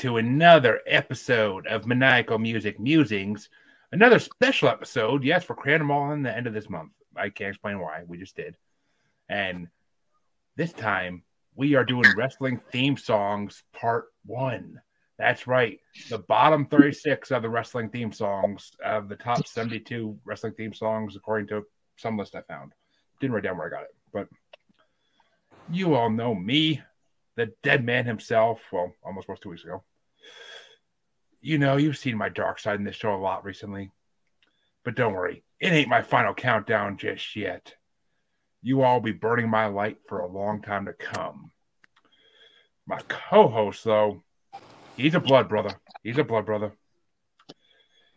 To another episode of Maniacal Music Musings. Another special episode. Yes, cramming them all in the end of this month. I can't explain why. We just did. And this time we are doing wrestling theme songs part one. That's right. The bottom 36 of the wrestling theme songs of the top 72 wrestling theme songs, according to some list I found. Didn't write down where I got it, but you all know me the dead man himself. Well, almost was two weeks ago. You know, you've seen my dark side in this show a lot recently. But don't worry, it ain't my final countdown just yet. You all be burning my light for a long time to come. My co host, though, he's a blood brother. He's a blood brother.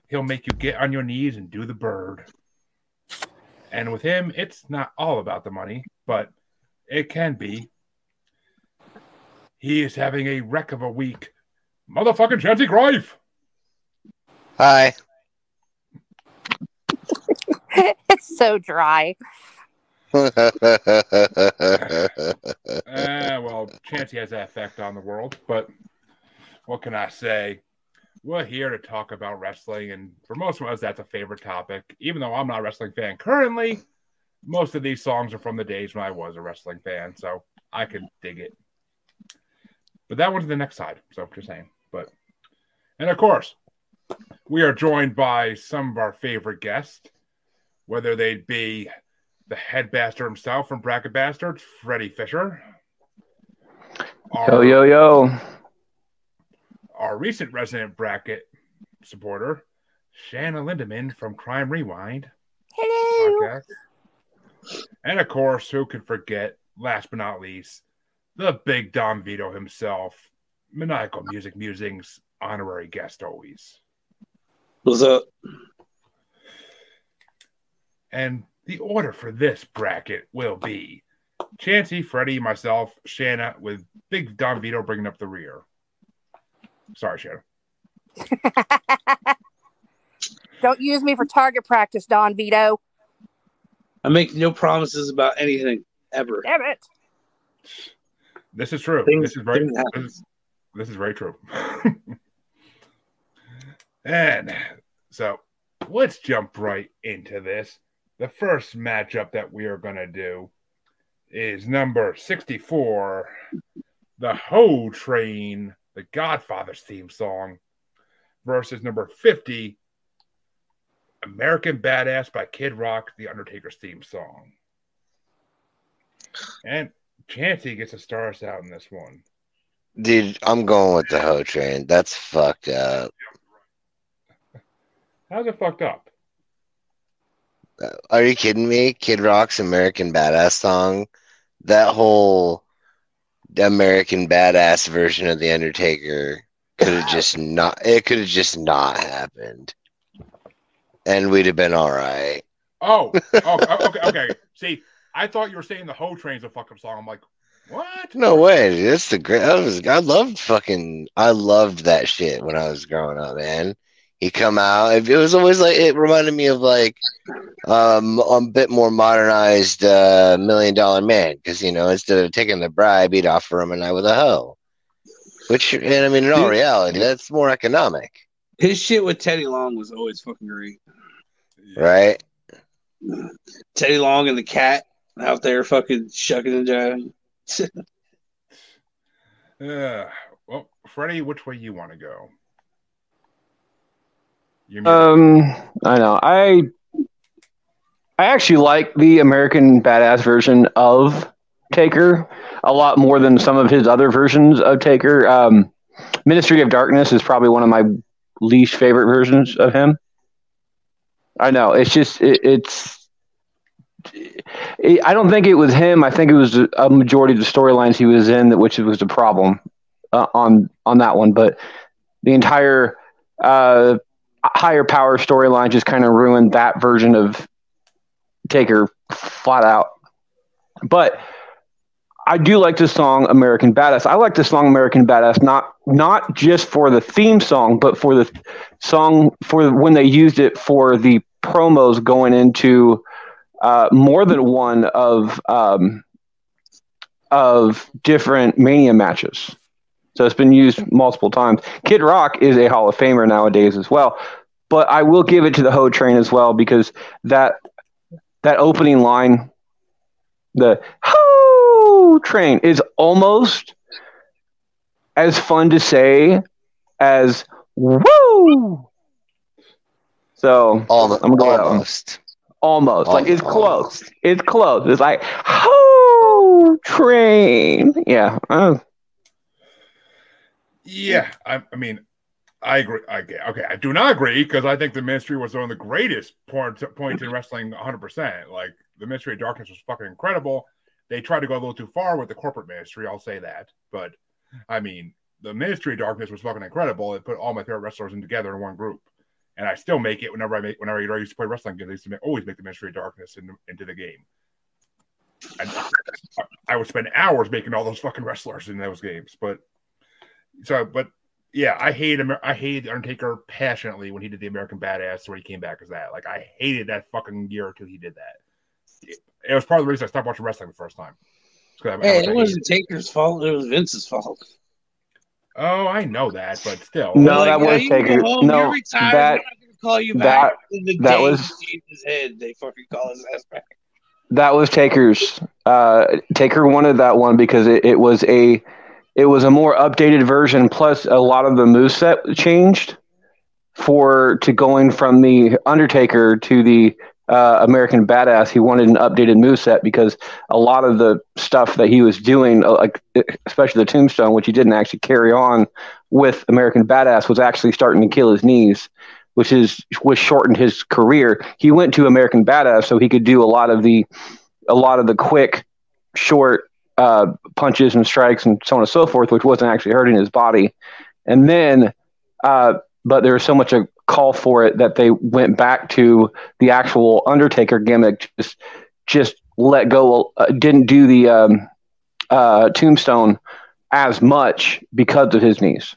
He'll make you get on your knees and do the bird. And with him, it's not all about the money, but it can be he is having a wreck of a week. Motherfucking Chancy Greif. Hi. it's so dry. uh, well, Chancy has that effect on the world, but what can I say? We're here to talk about wrestling, and for most of us, that's a favorite topic. Even though I'm not a wrestling fan currently, most of these songs are from the days when I was a wrestling fan, so I can dig it. But that one's the next side. So just saying. But and of course, we are joined by some of our favorite guests, whether they be the head bastard himself from Bracket Bastards, Freddie Fisher. Our, yo yo yo. Our recent resident bracket supporter, Shana Lindaman from Crime Rewind. Hello. Podcast. And of course, who could forget, last but not least, the big Don Vito himself, Maniacal Music Musings honorary guest always. What's up? And the order for this bracket will be Chancey, Freddie, myself, Shana, with Big Don Vito bringing up the rear. Sorry, Shana. Don't use me for target practice, Don Vito. I make no promises about anything ever. Damn it. This is true. Things- this is very this is, this is very true. and so let's jump right into this. The first matchup that we are going to do is number 64, the Ho Train, the Godfather's theme song, versus number 50, American Badass by Kid Rock, the Undertaker's theme song. And Chancey gets to start us out in this one. Dude, I'm going with the Ho Train. That's fucked up. How's it fucked up? Are you kidding me? Kid Rock's American Badass song. That whole American Badass version of The Undertaker could have just not it could have just not happened. And we'd have been all right. Oh, oh, oh okay, okay. See, I thought you were saying the Ho Train's a fucking song. I'm like, what? No way. That's the great I was I loved fucking I loved that shit when I was growing up, man. He come out. It was always like it reminded me of like um a bit more modernized uh million dollar man because you know instead of taking the bribe he'd offer him a night with a hoe. Which and I mean in all reality that's more economic, His shit with Teddy Long was always fucking great. right? Teddy Long and the cat out there fucking shucking and jiving. Uh, well, Freddie, which way you want to go? Um, I know. I I actually like the American Badass version of Taker a lot more than some of his other versions of Taker. Um, Ministry of Darkness is probably one of my least favorite versions of him. I know. It's just it, it's. It, I don't think it was him. I think it was a majority of the storylines he was in, that which was the problem uh, on on that one. But the entire uh, higher power storyline just kind of ruined that version of Taker flat out. But I do like the song American Badass. I like the song American Badass not not just for the theme song, but for the song for when they used it for the promos going into uh, more than one of um, of different Mania matches. So it's been used multiple times. Kid Rock is a Hall of Famer nowadays as well. But I will give it to the Ho Train as well because that that opening line, the Ho Train, is almost as fun to say as Woo. So Almost. I'm gonna go with that one. almost. almost like it's close. It's close. It's like Ho Train. Yeah. uh, Yeah, I, I mean, I agree. I, okay, okay, I do not agree because I think the Ministry was one of the greatest points in wrestling. 100. percent Like the Ministry of Darkness was fucking incredible. They tried to go a little too far with the corporate ministry. I'll say that, but I mean, the Ministry of Darkness was fucking incredible. It put all my favorite wrestlers in together in one group, and I still make it whenever I make whenever I used to play wrestling games. I used to make, always make the Ministry of Darkness in, into the game. And I would spend hours making all those fucking wrestlers in those games, but so but yeah, I hate Amer- I hated Undertaker passionately when he did the American Badass when he came back as that. Like I hated that fucking year or two he did that. It, it was part of the reason I stopped watching wrestling the first time. I- I Hey, I it hated wasn't Taker's fault. It was Vince's fault. Oh, I know that, but still. No, Like, that was you can Taker. home, No, you're retired. that- we're not gonna call you that- back. And the that was- his head, they fucking call his ass back. That was Taker's. Uh, Taker wanted that one because it, it was a it was a more updated version. Plus, a lot of the moveset changed for to going from the Undertaker to the uh, American Badass. He wanted an updated moveset because a lot of the stuff that he was doing, uh, like especially the Tombstone, which he didn't actually carry on with American Badass, was actually starting to kill his knees which is which shortened his career. He went to American Badass so he could do a lot of the a lot of the quick, short uh, punches and strikes and so on and so forth, which wasn't actually hurting his body. And then, uh, but there was so much a call for it that they went back to the actual Undertaker gimmick. Just just let go. Uh, didn't do the um, uh, Tombstone as much because of his knees.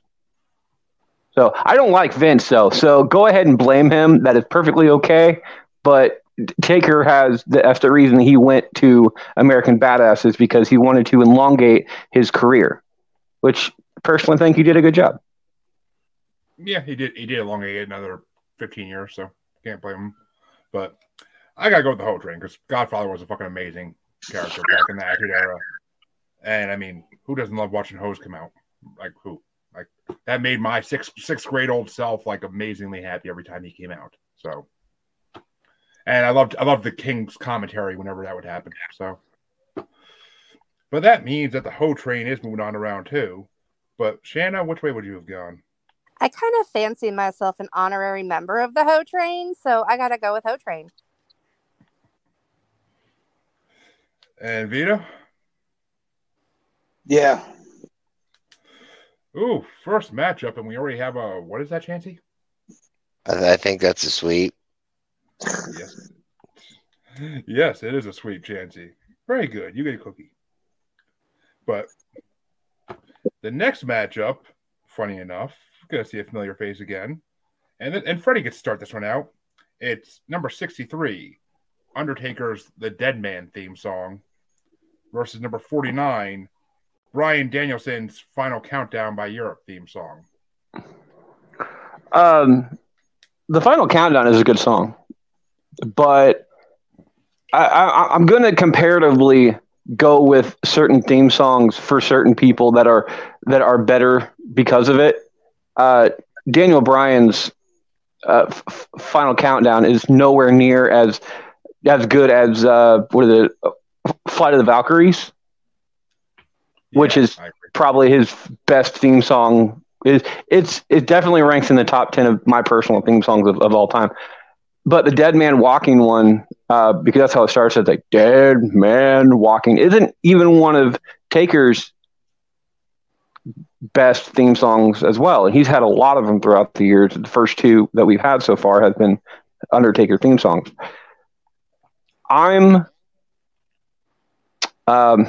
So I don't like Vince though. So go ahead and blame him. That is perfectly okay. But Taker has the, that's the reason he went to American Badass is because he wanted to elongate his career, which personally I think he did a good job. Yeah, he did. He did elongate another 15 years, so can't blame him. But I gotta go with the whole train because Godfather was a fucking amazing character back in the Attitude Era. And I mean, who doesn't love watching Hose come out? Like who? Like that made my sixth sixth grade old self like amazingly happy every time he came out. So, and I loved I loved the King's commentary whenever that would happen. So, but that means that the Ho train is moving on around too. But Shana, which way would you have gone? I kind of fancy myself an honorary member of the Ho Train, so I gotta go with Ho Train. And Vito? Yeah. Ooh, first matchup, and we already have a what is that, Chansey? I, I think that's a sweep. Yes. yes, it is a sweet Chansey. Very good. You get a cookie. But the next matchup, funny enough, gonna see a familiar face again. And then, and Freddie gets to start this one out. It's number 63, Undertaker's The Dead Man theme song, versus number 49, Bryan Danielson's Final Countdown by Europe theme song. Um, the final countdown is a good song, but I, I, I'm going to comparatively go with certain theme songs for certain people that are that are better because of it. Uh, Daniel Bryan's uh, f- final countdown is nowhere near as as good as uh, what is it, Flight of the Valkyries, Which is- probably his best theme song. Is it's it definitely ranks in the top ten of my personal theme songs of, of all time. But the Dead Man Walking one, uh, because that's how it starts. It's like Dead Man Walking isn't even one of Taker's best theme songs as well. And he's had a lot of them throughout the years. The first two that we've had so far have been Undertaker theme songs. I'm um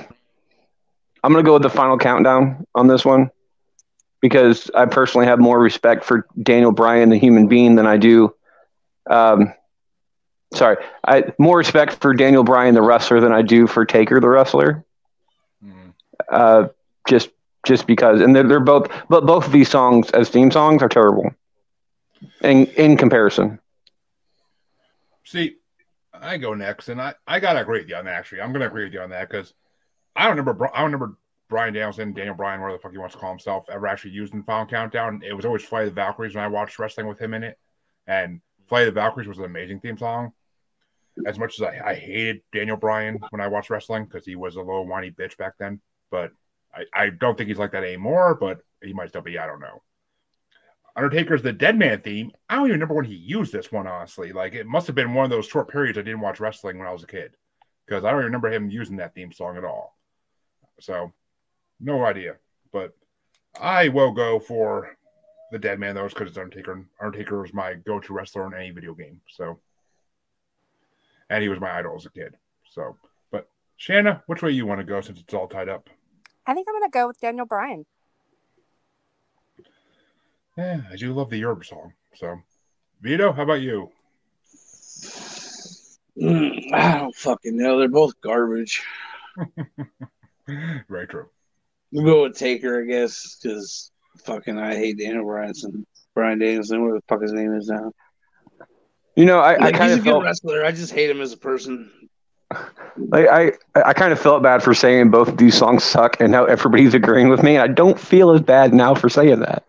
I'm gonna go with the final countdown on this one because I personally have more respect for Daniel Bryan, the human being, than I do. Um, sorry, I more respect for Daniel Bryan, the wrestler, than I do for Taker, the wrestler. Mm. Uh, just just because, and they're, they're both, but both of these songs as theme songs are terrible. In in comparison, See, I go next, and I, I gotta agree with you on that. Actually, I'm gonna agree with you on that because I don't remember I don't remember Bryan Danielson, Daniel Bryan, whatever the fuck he wants to call himself, ever actually used in Final Countdown. It was always Flight of the Valkyries when I watched wrestling with him in it, and Flight of the Valkyries was an amazing theme song. As much as I, I hated Daniel Bryan when I watched wrestling because he was a little whiny bitch back then, but I, I don't think he's like that anymore. But he might still be. I don't know. Undertaker's the Dead Man theme. I don't even remember when he used this one, honestly. Like, it must have been one of those short periods I didn't watch wrestling when I was a kid because I don't remember him using that theme song at all. So, no idea. But I will go for the Dead Man, though, because it's Undertaker. Undertaker was my go to wrestler in any video game. So, and he was my idol as a kid. So, but Shana, which way you want to go since it's all tied up? I think I'm gonna go with Daniel Bryan. Yeah, I do love the Europe song. So, Vito, how about you? Mm, I don't fucking know. They're both garbage. Very true. We'll go with Taker, I guess, because fucking I hate Daniel Bryanson. Bryan Danielson, whatever the fuck his name is now. you know, I, I kind he's a of good felt wrestler. I just hate him as a person. like I I kind of felt bad for saying both these songs suck, and now everybody's agreeing with me. And I don't feel as bad now for saying that.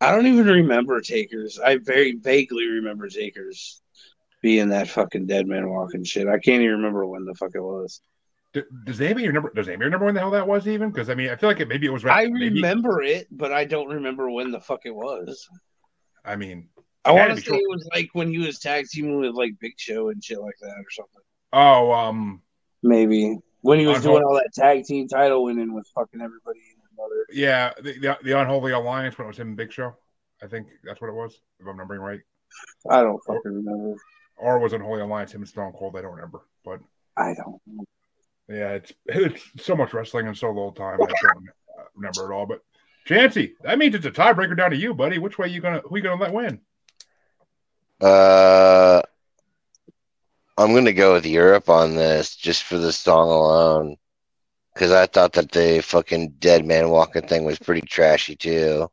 I don't even remember Takers. I very vaguely remember Takers being that fucking dead man walking shit. I can't even remember when the fuck it was. Does anybody remember? Does anybody remember when the hell that was even? Because I mean, I feel like it maybe it was. Right, I maybe- remember it, but I don't remember when the fuck it was. I mean, I want to say short- it was like when he was tag teaming with like Big Show and shit like that or something. oh, um, Maybe when he was doing all that tag team title winning with fucking everybody and yeah, the, the the unholy alliance when it was him and Big Show. I think that's what it was, if I'm remembering right. I don't fucking remember. Or was unholy alliance him and Stone Cold? I don't remember, but I don't. know. Yeah, it's it's so much wrestling in so little time. I don't remember it all. But Chancy, that means it's a tiebreaker down to you, buddy. Which way you gonna who you gonna let win? Uh, I'm gonna go with Europe on this just for the song alone, because I thought that the fucking dead man walking thing was pretty trashy too.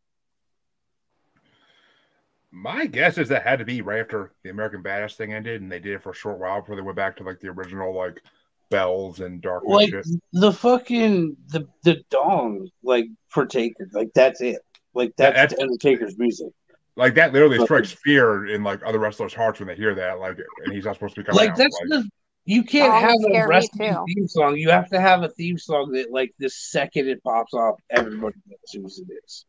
My guess is that had to be right after the American Badass thing ended, and they did it for a short while before they went back to like the original like bells and darkness Like shit. the fucking the the dong like for Taker. Like that's it. Like that's, That's- Undertaker's music. Like that literally But- strikes fear in like other wrestlers' hearts when they hear that. Like, and he's not supposed to be coming Like out. that's like, the you can't have a wrestling theme song. You have to have a theme song that like the second it pops off, everybody knows who it is.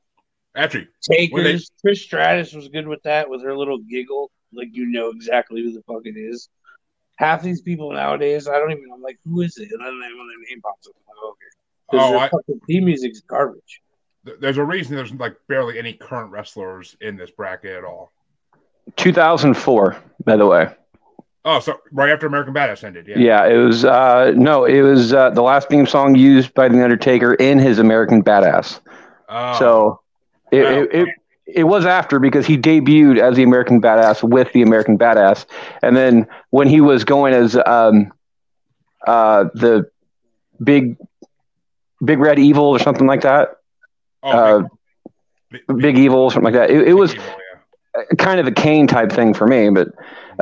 actually, When they- Trish Stratus was good with that with her little giggle, like you know exactly who the fuck it is. Half these people nowadays, I don't even. I'm like, who is it? And then when their name pops up, I'm like, okay. Because Oh, their I- fucking theme music's garbage. there's a reason there's like barely any current wrestlers in this bracket at all. 2004, by the way. Oh, so right after American Badass ended, yeah. Yeah, it was uh no, it was uh, the last theme song used by the Undertaker in his American Badass. Oh, So it, Wow. it, it it was after because he debuted as the American Badass with the American Badass, and then when he was going as um uh the big big red evil or something like that, oh, uh, big, big evil or something like that. It, it was evil, yeah. kind of a Kane type thing for me, but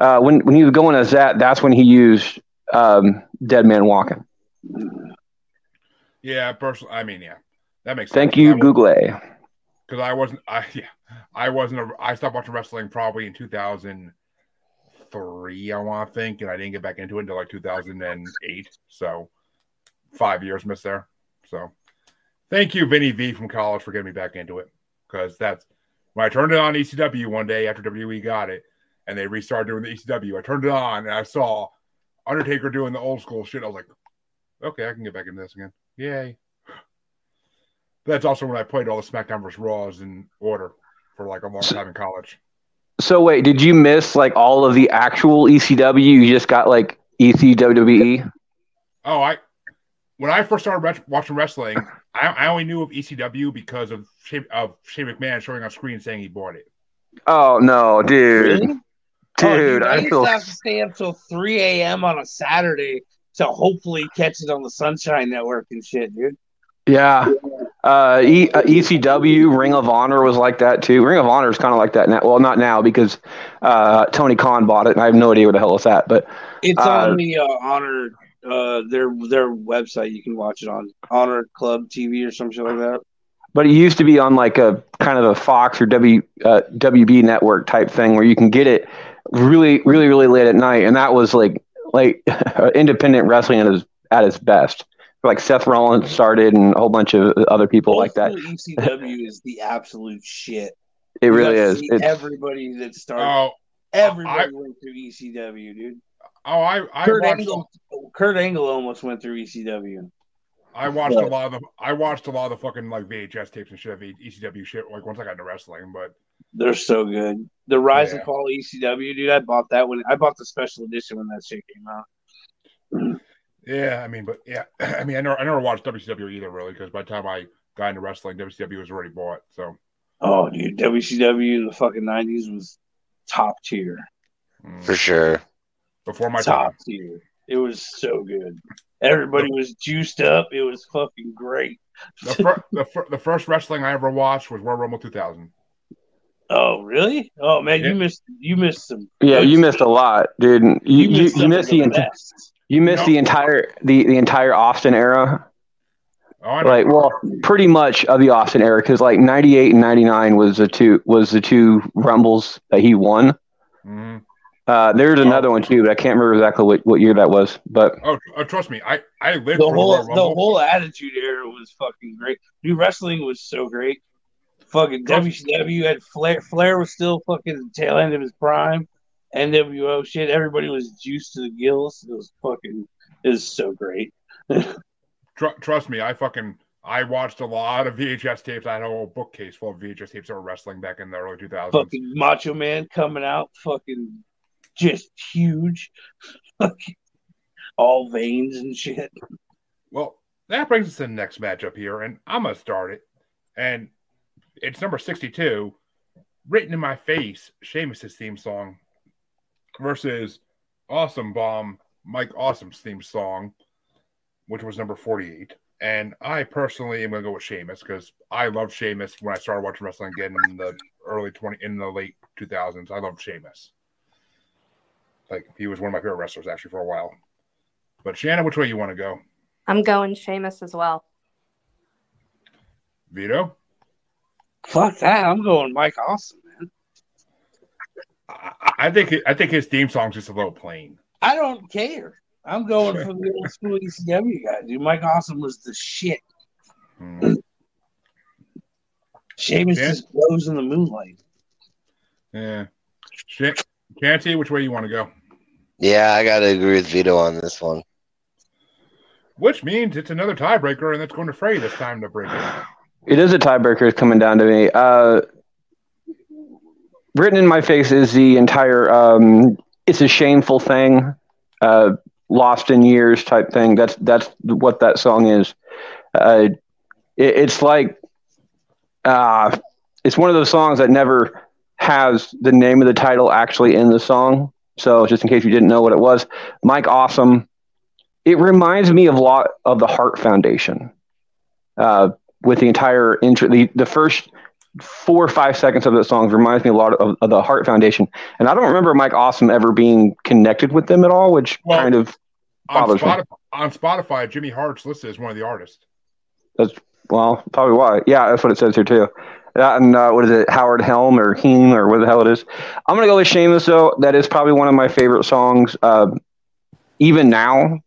uh, when when he was going as that, that's when he used um, Dead Man Walking. Yeah, personally, I mean, yeah, that makes sense. Thank sense. you, Google. Because I wasn't. I yeah, I wasn't. A, I stopped watching wrestling probably in 2003. I want to think, and I didn't get back into it until like 2008. So five years missed there. So thank you, Vinny V from college, for getting me back into it. Because that's when I turned it on ECW one day after WWE got it, and they restarted doing the ECW. I turned it on and I saw Undertaker doing the old school shit. I was like, okay, I can get back into this again. Yay. That's also when I played all the SmackDown vs. Raws in order for like a long time in college. So wait, did you miss like all of the actual ECW? You just got like ECWWE. Oh, I when I first started ret- watching wrestling, I, I only knew of ECW because of Shane, of Shane McMahon showing on screen saying he bought it. Oh no, dude, Really? dude, Oh, I I used feel to have to stay up till 3 a.m. on a Saturday to hopefully catch it on the Sunshine Network and shit, dude. yeah. Uh, e- uh, ECW, Ring of Honor was like that too. Ring of Honor is kind of like that now. Well, not now because uh, Tony Khan bought it, and I have no idea where the hell it's at. But It's Uh, on the uh, Honor uh, their their website. You can watch it on Honor Club TV or some shit like that. but it used to be on like a kind of a Fox or W uh, WB network type thing where you can get it really, really, really late at night, and that was like like independent wrestling at its at its best. Like Seth Rollins started, and a whole bunch of other people like that. Old ECW is the absolute shit. It really is. see It's, Everybody that started, Oh, oh everybody went through ECW, dude. oh, I I Kurt watched Angle, Kurt Angle almost went through ECW. I watched Yeah. a lot of the I watched a lot of the fucking like VHS tapes and shit of ECW shit like once I got into wrestling, but They're so good. The Rise Yeah. and Fall ECW, dude. I bought that when I bought the special edition when that shit came out. Yeah, I mean, but yeah, I mean, I never I never watched WCW either really because by the time I got into wrestling, WCW was already bought. So Oh, dude, WCW in the fucking nineties was top tier. mm, for sure. before my top time, tier. It was so good. Everybody was juiced up. It was fucking great. the, fir- the, fir- the first wrestling I ever watched was Royal Rumble 2000. Oh, really? Oh man, Yeah. you missed you missed some. yeah, you missed a lot, dude. You you, you, some of missed the, enti- best. You missed No. the entire the, the entire Austin era. Oh, Like, well, pretty much of the Austin era because like '98 and '99 was the two was the two rumbles that he won. Mhm. Uh, there's another one too, but I can't remember exactly what, what year that was. But oh, tr- oh, trust me, I I lived The whole Royal the whole attitude era was fucking great. New wrestling was so great. Fucking WCW had Flair. Flair was still fucking the tail end of his prime. NWO shit. Everybody was juiced to the gills. It was fucking. It was so great. Tr- trust me, I fucking I watched a lot of VHS tapes. I had a whole bookcase full of VHS tapes of wrestling back in the early 2000s. fucking Macho Man coming out, fucking just huge, fucking all veins and shit. Well, that brings us to the next matchup here, and I'm gonna start it. And it's number 62, written in my face, Sheamus's theme song versus Awesome Bomb, Mike Awesome's theme song, which was number 48. And I personally am gonna go with Sheamus because I loved Sheamus when I started watching wrestling again in the early 20 in the late 2000s. I loved Sheamus. Like he was one of my favorite wrestlers actually for a while. But Shannon, which way you want to go? I'm going Sheamus as well. Vito? Fuck that! I'm going Mike Awesome, man. I, I think I think his theme song's just a little plain. I don't care. I'm going for the old school ECW guy, dude. Mike Awesome was the shit. Hmm. Sheamus Yeah. just glows in the moonlight. Yeah. Sh- Chanty, which way you want to go? Yeah, I gotta agree with Vito on this one. Which means it's another tiebreaker, and it's going to Frey this time to break it. it is a tiebreaker coming down to me. Uh, written in my face is the entire um, "It's a shameful thing," uh, "Lost in Years" type thing. That's that's what that song is. Uh, it, it's like uh, it's one of those songs that never has the name of the title actually in the song. So just in case you didn't know what it was, Mike Awesome. It reminds me of a lot of the Hart Foundation. Uh, with the entire intro, the, the first four or five seconds of the song reminds me a lot of, of the Hart Foundation. And I don't remember Mike Awesome ever being connected with them at all, which Well, kind of On Bothers me. Spotify, on Spotify, Jimmy Hart's listed as one of the artists. That's Well, probably why. Yeah, that's what it says here too. That and uh, what is it, Howard Helm or Heen or what the hell it is. I'm gonna go with Shameless though. That is probably one of my favorite songs. Uh, even now,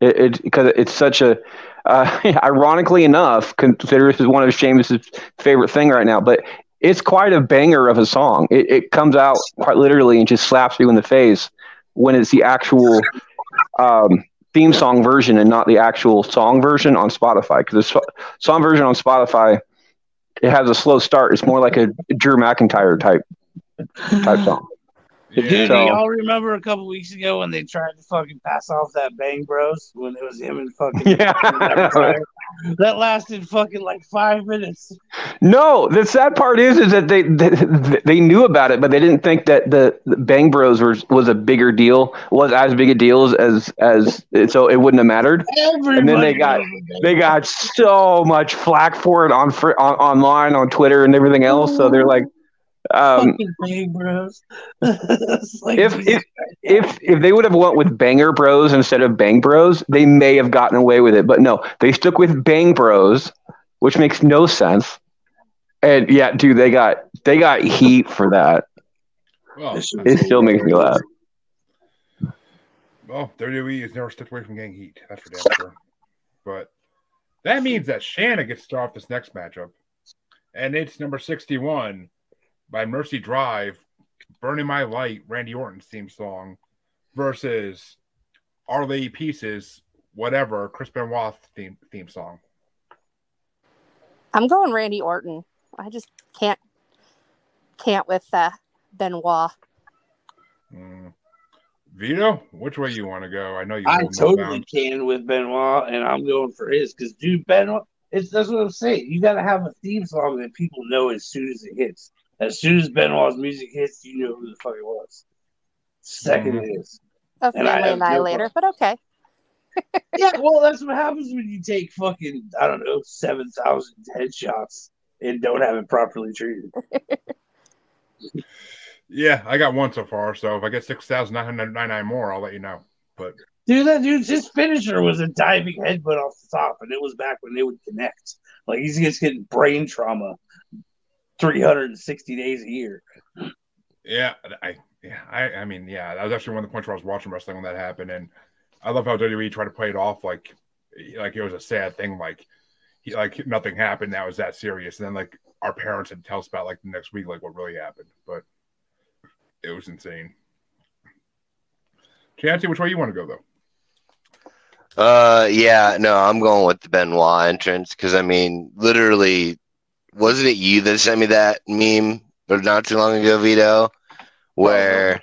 it, it because it's such a. Uh, ironically enough, consider this is one of Sheamus's favorite thing right now. But it's quite a banger of a song. It, it comes out quite literally and just slaps you in the face when it's the actual um, theme song version and not the actual song version on Spotify. Because the so- song version on Spotify, it has a slow start. It's more like a Drew McIntyre type type song. Dude, Yeah. do So- y'all remember a couple weeks ago when they tried to fucking pass off that Bang Bros when it was him and fucking Yeah. that lasted fucking like five minutes. No, the sad part is, is that they, they they knew about it, but they didn't think that the, the Bang Bros was was a bigger deal, was as big a deal as as so it wouldn't have mattered. Everybody And then they got they got so much flack for it on, fr- on online on Twitter and everything else. So they're like, um, fucking big bros. Like, If- if if if they would have went with Banger Bros instead of Bang Bros, they may have gotten away with it. But no, they stuck with Bang Bros, which makes no sense. And yeah, dude, they got they got heat for that. Well, It still makes me laugh. well, WWE has never stepped away from getting heat. That's for damn sure. But that means that Shana gets to start off this next matchup, and it's number sixty-one by Mercy Drive, "Burn in My Light," Randy Orton's theme song, versus Our Lady Peace's, whatever Chris Benoit theme theme song. I'm going Randy Orton. I just can't can't with uh, Benoit. Mm. Vito, which way you want to go? I know you. I totally bounds. can with Benoit, and I'm going for his because, dude, Benoit. It's that's what I'm saying. You got to have a theme song that people know as soon as it hits. As soon as Benoit's music hits, you know who the fuck it was. 2nd Mhm. it is. A And I family have no annihilator, but okay. Yeah, well, that's what happens when you take fucking I don't know seven thousand headshots and don't have it properly treated. Yeah, I got one so far. So if I get six thousand nine hundred ninety-nine more, I'll let you know. But Dude, that dude's his finisher was a diving headbutt off the top, and it was back when they would connect. Like he's just getting brain trauma, three hundred and sixty days a year. yeah, I yeah, I I mean, yeah, that was actually one of the points where I was watching wrestling when that happened, and I love how WWE tried to play it off like like it was a sad thing, like he like nothing happened. That was that serious, and then like our parents had to tell us about like the next week, like what really happened. But it was insane. Chancey, which way you want to go though? Uh, yeah, no, I'm going with the Benoit entrance because I mean, literally, wasn't it you that sent me that meme not too long ago, Vito, where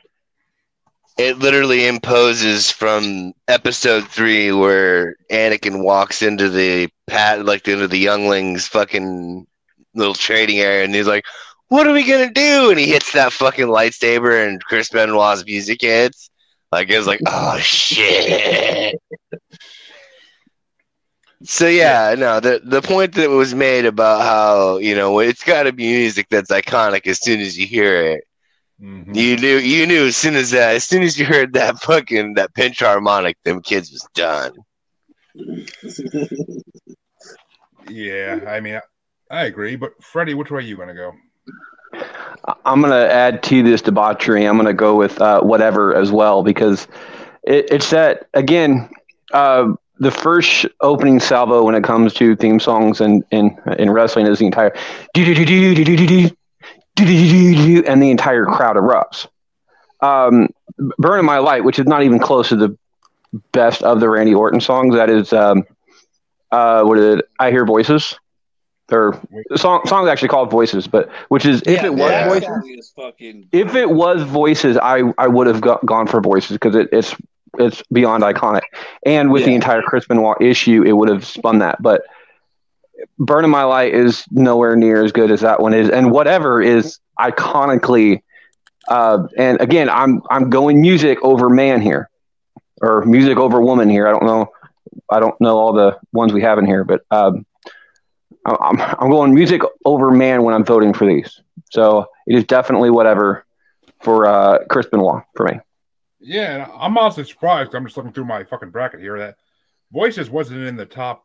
it literally imposes from episode three where Anakin walks into the pat like into the younglings fucking little trading area and he's like, "What are we gonna do?" And he hits that fucking lightsaber and Chris Benoit's music hits. Like it was like, oh shit. So yeah, no, the the point that was made about how you know it's got to be music that's iconic as soon as you hear it. Mhm. You knew you knew as soon as that as soon as you heard that fucking that pinch harmonic, them kids was done. Yeah, I mean, I, I agree. But Freddie, which way are you going to go? I'm gonna add to this debauchery. I'm gonna go with uh, whatever as well because it, it's that again. Uh, the first opening salvo when it comes to theme songs and in in wrestling is the entire do do do do do do do do do do and the entire crowd erupts. Um, "Burn in My Light," which is not even close to the best of the Randy Orton songs. That is, um, uh, what is it? I hear voices. Or the song song's actually called Voices, but which is if Yeah, it was that Voices, fucking. if it was voices, I I would have go- gone for voices because it, it's it's beyond iconic. And with the entire Chris Benoit issue, it would have spun that. But Burn in My Light is nowhere near as good as that one is, and whatever is iconically. Uh, and again, I'm I'm going music over man here, or music over woman here. I don't know. I don't know all the ones we have in here, but um, I'm I'm going music over man when I'm voting for these. So it is definitely whatever for uh, Chris Benoit for me. Yeah, I'm honestly surprised. I'm just looking through my fucking bracket here that Voices wasn't in the top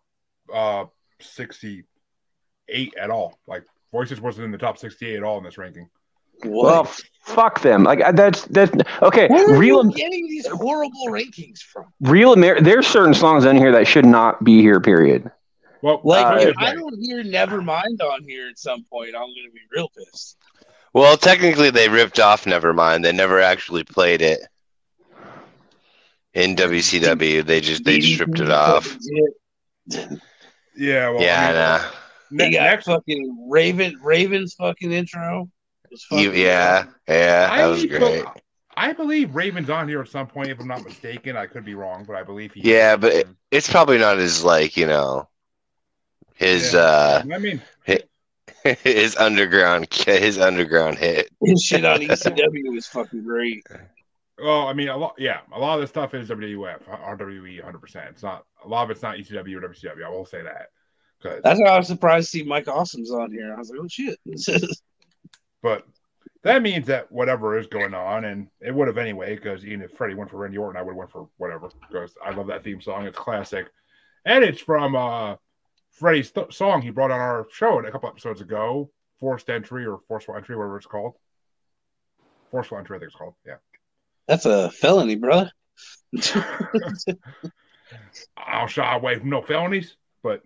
uh 68 at all. Like Voices wasn't in the top 68 at all in this ranking. What? Well, fuck them. Like uh, that's that's okay. Where are Real you getting these horrible rankings from? real Amer- There's certain songs in here that should not be here. Period. Well, Like, put it if I don't hear Nevermind on here at some point, I'm gonna be real pissed. Well, technically, they ripped off Nevermind. They never actually played it in WCW. They just they just ripped it off. yeah, well, Yeah, I I know. ne- got next, fucking Raven Raven's fucking intro. You, fucking- yeah, yeah, that was I, great. I believe Raven's on here at some point, if I'm not mistaken. I could be wrong, but I believe he. Yeah, but it, it's probably not as like you know His Yeah. uh I mean, his underground his underground hit. His shit on ECW was fucking great. Well, I mean, a lot. Yeah, a lot of the stuff is WWF, RWE, 100. percent It's not a lot of it's not ECW or WCW. I will say that. 'Cause- That's why I was surprised to see Mike Awesome's on here. I was like, oh shit. but that means that whatever is going on, and it would have anyway, because even if Freddie went for Randy Orton, I would have went for whatever, because I love that theme song. It's classic, and it's from uh Freddie's th- song he brought on our show a couple episodes ago, Forced Entry or Forceful Entry, whatever it's called. Forceful Entry, I think it's called. Yeah. That's a felony, brother. I'll shy away from no felonies, but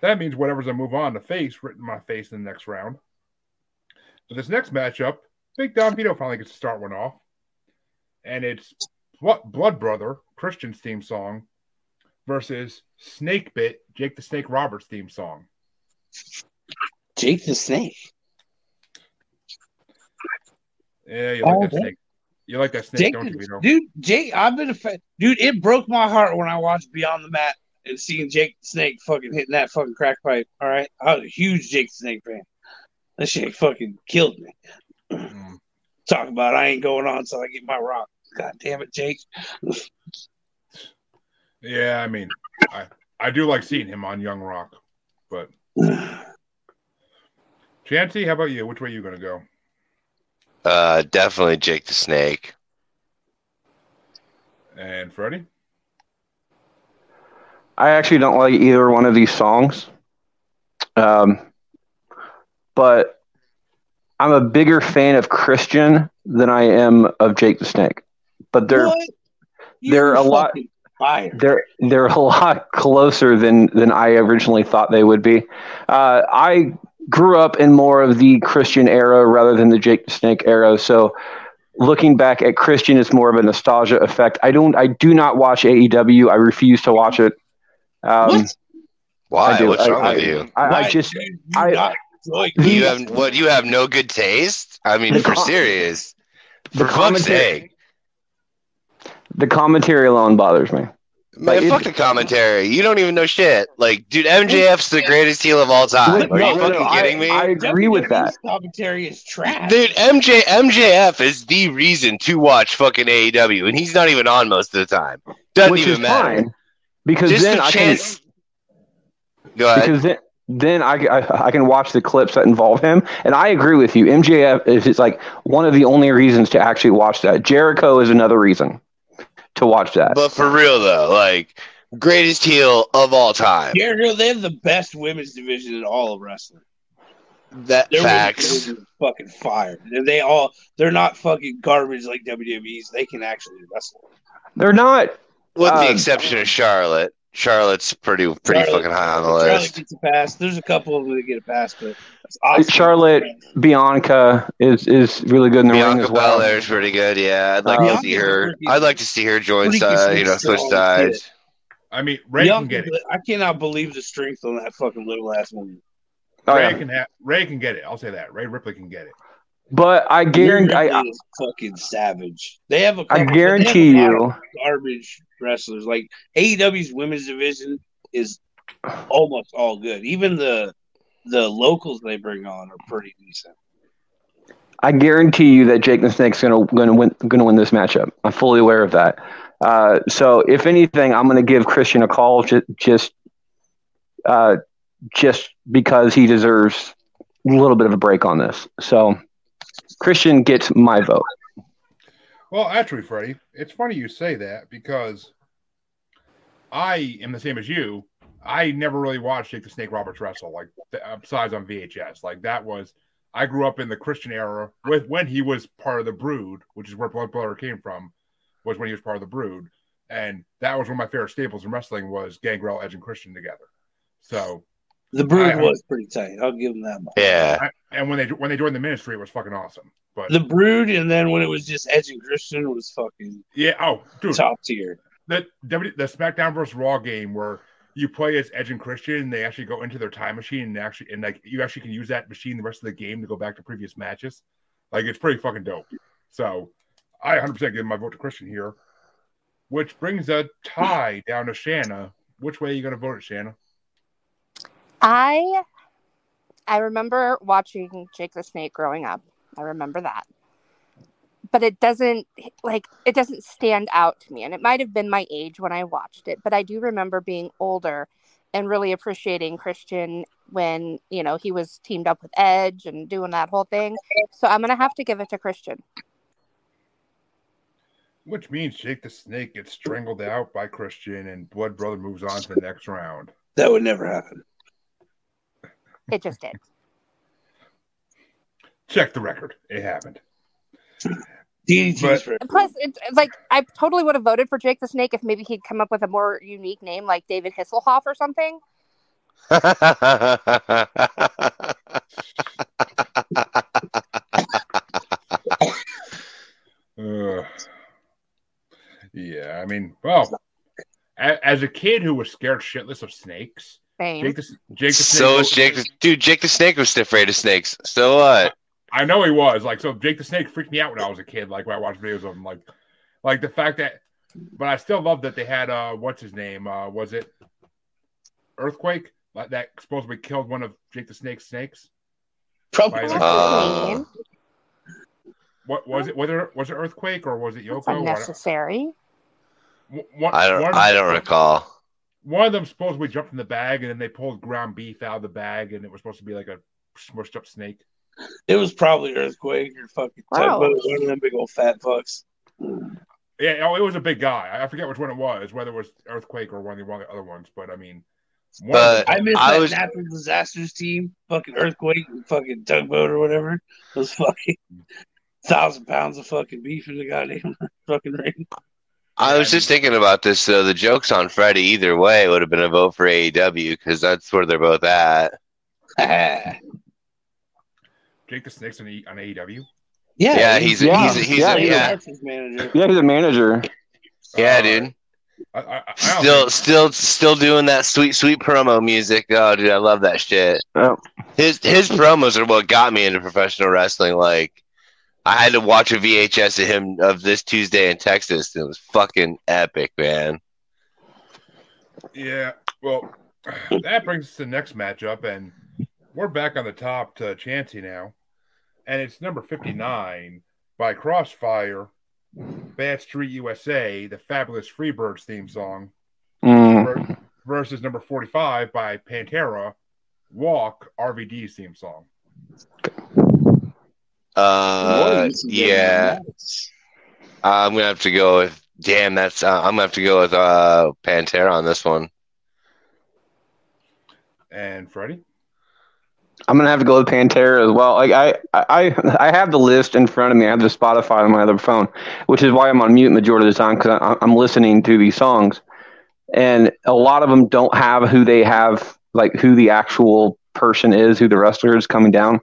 that means whatever's I move on to face written in my face in the next round. So this next matchup, Big Don Vito finally gets to start one off, and it's what Blood Brother Christian's theme song versus Snake Bit Jake the Snake Roberts theme song. Jake the Snake. Yeah, you like Oh, that snake. You like that snake, Jake, don't you, dude, Jake, I've been a fan. Dude, it broke my heart when I watched Beyond the Mat and seeing Jake the Snake fucking hitting that fucking crack pipe. All right, I was a huge Jake the Snake fan. That shit fucking killed me. Mm. Talk about I ain't going on until I get my rock. God damn it, Jake. Yeah, I mean, I I do like seeing him on Young Rock, but Chancy, how about you? Which way you gonna go? Uh definitely Jake the Snake. And Freddie? I actually don't like either one of these songs. Um, but I'm a bigger fan of Christian than I am of Jake the Snake. But they're they're a lot- Fire. they're they're a lot closer than than I originally thought they would be. Uh, I grew up in more of the Christian era rather than the Jake the Snake era, so looking back at Christian it's more of a nostalgia effect. I don't I do not watch AEW. I refuse to watch it. Um, What? Why? I do. What's I- wrong I- with you? I, I just dude, you I- not You have what? You have no good taste. I mean, The for com- serious. the For fuck's commentary sake, the commentary alone bothers me. Man! Like, it- fuck the commentary. You don't even know shit. Like, dude, MJF's the greatest heel of all time. Are No, you no, fucking no, I- kidding me? I agree with that. Commentary is trash. Dude, MJ MJF is the reason to watch fucking AEW, and he's not even on most of the time. Doesn't which even is matter. fine because Just then a I chance. Go ahead. because then then I, I I can watch the clips that involve him, and I agree with you. MJF is is like one of the only reasons to actually watch that. Jericho is another reason to watch that. But for real though, like greatest heel of all time. Jericho, they have the best women's division in all of wrestling. That Their facts. division fucking fire. And they all they're not fucking garbage like WWE's. They can actually wrestle. They're not. With the Uh, exception of Charlotte. Charlotte's pretty pretty Charlotte- fucking high on the Charlotte list. gets a pass. There's a couple of them that get a pass, but it's awesome. Charlotte Bianca is is really good in the ring Bianca as well. Belair's pretty good. Yeah, I'd like Uh, to see her. I'd like to see her join. Freaky Uh, you know, switch sides. I mean, Ray Young- can get it. I cannot believe the strength on that fucking little ass woman. Oh, Ray yeah. can ha- Ray can get it. I'll say that. Rhea Ripley can get it. But I guarantee, Rhea I, Ripley fucking savage. They have a I guarantee they have a lot you, garbage wrestlers. Like AEW's women's division is almost all good. Even the the locals they bring on are pretty decent. I guarantee you that Jake the Snake's gonna gonna win gonna win this matchup. I'm fully aware of that. Uh, so if anything, I'm gonna give Christian a call just just uh, just because he deserves a little bit of a break on this. So Christian gets my vote. Well, actually, Freddie, it's funny you say that because I am the same as you. I never really watched Jake the Snake Roberts wrestle, like uh, besides on VHS. Like that was, I grew up in the Christian era with when he was part of the Brood, which is where Blood Brother came from, was when he was part of the Brood, and that was one of my favorite staples in wrestling was Gangrel, Edge, and Christian together. So, The Brood I- was pretty tight. I'll give them that much. Yeah, I, and when they when they joined the ministry, it was fucking awesome. But The Brood, and then when it was just Edge and Christian, was fucking yeah, oh, dude, top tier. the W the SmackDown versus Raw game where you play as Edge and Christian, and they actually go into their time machine and actually and like you actually can use that machine the rest of the game to go back to previous matches. Like it's pretty fucking dope. So I 100 percent give my vote to Christian here, which brings a tie down to Shana. Which way are you going to vote it, Shana? I I remember watching Jake the Snake growing up. I remember that. But it doesn't like it doesn't stand out to me. And it might have been my age when I watched it, but I do remember being older and really appreciating Christian when, you know, he was teamed up with Edge and doing that whole thing. So I'm gonna have to give it to Christian. Which means Jake the Snake gets strangled out by Christian and Blood Brother moves on to the next round. That would never happen. It just did. Check the record. It happened. DDT's But- plus, it's like I totally would have voted for Jake the Snake if maybe he'd come up with a more unique name like David Hisselhoff or something. Uh, yeah, I mean, well, a- as a kid who was scared shitless of snakes, Same. Jake the, Jake the Snake. so is Jake, dude, Jake the Snake was afraid of snakes. So what? I know he was like so. Jake the Snake freaked me out when I was a kid. Like when I watched videos of him, like, like the fact that. But I still love that they had uh, what's his name? Uh, was it Earthquake? Like that supposedly killed one of Jake the Snake's snakes. probably. Uh. What was it? Was it was it Earthquake or was it That's unnecessary. One- one- I don't. one- I don't recall. One of them supposedly jumped in the bag, and then they pulled ground beef out of the bag, and it was supposed to be like a smushed up snake. It was probably earthquake or fucking Wow. tugboat, one of them big old fat fucks. Yeah, oh, it was a big guy. I forget which one it was, whether it was earthquake or one of the, one other ones. But I mean, But- I miss I that was- natural disasters team, fucking earthquake and fucking tugboat or whatever. Those fucking thousand pounds of fucking beef in the goddamn fucking ring. I was just thinking about this. though. the joke's on Freddie. Either way, would have been a vote for AEW because that's where they're both at. yeah, Jake the Snake's on, e, on AEW. Yeah, he's Yeah, he's he's yeah, a, he's yeah, Texas manager. Yeah, he's a manager. yeah, Uh, dude. I, I, I Still, think- still, still doing that sweet, sweet promo music. Oh, dude, I love that shit. Oh. His his promos are what got me into professional wrestling. Like, I had to watch a VHS of him of this Tuesday in Texas. It was fucking epic, man. Yeah, well, that brings us to the next matchup, and we're back on the top to Chansey now, and it's number fifty-nine by Crossfire, Bad Street USA, the Fabulous Freebirds theme song, Mm. versus number forty-five by Pantera, Walk RVD theme song. Uh, yeah, I'm gonna have to go with. Damn, that's. Uh, I'm gonna have to go with uh Pantera on this one. And Freddie, I'm gonna have to go with Pantera as well. Like I, I, I have the list in front of me. I have the Spotify on my other phone, which is why I'm on mute majority of the time because I'm listening to these songs, and a lot of them don't have who they have, like who the actual person is, who the wrestler is coming down.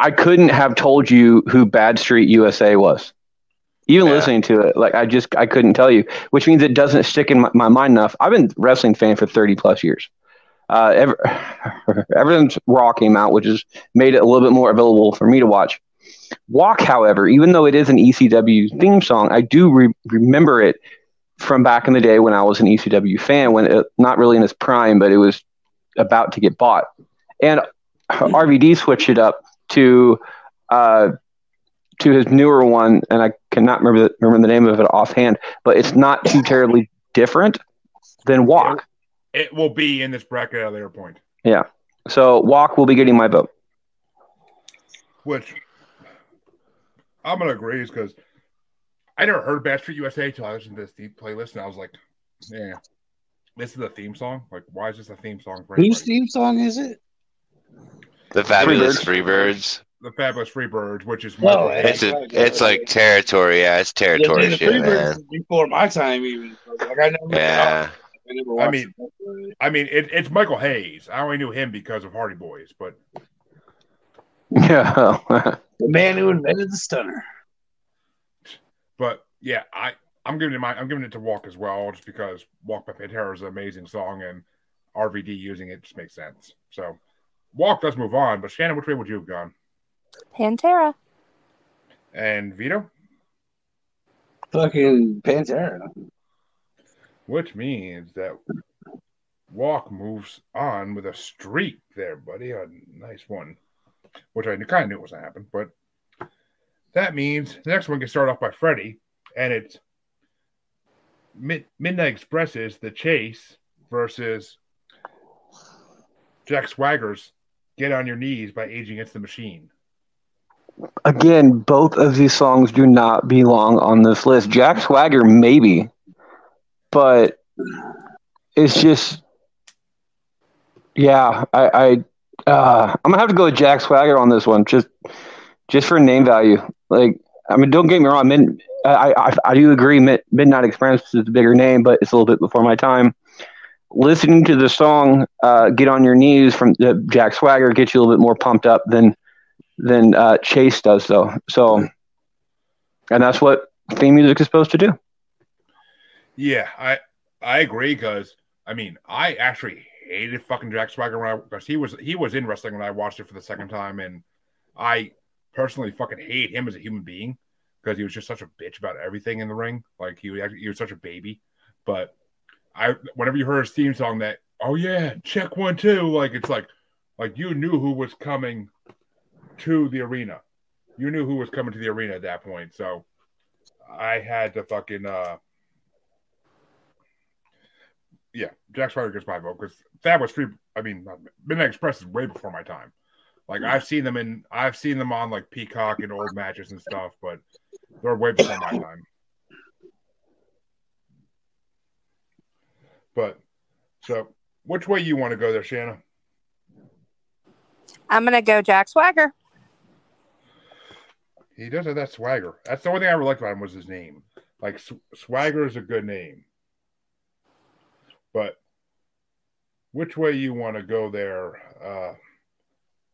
I couldn't have told you who Bad Street USA was. Even Yeah. listening to it, like I just I couldn't tell you, which means it doesn't stick in my, my mind enough. I've been a wrestling fan for 30 plus years. Uh, ever, ever since Raw came out, which has made it a little bit more available for me to watch. Walk, however, even though it is an ECW theme song, I do re- remember it from back in the day when I was an ECW fan, when it, not really in its prime, but it was about to get bought. And RVD switched it up to uh, to his newer one, and I cannot remember the, remember the name of it offhand, but it's not too terribly different than Walk. it will be in this bracket at a later point. Yeah. So Walk will be getting my vote. which I'm gonna agree is because I never heard Bad Street USA until I listened to this deep playlist, and I was like, "Yeah, this is a theme song. Like, why is this a theme song for Whose theme song is it? The Fabulous Freebirds. the Fabulous Freebirds, which is Michael It's a, it's like territory. Yeah, it's territory the shit, man. before my time, even. Like I never. Yeah. I I mean- it. Uh, I mean, it, it's Michael Hayes. I only knew him because of Hardy Boys, but Yeah. the man who invented the stunner. but yeah, I I'm giving it my I'm giving it to Walk as well, just because Walk by Pantera is an amazing song, and RVD using it just makes sense. So Walk does move on, but Shannon, which way would you have gone? Pantera. And Vito, Fucking Pantera. which means that Walk moves on with a streak there, buddy. A nice one, which I kind of knew was going to happen. But that means the next one gets started off by Freddie, and it's Mid- Midnight Express's The Chase versus Jack Swagger's Get on Your Knees by Aging Against the Machine. Again, both of these songs do not belong on this list. Jack Swagger, maybe, but it's just, yeah. I, I uh, I'm gonna have to go with Jack Swagger on this one, just, just for name value. Like, I mean, don't get me wrong. I, I, I do agree. Mid, Midnight Express is a bigger name, but it's a little bit before my time. Listening to the song uh, "Get on Your Knees" from uh, Jack Swagger gets you a little bit more pumped up than than uh, Chase does, though. So, and that's what theme music is supposed to do. Yeah, I I agree because I mean I actually hated fucking Jack Swagger because he was he was in wrestling when I watched it for the second time, and I personally fucking hate him as a human being because he was just such a bitch about everything in the ring. Like he was he was such a baby, but I whenever you heard his theme song that oh yeah check one two like it's like like you knew who was coming to the arena. You knew who was coming to the arena at that point. So I had to fucking uh yeah, Jack Swagger gets my vote because that was free. I mean, Midnight Express is way before my time. Like I've seen them in, I've seen them on like Peacock and old matches and stuff, but they're way before my time. But so, which way you want to go there, Shana? I'm gonna go Jack Swagger. He does have that swagger. That's the only thing I ever liked about him was his name. Like Sw- Swagger is a good name, but which way you want to go there, uh,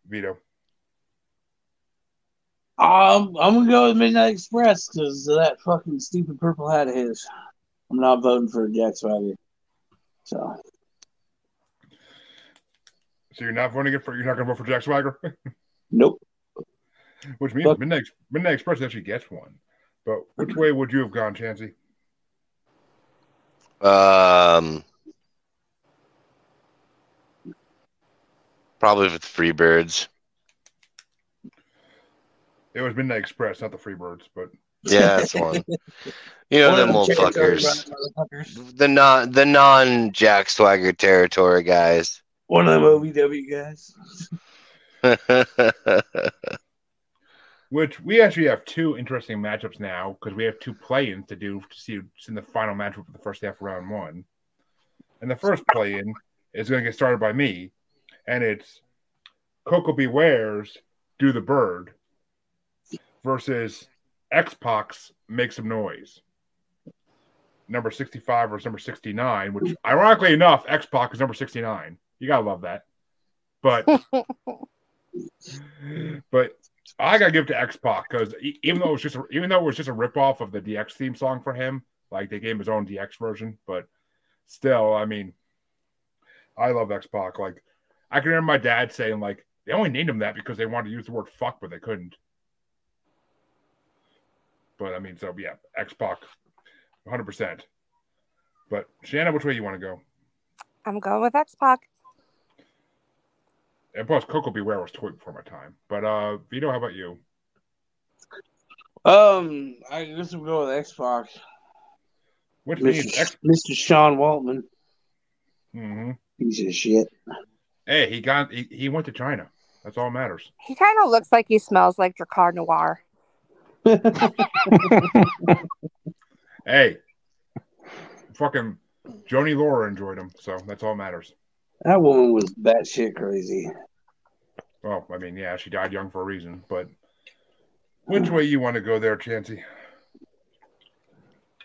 Vito? Um, I'm gonna go with Midnight Express because that fucking stupid purple hat of his. I'm not voting for Jack Swagger. So So you're not voting for you're not going to vote for Jack Swagger, nope. which means Look- Midnight Midnight Express actually gets one. But which way would you have gone, Chansey? Um, probably with the Freebirds. It was Midnight Express, not the Freebirds, but Yeah, that's one. You know One them old chickens fuckers. The non the non Jack Swagger territory guys. One of them OVW guys. which we actually have two interesting matchups now because we have two play-ins to do to see who's in the final matchup of the first half of round one. And the first play-in is going to get started by me, and it's Koko B. Ware's "Do the Bird" versus X Pac's "Make Some Noise." Number sixty-five versus number sixty-nine, which ironically enough, X Pac is number sixty-nine. You gotta love that, but but I gotta give to X Pac because even though it was just a, even though it was just a ripoff of the DX theme song for him, like they gave him his own DX version, but still, I mean, I love X Pac. Like I can remember my dad saying like they only named him that because they wanted to use the word fuck, but they couldn't. But I mean, so yeah, X Pac, one hundred percent. But Shana, which way you want to go? I'm going with X Pac. And plus, Koko B. Ware was toy before my time. But uh, Vito, how about you? Um, I guess we'll go with X Pac. Which means Mr. X. Mr. Sean Waltman. Mm-hmm. Piece of shit. Hey, he got he, he went to Chyna. That's all that matters. He kind of looks like he smells like Drakkar Noir. Hey, fucking Joanie Laurer enjoyed him, so that's all that matters. That woman was batshit crazy. Well, I mean, yeah, she died young for a reason, but which way you want to go there, Chansey?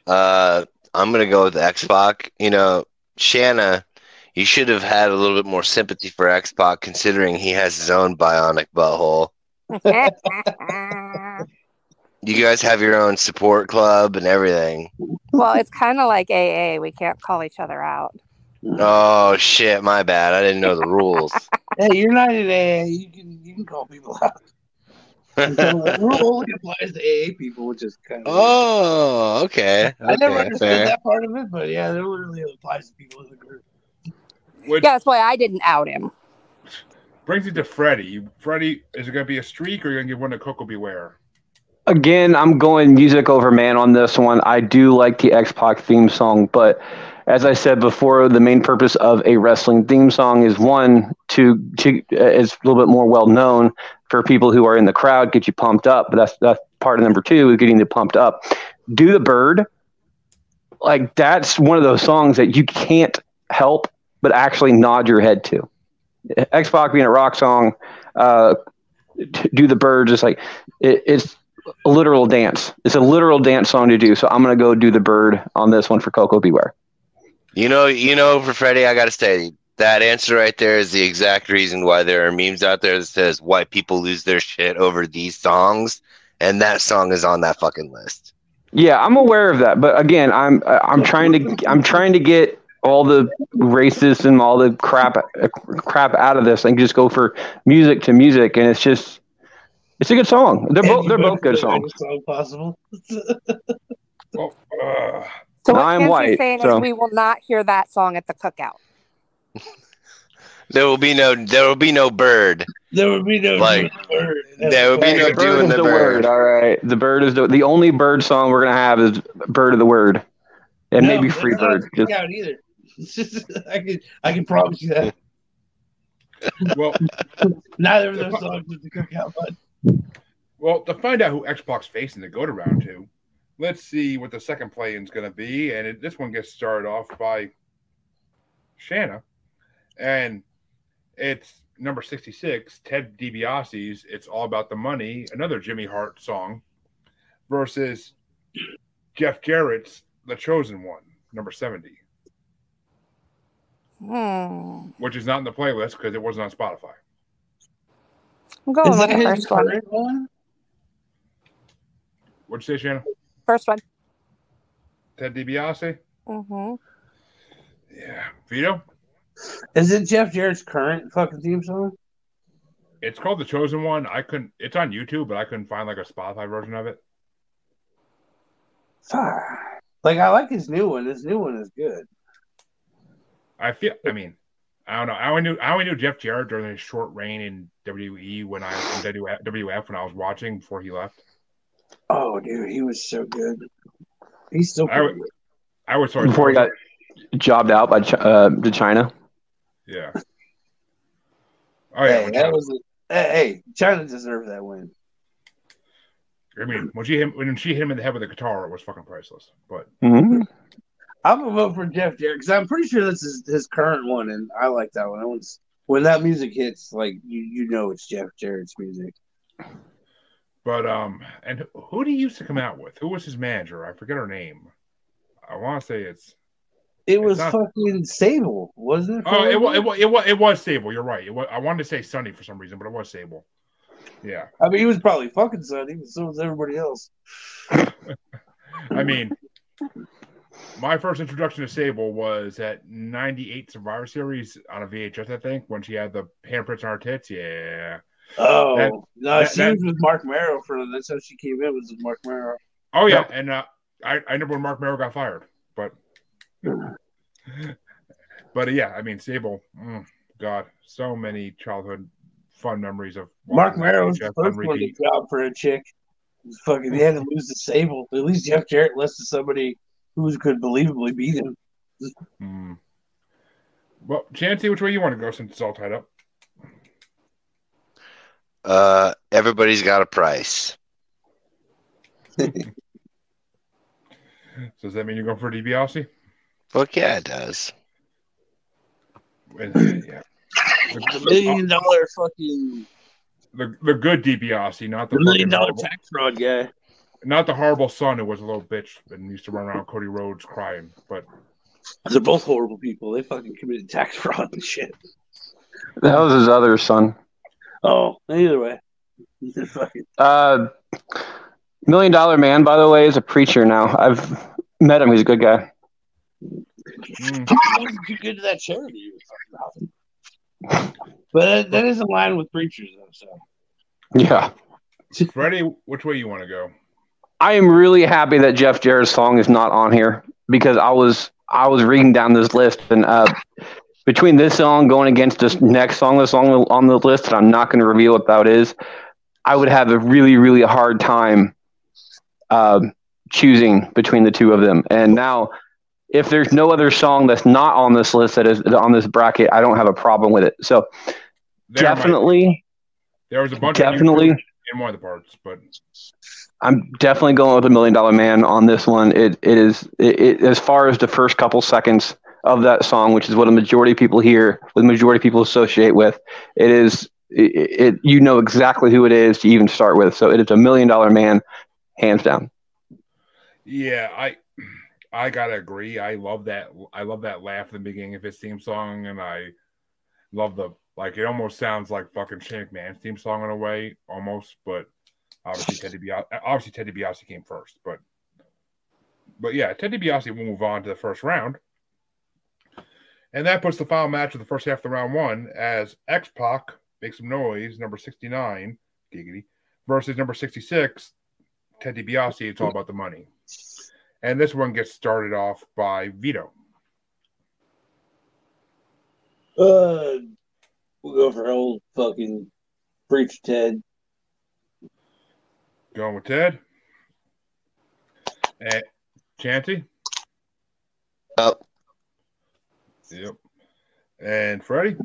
Uh, I'm gonna go with X Pac. You know, Shana, you should have had a little bit more sympathy for X Pac, considering he has his own bionic butthole. You guys have your own support club and everything. well, it's kind of like AA. We can't call each other out. Oh shit, my bad. I didn't know the rules. Hey, you're not in AA. You can you can call people out. the rule only applies to AA people, which is kind of. oh, okay. I never understood fair. that part of it, but yeah, it literally applies to people in the group. Which Yeah, that's why I didn't out him. brings it to Freddie. Freddie, is it going to be a streak or are you going to give one to Koko B. Ware? Again, I'm going music over man on this one. I do like the X Pac theme song, but as I said before, the main purpose of a wrestling theme song is one to, to uh, is a little bit more well known for people who are in the crowd, get you pumped up. But that's that's part of number two is getting you pumped up. Do the bird, like that's one of those songs that you can't help but actually nod your head to. X Pac being a rock song, uh, do the bird just like it, it's a literal dance. It's a literal dance song to do. So I'm gonna go do the bird on this one for Koko B. Ware. You know, you know, for Freddie, I gotta say that answer right there is the exact reason why there are memes out there that says why people lose their shit over these songs, and that song is on that fucking list. Yeah, I'm aware of that, but again, I'm I'm trying to I'm trying to get all the racist and all the crap crap out of this, and just go for music to music, and it's just it's a good song. They're both they're both good songs. Song possible. Well, uh, So what Now I'm white, saying so- is we will not hear that song at the cookout. There will be no, there will be no bird. There would be no Like, word. there would be no the bird doing the the bird. word. All right, the bird is the the only bird song we're gonna have is "Bird of the Word," and No, maybe it's "Free not Bird." Just, cookout either. Just, I can I can promise you that well, neither of those songs was the cookout. But well, to find out who X Pac's facing to go to round two, let's see what the second play is going to be. And it, this one gets started off by Shana, and it's number 66, Ted DiBiase's It's All About the Money, another Jimmy Hart song, versus Jeff Jarrett's The Chosen One, number 70, Hmm. which is not in the playlist because it wasn't on Spotify. I'm going is with the his first one. current one? What'd you say, Shana? First one. Ted DiBiase? Mm hmm Yeah. Vito? Is it Jeff Jarrett's current fucking theme song? It's called The Chosen One. I couldn't, it's on YouTube, but I couldn't find like a Spotify version of it. Fuck. Like I like his new one. His new one is good. I feel. I mean, I don't know. I only knew. I only knew Jeff Jarrett during his short reign in WE when I in WF, WF when I was watching before he left. Oh, dude, he was so good. He's still I pretty I was sorry before he got jobbed out by uh, to Chyna. Yeah. Oh yeah. hey, that Chyna- was a, hey, hey, Chyna deserved that win. I mean, when she hit him, when she hit him in the head with a guitar, it was fucking priceless. But Mhm. I'm gonna vote for Jeff Jarrett because I'm pretty sure this is his current one, and I like that one. That one's when that music hits, like you you know it's Jeff Jarrett's music. but um, and who- did he used to come out with? Who was his manager? I forget her name. I want to say it's. It was not- fucking Sable, wasn't it? Oh, it was. It was. It was. It was Sable. You're right. It was, I wanted to say Sunny for some reason, but it was Sable. Yeah. I mean, he was probably fucking Sunny, but so was everybody else. I mean, my first introduction to Sable was at 98 Survivor Series on a VHS, I think, when she had the handprints on her tits. Yeah. Oh That- no, that- she that- was with Marc Mero for that's how she came in was with Marc Mero. Oh, yeah. And uh, I, I remember when Marc Mero got fired, but. But uh, yeah, I mean, Sable, mm, God, so many childhood fun memories of Mark watching Mero was the VHS first one to job for a chick. Fucking, they had to lose the Sable. At least Jeff Jarrett listed somebody who could believably beat him. Mm. Well, Chancey, which way you want to go since it's all tied up? Uh, everybody's got a price. So does that mean you're going for DiBiase? Fuck yeah, it does. And, yeah. The million dollar fucking The, the good DiBiase, not the the million dollar tax fraud guy. Not the horrible son who was a little bitch and used to run around Cody Rhodes crying. But They're both horrible people. They fucking committed tax fraud and shit. That was his other son. Oh, either way. They're fucking Uh, Million Dollar Man, by the way, is a preacher now. I've met him. He's a good guy. mm, too good to that charity. you fucking But that, that is in line with preachers, though. So Yeah. Freddie, which way you want to go? I am really happy that Jeff Jarrett's song is not on here because I was I was reading down this list and uh, between this song going against this next song that's on the, on the list, and I'm not going to reveal what that is, I would have a really, really hard time um, choosing between the two of them. And now, if there's no other song that's not on this list that is on this bracket, I don't have a problem with it. So There definitely, there was a bunch definitely. of in one of the parts, but I'm definitely going with a million dollar man on this one. It it is it, it, as far as the first couple seconds of that song, which is what a majority of people hear, what the majority of people associate with. It is it, it you know exactly who it is to even start with. So it is a million dollar man, hands down. yeah, I I gotta agree. I love that. I love that laugh at the beginning of his theme song, and I love the like. It almost sounds like fucking Shane McMahon's theme song in a way, almost. But obviously, Ted DiBiase. Obviously, Ted DiBiase came first, but but yeah, Ted DiBiase will move on to the first round, and that puts the final match of the first half of the round one as X Pac makes some noise, number sixty nine, giggity, versus number sixty six, Ted DiBiase. It's all about the money. And this one gets started off by Vito. Uh, we'll go for old fucking Preacher Ted. Going with Ted. And Chanty. Oh, Yep. And Freddie.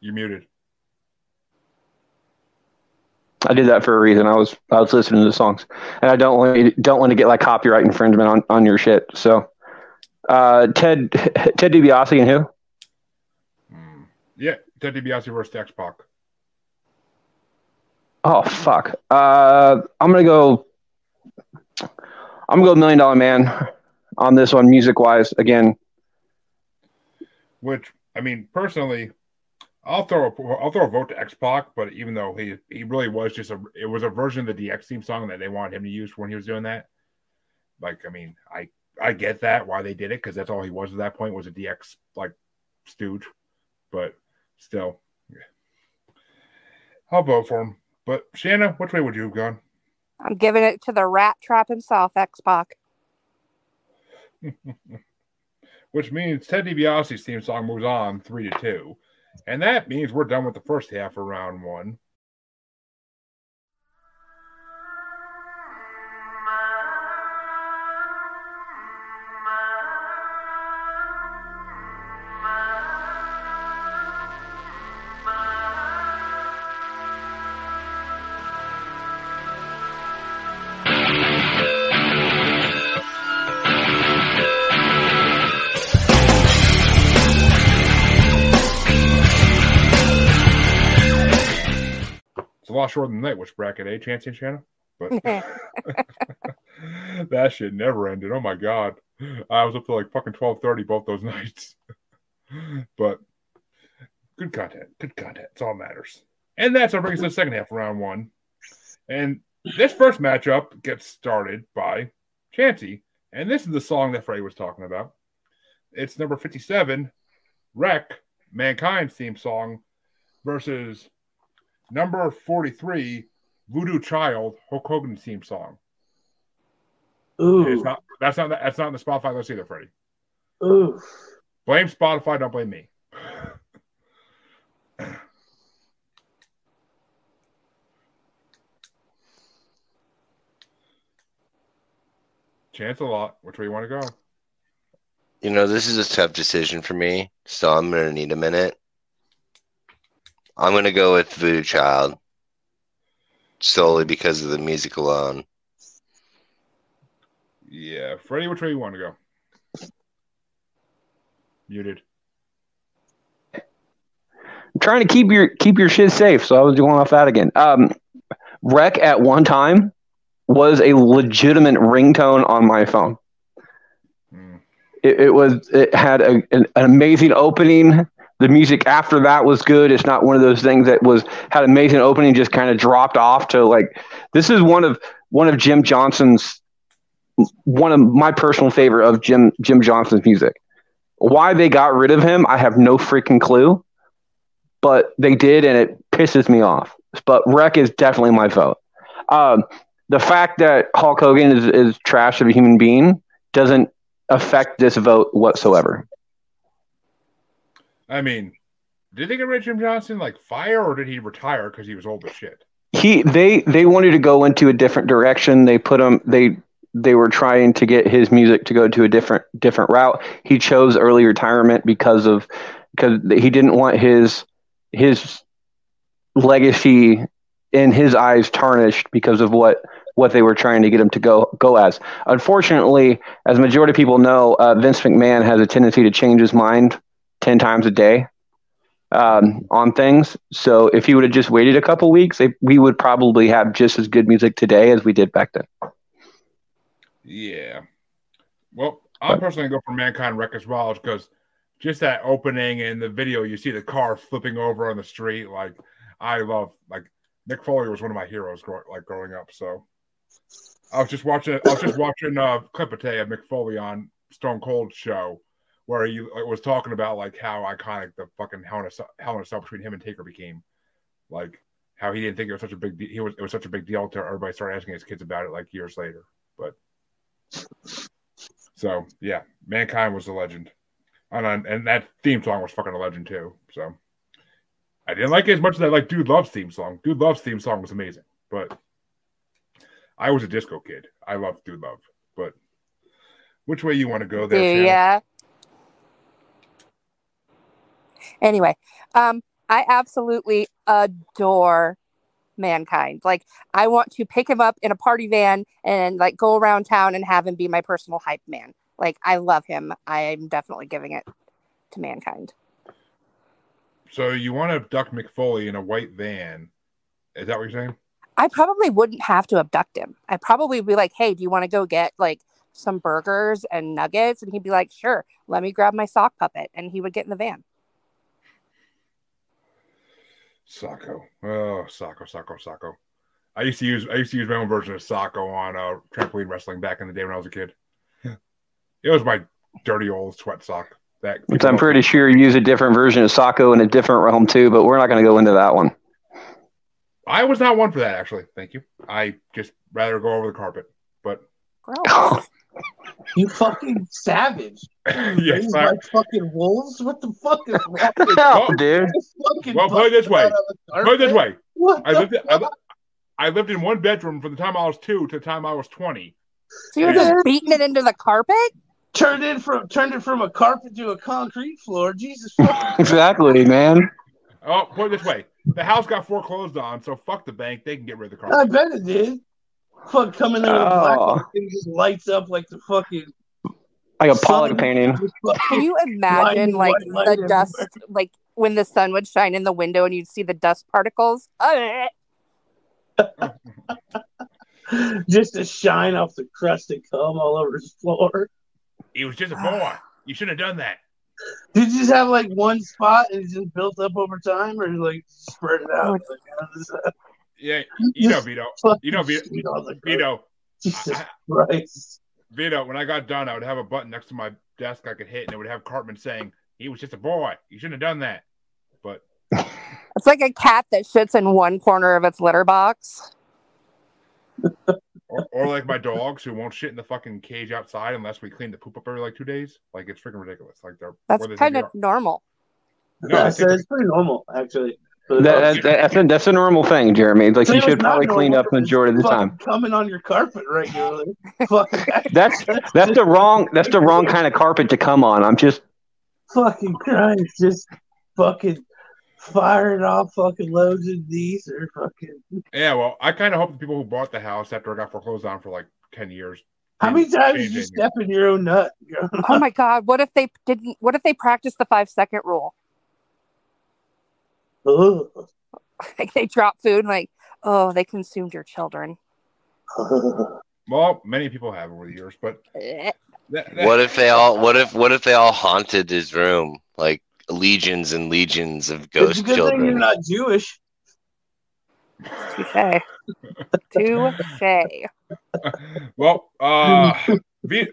You're muted. I did that for a reason. I was I was listening to the songs, and I don't want don't want to get like copyright infringement on, on your shit. So, uh, Ted Ted DiBiase and who? Hmm. Yeah, Ted DiBiase versus X Pac. Oh fuck. Uh, I'm gonna go. I'm gonna go Million Dollar Man on this one, music wise. Again, Which I mean, personally, I'll throw a, I'll throw a vote to X Pac, but even though he he really was just a it was a version of the DX theme song that they wanted him to use when he was doing that. Like, I mean, I I get that why they did it because that's all he was at that point was a DX like stooge, but still, yeah. I'll vote for him. But Shana, which way would you have gone? I'm giving it to the rat trap himself, X Pac. Which means Ted DiBiase's theme song moves on three to two. And that means we're done with the first half of round one. Lot shorter than that, which bracket, A, Chancey and Shana? But that shit never ended. Oh my god. I was up to like fucking twelve thirty both those nights. but good content. Good content. It's all matters. And that's our brings us to the second half of round one. And this first matchup gets started by Chancey. And this is the song that Freddie was talking about. It's number 57, Wreck, Mankind's theme song, versus number 43, Voodoo Child, Hulk Hogan's theme song. Ooh, It's not that's not that's not in the Spotify list either, Freddie. ooh. Blame Spotify, don't blame me. Chance a lot. Which way you want to go? you know, this is a tough decision for me, so I'm gonna need a minute. I'm gonna go with Voodoo Child solely because of the music alone. Yeah, Freddie, which way you want to go? Muted. I'm trying to keep your keep your shit safe, so I was going off that again. Um, Wreck at one time was a legitimate ringtone on my phone. Hmm. It, it was it had a, an, an amazing opening. The music after that was good. It's not one of those things that was had amazing opening just kind of dropped off to like this is one of one of Jim Johnston's one of my personal favorite of Jim Jim Johnston's music. Why they got rid of him, I have no freaking clue. But they did, and it pisses me off. But Wreck is definitely my vote. Um, the fact that Hulk Hogan is, is trash of a human being doesn't affect this vote whatsoever. I mean, did they get rid of Jim Johnston like fire, or did he retire because he was old as shit? He they they wanted to go into a different direction. They put him they they were trying to get his music to go to a different different route. He chose early retirement because of because he didn't want his his legacy in his eyes tarnished because of what what they were trying to get him to go go as. Unfortunately, as majority of people know, uh, Vince McMahon has a tendency to change his mind ten times a day um, on things. So if he would have just waited a couple weeks, they, we would probably have just as good music today as we did back then. Yeah. Well, I'm personally gonna go for Mankind Wreck as well because just that opening and the video, you see the car flipping over on the street. Like I love like Mick Foley was one of my heroes grow, like growing up. So I was just watching I was just watching a clip of today of Mick Foley on Stone Cold show where he uh, was talking about like how iconic the fucking Hell in a, Hell in a Cell between him and Taker became. Like how he didn't think it was such a big deal. He was it was such a big deal to everybody started asking his kids about it like years later. But so yeah, Mankind was a legend, and and that theme song was fucking a legend too. So I didn't like it as much as I like Dude Loves theme song. Dude Loves theme song was amazing, but I was a disco kid. I loved Dude Love, but which way you want to go there? Yeah. Anyway, um, I absolutely adore mankind. Like, I want to pick him up in a party van and like go around town and have him be my personal hype man. Like, I love him. I'm definitely giving it to mankind. So you want to abduct Mick Foley in a white van? Is that what you're saying? I probably wouldn't have to abduct him. I'd probably be like, hey, do you want to go get like some burgers and nuggets? And he'd be like, sure, let me grab my sock puppet. And he would get in the van. Socko. Oh, Socko, Socko, Socko. I used to use I used to use my own version of Socko on uh, trampoline wrestling back in the day when I was a kid. it was my dirty old sweat sock. That Which I'm pretty sure you use a different version of Socko in a different realm too, but we're not going to go into that one. I was not one for that actually. Thank you. I just rather go over the carpet. But Gross. You fucking savage. yes, Raised I, by fucking wolves? What the fuck is wrong with No, dude. this Well, put it this way. butt put it this way. What I the lived I, fuck? I lived in one bedroom from the time I was two to the time I was twenty. So you were just beating it into the carpet? Turned it from turned it from a carpet to a concrete floor. Jesus Exactly, man. Oh, put it this way. The house got foreclosed on, so fuck the bank. They can get rid of the carpet. I bet it did. Fuck coming in with a black Oh. light and just lights up like the fucking Like a Pollock painting. Can you imagine Blinding like white light the everywhere. dust, like when the sun would shine in the window and you'd see the dust particles? Just to shine off the crust and cum all over his floor. He was just a boy. You shouldn't have done that. Did you just have like one spot and it just built up over time, or like spread it out? Oh. Like, how does that Yeah, you know, Vito. You know, Vito. shit on the carpet? Vito. Jesus I- Christ. Vito, when I got done, I would have a button next to my desk I could hit, and it would have Cartman saying, "He was just a boy. You shouldn't have done that." But It's like a cat that shits in one corner of its litter box. or, or like my dogs who won't shit in the fucking cage outside unless we clean the poop up every like two days. Like it's freaking ridiculous. Like they're That's kind of normal. No, I That's, it's pretty normal, actually. But That, that, that's, a, that's a normal thing, Jeremy. Like you should not probably clean up the majority of the time. Coming on your carpet regularly. fucking, That's that's the wrong that's the wrong kind of carpet to come on. I'm just fucking Christ. Just fucking firing off fucking loads of these or fucking. Yeah, well, I kind of hope the people who bought the house after it got foreclosed on for like ten years. How many times did you Changing. step in your own nut? Oh my god! What if they didn't? What if they practiced the five second rule? Ugh. Like they drop food, like oh, they consumed your children. Well, many people have over the years, but Eh. that, that- What if they all? What if? What if they all haunted his room like legions and legions of It's a ghost children? thing you're not Jewish. Touche. Touche. well, uh, Vito,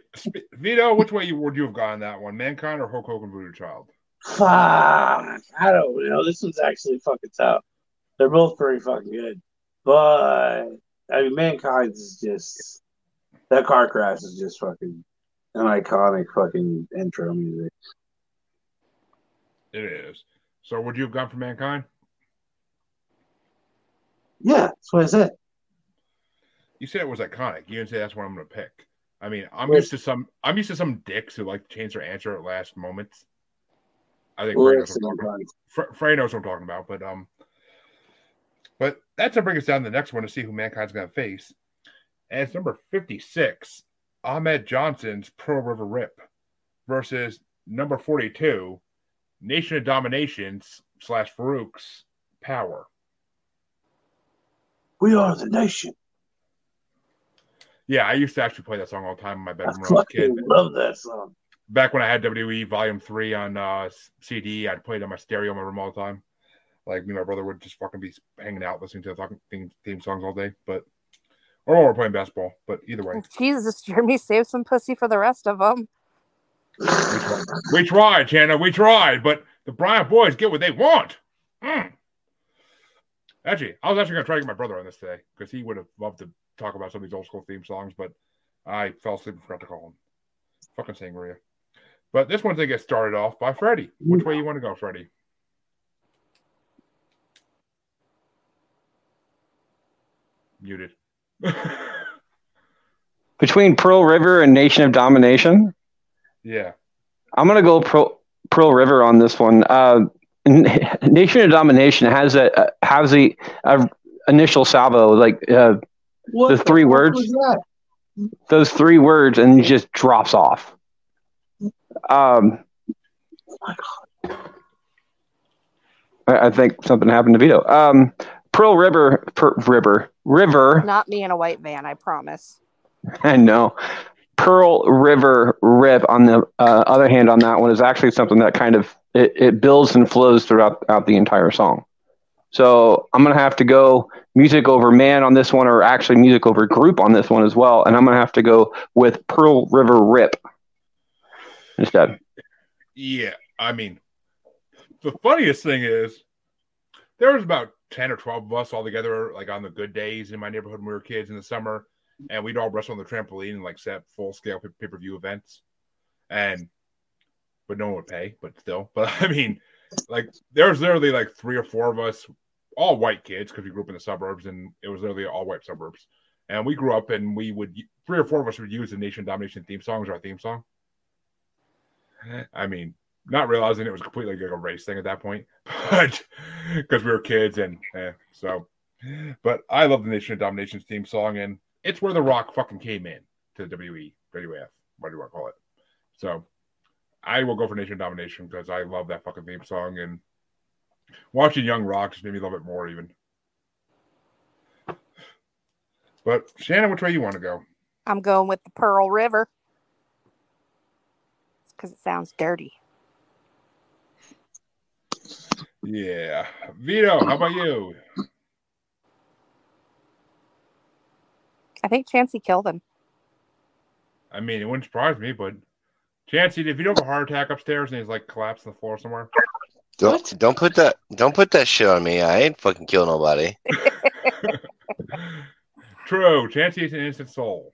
Vito, which way would you have gone that one? Mankind or Hulk Hogan Voodoo Child? Fuck. I don't know. This one's actually fucking tough. They're both pretty fucking good. But I mean Mankind is just that car crash is just fucking an iconic fucking intro music. It is. So would you have gone for Mankind? Yeah, that's what I said. You said it was iconic. You didn't say that's what I'm going to pick. I mean, I'm used to some. I'm used to some dicks who like to change their answer at last moments. I think Frey knows, what I'm talking about. Fre- Frey knows what I'm talking about. But um, but that's to bring us down to the next one to see who Mankind's going to face. And it's number 56, Ahmed Johnson's Pearl River Rip versus number 42, Nation of Dominations slash Faarooq's Power. We are the nation. Yeah, I used to actually play that song all the time in my I bedroom when I was a kid. love that song. Back when I had WWE Volume Three on uh, CD, I'd play it on my stereo in my room all the time. Like me and my brother would just fucking be hanging out listening to the fucking theme, theme songs all day. But or we're playing basketball. But either way, Jesus, Jeremy, save some pussy for the rest of them. we tried. We tried, Shana. We tried, but the Bryant boys get what they want. Mm. Actually, I was actually going to try to get my brother on this today because he would have loved to talk about some of these old school theme songs, but I fell asleep and forgot to call him. Fucking sangria. But this one's going to get started off by Freddie. Which way you want to go, Freddie? Muted. Between Pearl River and Nation of Domination, yeah. I'm gonna go Pearl, Pearl River on this one. Uh, Nation of Domination has a uh, has the uh, initial salvo like uh, The three fuck words? those three words and it just drops off. Um, I, I think something happened to Vito. Um, Pearl River, per, River, River. Not me in a white van, I promise. I know. Pearl River Rip, on the uh, other hand, on that one is actually something that kind of it, it builds and flows throughout, throughout the entire song. So I'm gonna have to go music over man on this one, or actually music over group on this one as well. And I'm gonna have to go with Pearl River Rip instead. Yeah. I mean, the funniest thing is there was about 10 or 12 of us all together, like on the good days in my neighborhood when we were kids in the summer. And we'd all wrestle on the trampoline and like set full scale pay per view events. And, but no one would pay, but still. But I mean, like, there was literally like three or four of us, all white kids, because we grew up in the suburbs and it was literally all white suburbs. And we grew up and we would, three or four of us would use the Nation Domination theme song as our theme song. I mean, not realizing it was completely like a race thing at that point, but because we were kids and eh, so. But I love the Nation of Domination's theme song, and it's where The Rock fucking came in to the WWE, WWF, what do you want to call it? So I will go for Nation of Domination because I love that fucking theme song, and watching Young Rock just made me love it more even. But Shannon, which way you want to go? I'm going with the Pearl River. Because it sounds dirty. Yeah, Vito, how about you? I think Chancey killed him. I mean, it wouldn't surprise me, but Chancey, if you don't have a heart attack upstairs and he's like collapsed on the floor somewhere, Don't don't put that don't put that shit on me. I ain't fucking kill nobody. true. Chancey is an innocent soul.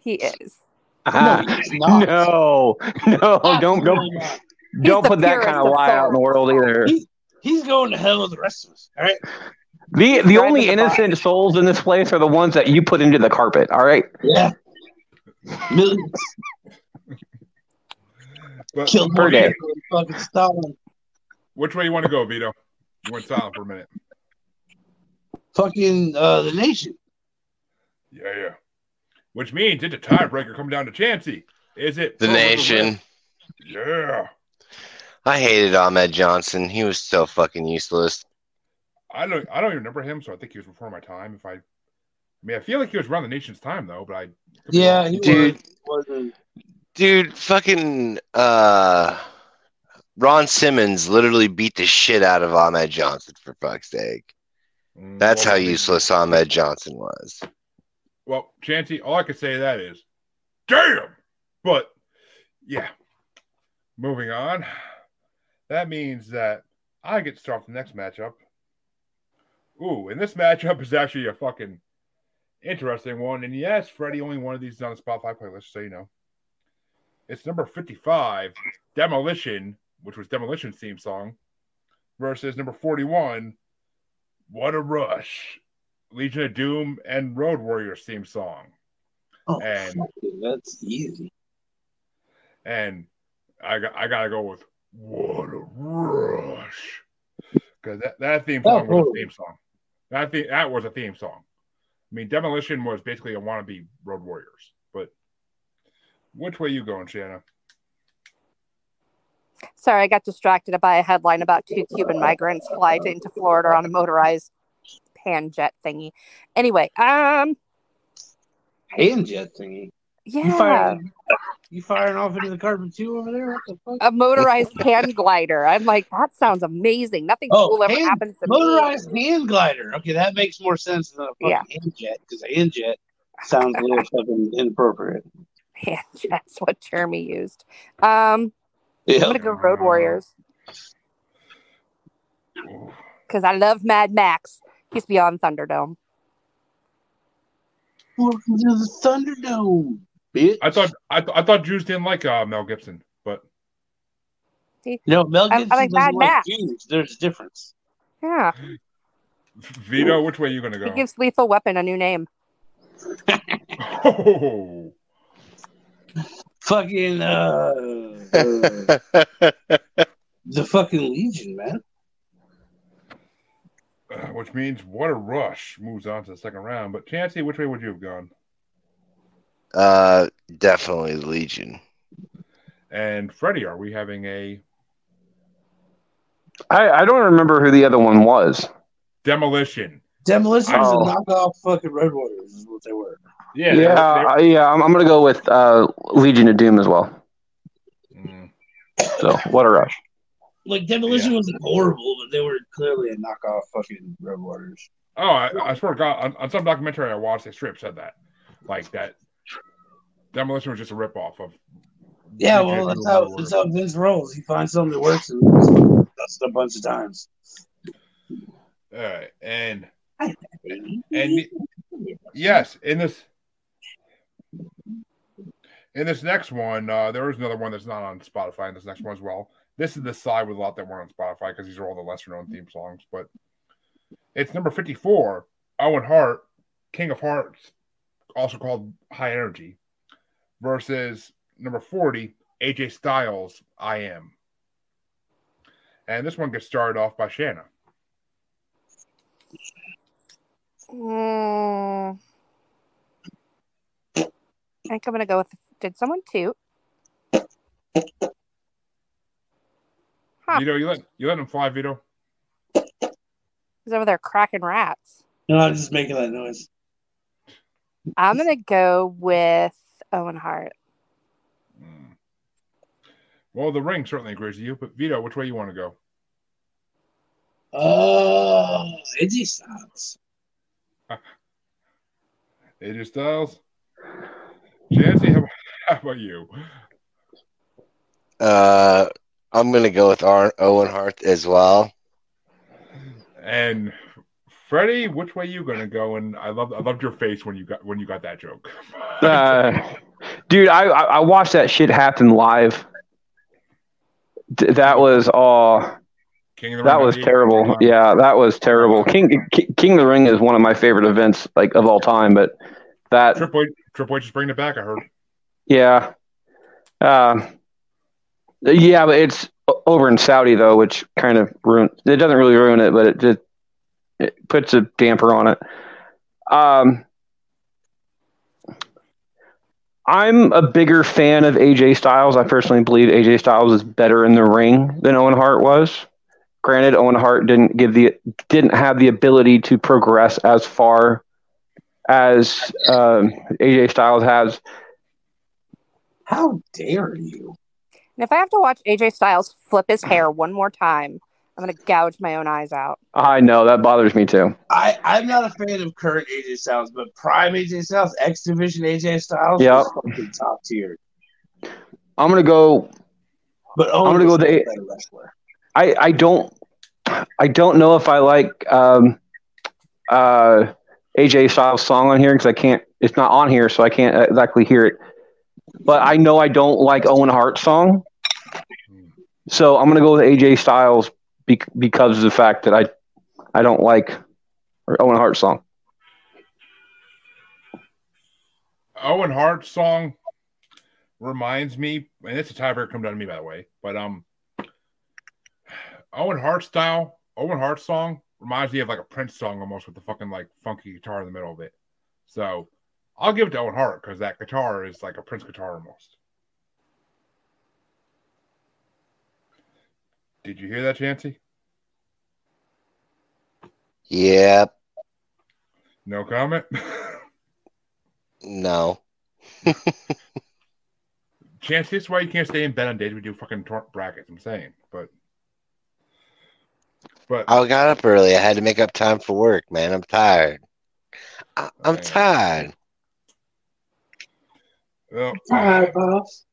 He is. Ah, he's not. no, no, don't don't Absolutely don't put that kind of of lie out in the world either. He's, he's going to hell with the rest of us. All right. The the Right only in the box. innocent souls in this place are the ones that you put into the carpet. All right. Yeah. Millions But killed Per day. fucking Stalin. which way you want to go, Vito? You went silent for a minute. Fucking uh, the nation. Yeah, yeah. Which means it's a tiebreaker coming down to Chancey. Is it The nation. Red? Yeah. I hated Ahmed Johnson. He was so fucking useless. I don't. I don't even remember him, so I think he was before my time. If I, I mean, I feel like he was around the nation's time though, but I. Yeah, he Dude. was. Dude, fucking uh Ron Simmons literally beat the shit out of Ahmed Johnson for fuck's sake. Mm, That's well, how useless Ahmed Johnson was. Well, Chancey, all I can say that is, damn. But yeah, moving on. That means that I get to start the next matchup. Ooh, and this matchup is actually a fucking interesting one. And yes, Freddie, only one of these is on the Spotify playlist, so you know. It's number 55, Demolition, which was Demolition's theme song, versus number 41, What a Rush, Legion of Doom and Road Warriors theme song. Oh, And- that's easy. And I got, I gotta go with What a Rush. Because that, that theme Oh, song was a theme song. That, the, that was a theme song. I mean, Demolition was basically a wannabe Road Warriors. But which way you going, Shana? Sorry, I got distracted by a headline about two Cuban migrants fly to, into Florida on a motorized pan jet thingy. Anyway, um, Hand jet thingy. You yeah, firing, you firing off into the carpet too over there? What the fuck? a motorized hand glider. I'm like, that sounds amazing. Nothing Oh, cool ever hand- happens to Motorized hand glider. Okay, that makes more sense than a fucking Yeah. hand jet because a hand jet sounds a little fucking inappropriate. me. Pan jet's what Jeremy used. Um, Yeah. I'm gonna go Road Warriors because I love Mad Max. He's beyond Thunderdome. Welcome to the Thunderdome, bitch. I thought I, th- I thought Jews didn't like uh, Mel Gibson, but no, Mel I- I Gibson like doesn't like Jews. There's a difference. Yeah, Vito, which way are you gonna go? he gives Lethal Weapon a new name. Oh, Fucking uh, uh, the fucking Legion, man. Uh, which means what a rush moves on to the second round. But Chancey, which way would you have gone? uh, definitely Legion. And Freddie, are we having a I, I don't remember who the other one was. demolition? Demolition was Oh. a knockoff fucking Road Warriors, is what they were. Yeah, Yeah, they were- I- yeah. I'm, I'm gonna go with uh, Legion of Doom as well. mm. So what a rush! Like Demolition Yeah. wasn't horrible, but they were clearly a knockoff fucking Road Warriors. Oh, I, I swear to God, on, on some documentary I watched, the strip said that, like that. Demolition was just a ripoff of. Yeah, DJ well, that's how Road that's how Vince rolls. He finds something that works and does it a bunch of times. All right, and and yes, in this in this next one, uh, there is another one that's not on Spotify. In this next one as well, this is the side with a lot that weren't on Spotify because these are all the lesser known theme songs. But it's number fifty four, Owen Hart, King of Hearts, also called High Energy, versus number forty, AJ Styles, I Am. And this one gets started off by Shana. Mm. I think I'm gonna go with. Did someone toot? Huh. Vito, you let you let him fly, Vito. He's over there cracking rats. No, I'm just making that noise. I'm gonna go with Owen Hart. Mm. Well, the ring certainly agrees with you, but Vito, which way you want to go? Oh, Edgy Styles. AJ Styles. Chancy, how, how about you? Uh, I'm gonna go with Ar- Owen Hart as well. And Freddie, which way you gonna go? And I love I loved your face when you got when you got that joke. Uh, dude, I, I I watched that shit happen live. D- That was all. King of the That Ring was 98. terrible. Yeah, that was terrible. King King King of the Ring is one of my favorite events like of all time, but that Triple H, Triple H is bringing it back. I heard. yeah, um, yeah, but it's over in Saudi though, which kind of ruin. It doesn't really ruin it, but it just it puts a damper on it. Um, I'm a bigger fan of AJ Styles. I personally believe AJ Styles is better in the ring than Owen Hart was. Granted, Owen Hart didn't give the didn't have the ability to progress as far as um, AJ Styles has. How dare you? And if I have to watch AJ Styles flip his hair one more time, I'm gonna gouge my own eyes out. I know that bothers me too. I, I'm not a fan of current AJ Styles, but prime AJ Styles, X Division AJ Styles, Yep. was fucking top tier. I'm gonna go. But Owen I'm gonna go was with a the- wrestler. I I don't I don't know if I like um, uh, AJ Styles song on here because I can't. It's not on here, so I can't exactly hear it. But I know I don't like Owen Hart's song. So I'm gonna go with AJ Styles be- because of the fact that I I don't like Owen Hart's song. Owen Hart's song reminds me, and it's a tiebreaker come down to me by the way, but um, Owen Hart style, Owen Hart song reminds me of like a Prince song almost with the fucking like funky guitar in the middle of it. So I'll give it to Owen Hart because that guitar is like a Prince guitar almost. Did you hear that, Chancey? Yep. No comment. No. Chance, this is why you can't stay in bed on days we do fucking brackets. I'm saying, but but I got up early. I had to make up time for work, man. I'm tired. I- I'm Man. tired. Well, Alright, boss.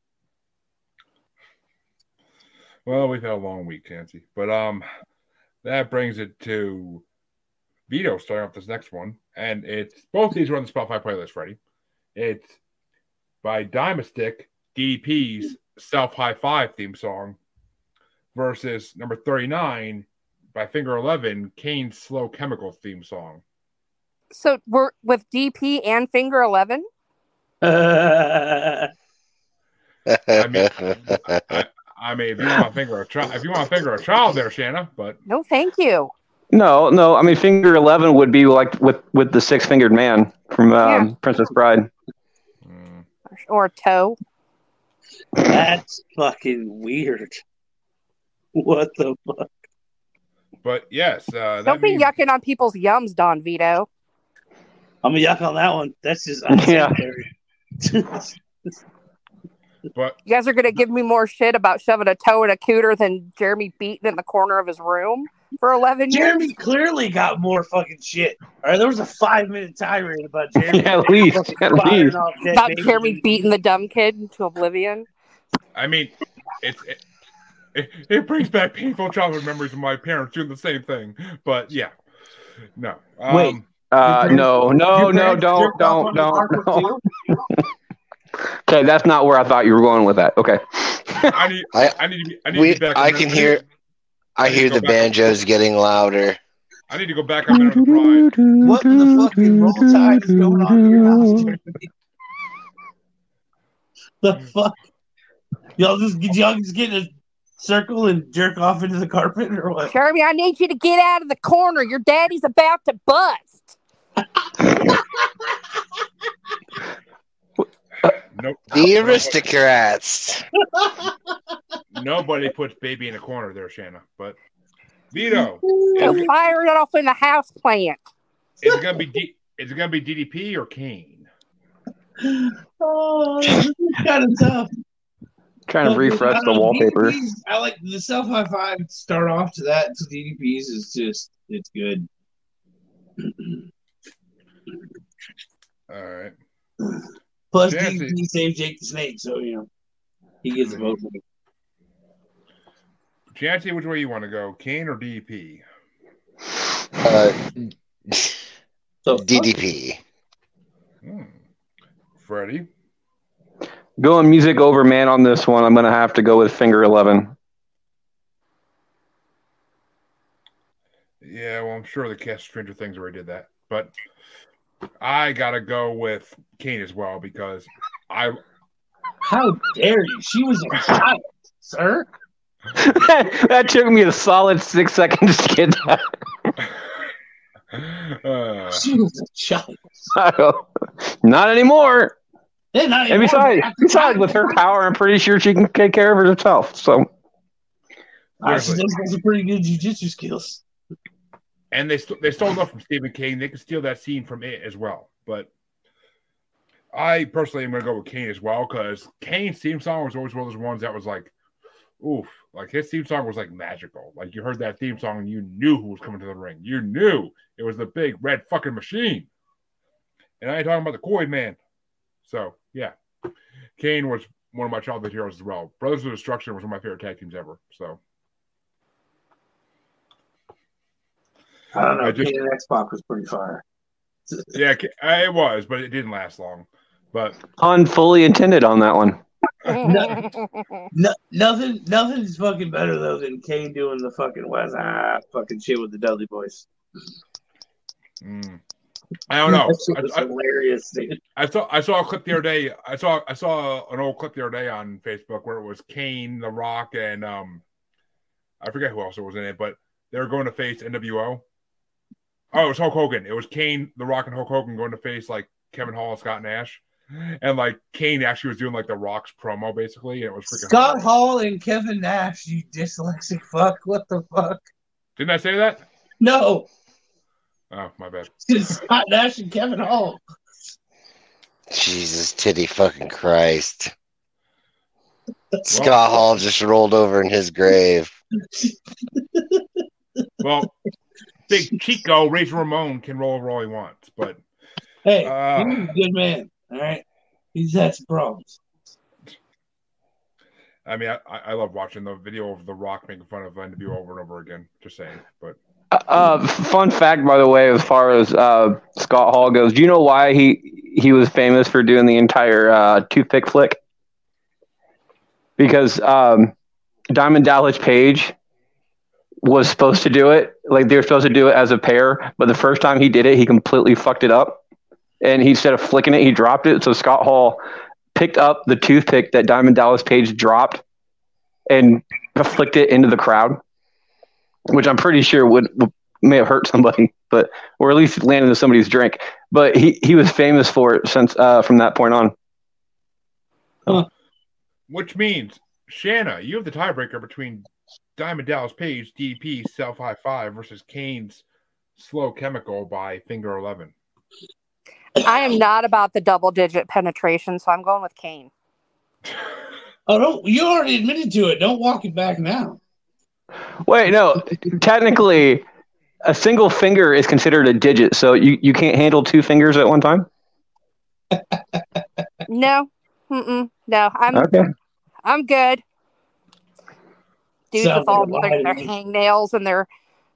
well, we've had a long week, Chancey. But um, that brings it to Vito starting off this next one, and it's both these are on the Spotify playlist. Freddie, it's by Dimastick, DDP's Self High Five theme song, versus number thirty nine by Finger Eleven, Kane's Slow Chemical theme song. So we're with DP and Finger Eleven. I mean, I, I mean, if you want to finger a child, if you want to finger a child, there, Shana. But No, thank you. No, no. I mean, finger eleven would be like with with the six fingered man from um, Yeah. Princess Bride. mm, Or toe. That's fucking weird. What the fuck? but yes, uh, that Don't be means, yucking on people's yums, Don Vito. I'm a yuck on that one. That's just Yeah. But You guys are gonna give me more shit about shoving a toe in a cooter than Jeremy beating in the corner of his room for eleven Jeremy years. clearly got more fucking shit. All right, there was a five minute tirade about Jeremy. Yeah, at least, at least. About babies. Jeremy beating the dumb kid into oblivion. I mean, it's it, it, it brings back painful childhood memories of my parents doing the same thing. But yeah, no. Um, Wait. Uh, no, no, Your no, don't, jerked off don't, don't, no. Okay, that's not where I thought you were going with that. Okay. I need, I- I, need to be, I need we- to be back. I can hear- I hear the banjos getting louder. I need to go back on Minute of Pride. What the fucking roll tide is going on in your house, Jeremy? The fuck? Y'all just y'all just get in a circle and jerk off into the carpet or what? Jeremy, I need you to get out of the corner. Your daddy's about to bust. Nope. The aristocrats. Nobody puts baby in a corner there, Shana. But Vito, Go is, fire it off in the house plant. is it gonna be D, is it gonna be DDP or Kane? Oh, this is kind of tough. Trying to refresh the wallpaper. DDPs, I like the self high five. Start off to that to DDPs is just it's good. All right. Plus Fancy. DDP saved Jake the Snake, so you know he gets a vote. for it. Chancey, which way you want to go, Kane or DDP? Uh, So DDP. Hmm. Freddie. Going music over man on this one. I'm gonna have to go with finger eleven. Yeah, well, I'm sure the cast of Stranger Things already did that, but I gotta go with Kane as well because I How dare you? She was a child, sir. that took me a solid six seconds to get that. uh, She was a child. Not anymore. And, not And anymore, besides, but besides, with her power, I'm pretty sure she can take care of herself. So Uh, she does have some pretty good jujitsu skills. And they st- they stole enough from Stephen King. They could steal that scene from it as well. But I personally am gonna go with Kane as well because Kane's theme song was always one of those ones that was like, oof, like his theme song was like magical. Like you heard that theme song and you knew who was coming to the ring. You knew it was the big red fucking machine. And I ain't talking about the Koi man. So yeah, Kane was one of my childhood heroes as well. Brothers of Destruction was one of my favorite tag teams ever. So I don't know. I just- Kane and X Pac was pretty fire. yeah, it was, but it didn't last long. But Pun fully intended on that one. No, nothing, nothing's fucking better though than Kane doing the fucking West ah fucking shit with the Dudley Boyz. mm, I don't know. That was I, I, hilarious, dude. I saw I saw a clip the other day. I saw I saw an old clip the other day on Facebook where it was Kane, The Rock, and um, I forget who else was in it, but they were going to face NWO. Oh, it was Hulk Hogan. It was Kane, The Rock, and Hulk Hogan going to face like Kevin Hall, and Scott Nash, and like Kane actually was doing like the Rock's promo basically, and it was freaking. Scott hilarious. Hall and Kevin Nash, you dyslexic fuck. What the fuck? Didn't I say that? No, Oh, my bad. it's Scott Nash and Kevin Hall. Jesus, titty fucking Christ. Scott Hall just rolled over in his grave. Well, Big Chico, Razor Ramon can roll over all he wants, but Hey, Uh. he's a good man. All right, he's had some problems. I mean, I, I love watching the video of The Rock making fun of NWO over and over again. Just saying, but Uh, fun fact, by the way, as far as uh, Scott Hall goes, do you know why he he was famous for doing the entire uh, toothpick flick? Because um, Diamond Dallas Page was supposed to do it, like they were supposed to do it as a pair, but the first time he did it, he completely fucked it up, and he, instead of flicking it, he dropped it. So Scott Hall picked up the toothpick that Diamond Dallas Page dropped and flicked it into the crowd which I'm pretty sure would, would may have hurt somebody, but or at least landed in somebody's drink. But he, he was famous for it since uh, from that point on. which means Shana, you have the tiebreaker between Diamond Dallas Page, DDP, Self High Five versus Kane's Slow Chemical by Finger Eleven. I am not about the double digit penetration, so I'm going with Kane. Oh, don't you already admitted to it? Don't walk it back now. Wait, no, technically, a single finger is considered a digit, so you, you can't handle two fingers at one time. No, Mm-mm, no, I'm Okay. I'm good. Dudes Sounds with all their, lie to their hangnails and their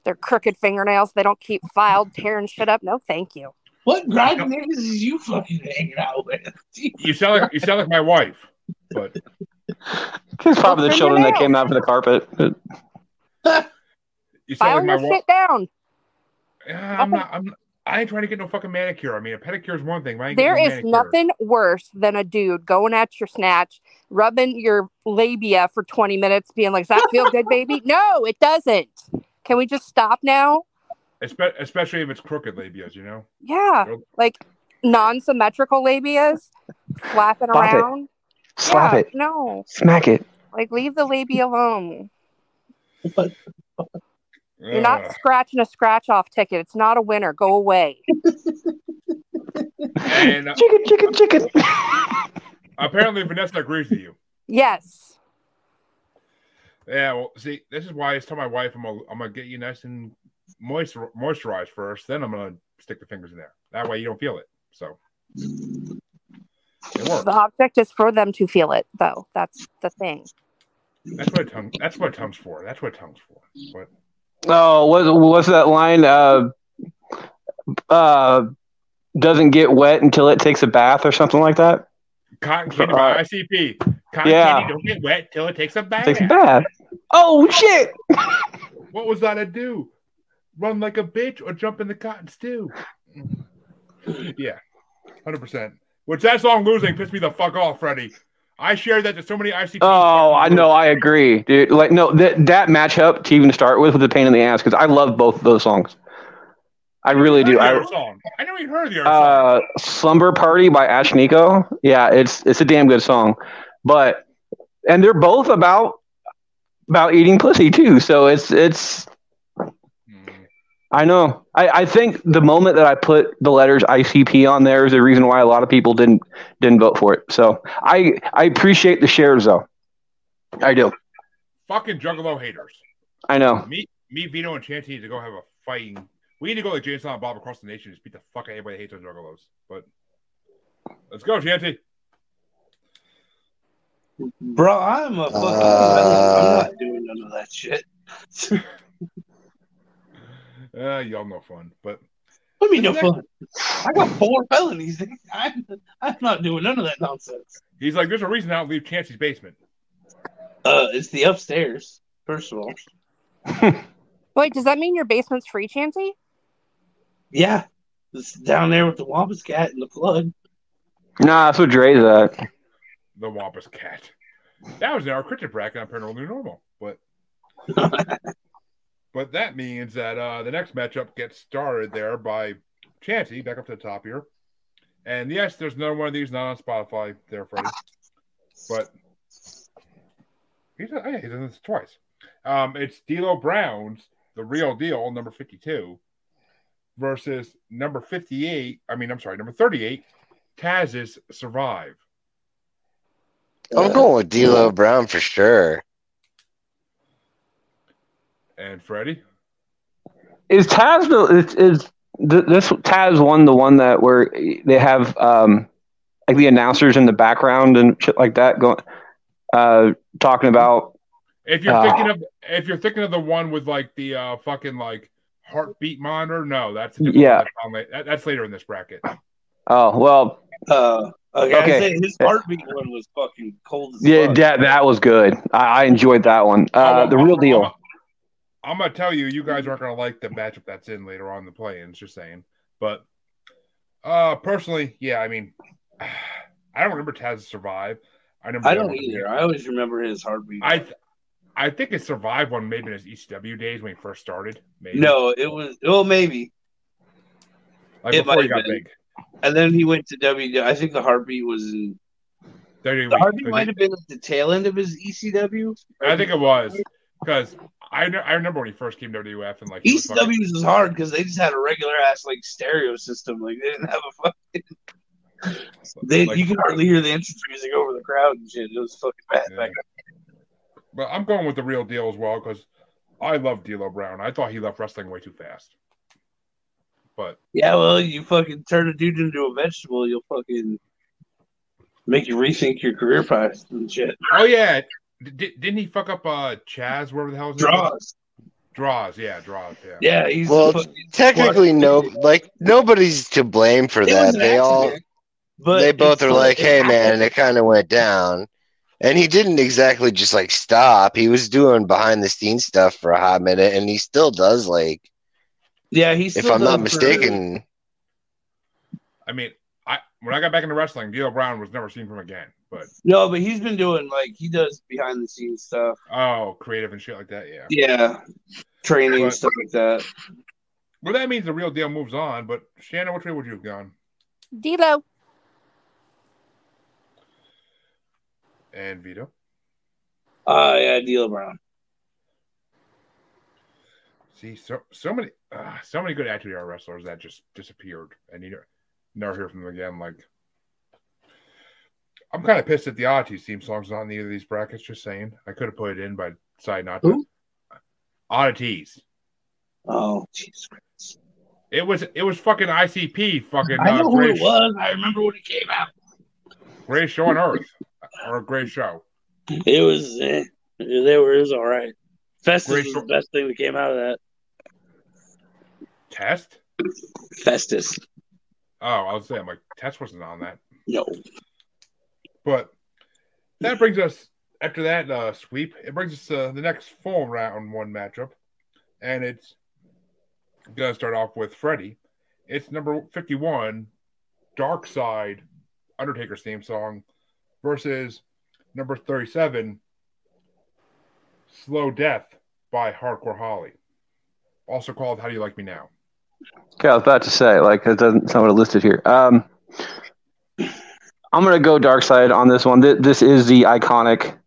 their crooked fingernails, they don't keep filed, tearing shit up. No, thank you. What grinding niggas is you fucking hanging out with? You sound like you sound like my wife, but It's probably the children that came out for the carpet. you sound File like my your wife. shit down. I'm not. I'm. I ain't trying to get no fucking manicure. I mean, a pedicure is one thing. But I There no is manicure. nothing worse than a dude going at your snatch, rubbing your labia for 20 minutes, being like, Does that feel good, baby? No, it doesn't. Can we just stop now? Espe- especially if it's crooked labias. You know. Yeah. Nope. Like non symmetrical labias flapping Slap it. around. Slap yeah, it, No. smack it. Like leave the labia alone. What? You're not scratching a scratch off ticket. It's not a winner. Go away. And uh, Chicken, chicken, chicken. apparently Vanessa agrees with you. Yes. Yeah, well, see, this is why I tell my wife I'm gonna, I'm gonna get you nice and moisture moisturized first, then I'm gonna stick the fingers in there. That way you don't feel it. So it works. The object is for them to feel it, though. That's the thing. That's what a tongue. That's what a tongue's for. That's what a tongue's for. But Oh, what what's that line? Uh, uh, doesn't get wet until it takes a bath or something like that. Cotton candy by ICP. Cotton yeah. candy don't get wet till it takes a bath. Takes a bath. Oh shit! What was that to do? Run like a bitch or jump in the cotton stew? yeah, hundred percent. Which that song losing pissed me the fuck off, Freddie. I shared that to so many ICP. Oh, I know. I agree, dude. Like, no, that that matchup to even start with was a pain in the ass because I love both of those songs. I really do. I, I, the other song. I know you heard the other song. uh, "Slumber Party" by Ashnikko. Yeah, it's it's a damn good song, but and they're both about about eating pussy too. So it's it's. I know. I, I think the moment that I put the letters ICP on there is the reason why a lot of people didn't didn't vote for it. So I I appreciate the shares though. I do. Fucking Juggalo haters. I know. Me, me, Vito, and Chanty to go have a fighting. We need to go like Jason and Bob across the nation and just beat the fuck out of anybody that hates on Juggalos. But let's go, Chanty. Bro, I'm a fucking. Uh, I'm not doing none of that shit. Uh, y'all no fun. But What do you mean no fun? I got four felonies. I'm, I'm not doing none of that nonsense. He's like, there's a reason I don't leave Chancey's basement. Uh, it's the upstairs. First of all, Wait, does that mean your basement's free, Chansey? Yeah, it's down there with the Wampus cat and the flood. Nah, that's what Dre's at. The Wampus Cat. That was in our cryptid bracket on Paranormal New Normal. But but that means that uh, the next matchup gets started there by Chancey, back up to the top here. And yes, there's another one of these not on Spotify there, Freddie. But he's, oh, yeah, he's done this twice. Um, it's D'Lo Brown's The Real Deal, number 52, versus number 58. I mean, I'm sorry, number 38, Taz's Survive. I'm going with D'Lo Brown for sure. And Freddie? Is Taz the is, is th- this Taz one the one that where they have um like the announcers in the background and shit like that going uh talking about If you're Uh, thinking of if you're thinking of the one with like the uh fucking like heartbeat monitor, no, that's a different Yeah. one that's, la- that- that's later in this bracket. oh well Uh, okay, Okay. I his heartbeat one was fucking cold as yeah fuck. that that was good I, I enjoyed that one uh Oh, well, the real deal I'm, I'm gonna tell you, you guys aren't gonna like the matchup that's in later on in the play-ins. Just saying, but uh personally, yeah, I mean, I don't remember Taz survive. I remember I don't either. I always remember his heartbeat. I th- I think it survived one maybe in his ECW days when he first started. Maybe no, it was well maybe, like it before he got been. big. and then he went to W. I think the heartbeat was in. You The heartbeat might have been at the tail end of his ECW. I think it was because I I remember when he first came to WF and like he was fucking- ECWs was hard because they just had a regular ass like stereo system. Like they didn't have a fucking. They, like- you could hardly hear the entrance music over the crowd and shit. It was fucking bad. Yeah. back But I'm going with the real deal as well because I love D'Lo Brown. I thought he left wrestling way too fast. But Yeah, well, you fucking turn a dude into a vegetable, you'll fucking make you rethink your career path and shit. oh yeah, D- didn't he fuck up uh Chaz wherever the hell his name? Droz. Droz, yeah, Droz, yeah. Yeah, he's Well, Technically, no, like nobody's to blame for It that. an They all, accident, but they both are like- like, "Hey, man," it kind of went down, and he didn't exactly just like stop. He was doing behind the scenes stuff for a hot minute, and he still does. Like, Yeah, he's. if I'm not done for- mistaken, I mean, I when I got back into wrestling, D'Lo Brown was never seen from again. But No, but he's been doing like he does behind the scenes stuff. oh, creative and shit like that, yeah. Yeah, training But- stuff like that. Well, that means the real deal moves on. But Shannon, which way would you have gone? D'Lo. And Vito. Uh yeah, D'Lo Brown. See, so so many, uh, so many good Attitude Era wrestlers that just disappeared, and you never hear from them again. Like, I'm kind of pissed at the Oddities theme song's not in either of these brackets. Just saying, I could have put it in, but decided not to. Who? Oddities. Oh Jesus Christ! It was it was fucking ICP, fucking I uh, know who greatest, it was. I remember when it came out. greatest show on earth, or a great show. It was. Eh, they were. It was all right. Festus Great was show. the best thing that came out of that. Test. Festus. Oh, I was saying like Test wasn't on that. No. But that brings us after that uh, sweep. It brings us to the next full round one matchup, and it's gonna start off with Freddie. It's number fifty-one, Dark Side, Undertaker's theme song, versus number thirty-seven, Slow Death by Hardcore Holly, also called How Do You Like Me Now. Okay, I was about to say, like, it doesn't sound what it listed here. Um, I'm gonna go Dark Side on this one. Th- This is the iconic,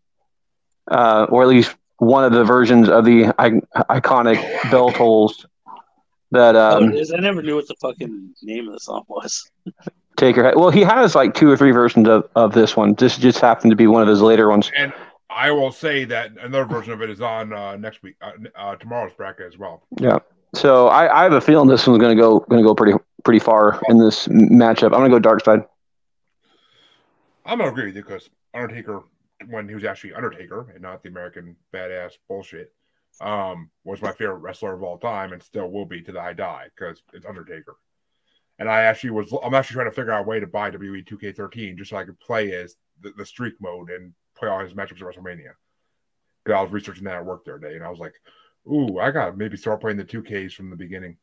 uh, or at least one of the versions of the I- iconic bell tolls that oh, um, it is. I never knew what the fucking name of the song was. Taker. Well, he has like two or three versions of, of this one. This just happened to be one of his later ones. And I will say that another version of it is on uh, next week, uh, uh, tomorrow's bracket as well. Yeah. So I, I have a feeling this one's gonna go gonna go pretty pretty far in this matchup. I'm gonna go Dark Side. I'm gonna agree with you because Undertaker, when he was actually Undertaker and not the American badass bullshit, um, was my favorite wrestler of all time and still will be to the I die because it's Undertaker. And I actually was I'm actually trying to figure out a way to buy WWE 2K13 just so I could play as the, the streak mode and play all his matchups at WrestleMania. Because I was researching that at work the other day, and I was like, "Ooh, I got to maybe start playing the 2Ks from the beginning,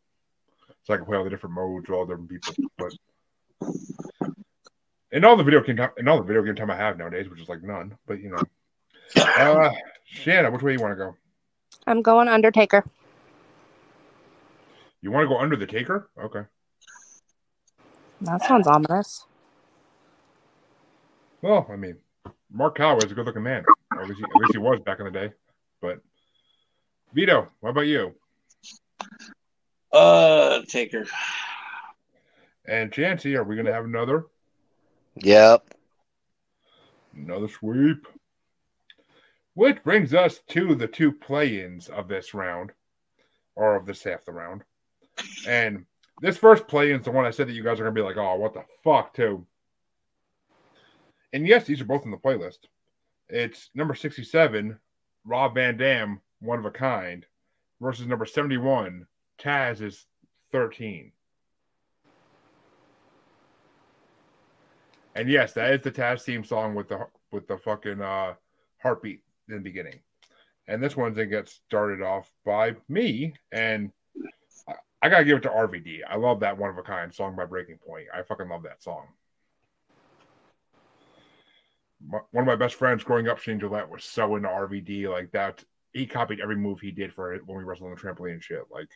so I can play all the different modes with all the different people." But and all the video game time, and all the video game time I have nowadays, which is like none. But you know, uh, Shana, which way do you want to go? I'm going Undertaker. You want to go under the Taker? Okay. That sounds ominous. Well, I mean, Mark Calaway is a good-looking man. At least, he, at least he was back in the day. But Vito, what about you? Uh, Taker. And Chancey, are we going to have another Yep. another sweep? Which brings us to the two play-ins of this round, or of this half the round. And this first play-in is the one I said that you guys are going to be like, "Oh, what the fuck?" Too. And yes, these are both in the playlist. It's number sixty-seven, Rob Van Dam, one of a kind, versus number seventy-one, Taz is thirteen. And yes, that is the Taz theme song with the with the fucking uh, heartbeat in the beginning. And this one's gonna get started off by me, and I, gotta give it to RVD. I love that one of a kind song by Breaking Point. I fucking love that song. My, one of my best friends growing up, Shane Gillette, was so into RVD like that. He copied every move he did for it when we wrestled on the trampoline and shit. Like,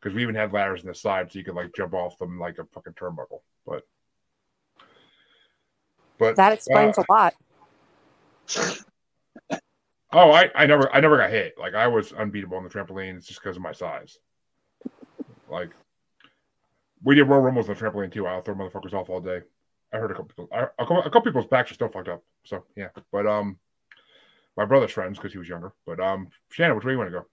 because we even had ladders in the side so you could like jump off them like a fucking turnbuckle. But, but That explains uh, a lot. Oh, I, I never I never got hit. Like I was unbeatable on the trampolines just because of my size. Like we did Royal Rumbles on the trampoline too. I'll throw motherfuckers off all day. I heard a couple people, I, a couple, a couple people's backs are still fucked up. So yeah, but um, my brother's friends because he was younger. But um, Shannon, which way you want to go?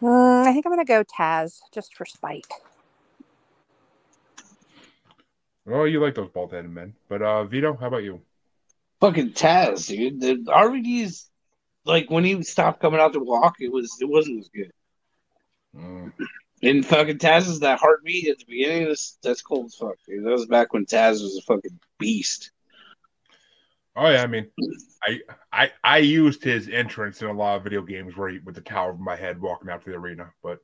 Mm, I think I'm gonna go Taz just for spite. Oh, you like those bald headed men. But uh, Vito, how about you? Fucking Taz, dude. The RVD is like when he stopped coming out to walk, it was it wasn't as good. Mm. And fucking Taz is that heartbeat at the beginning. of this—that's cool as fuck. Dude. That was back when Taz was a fucking beast. Oh yeah, I mean, I I I used his entrance in a lot of video games where he with the tower over my head walking out to the arena. But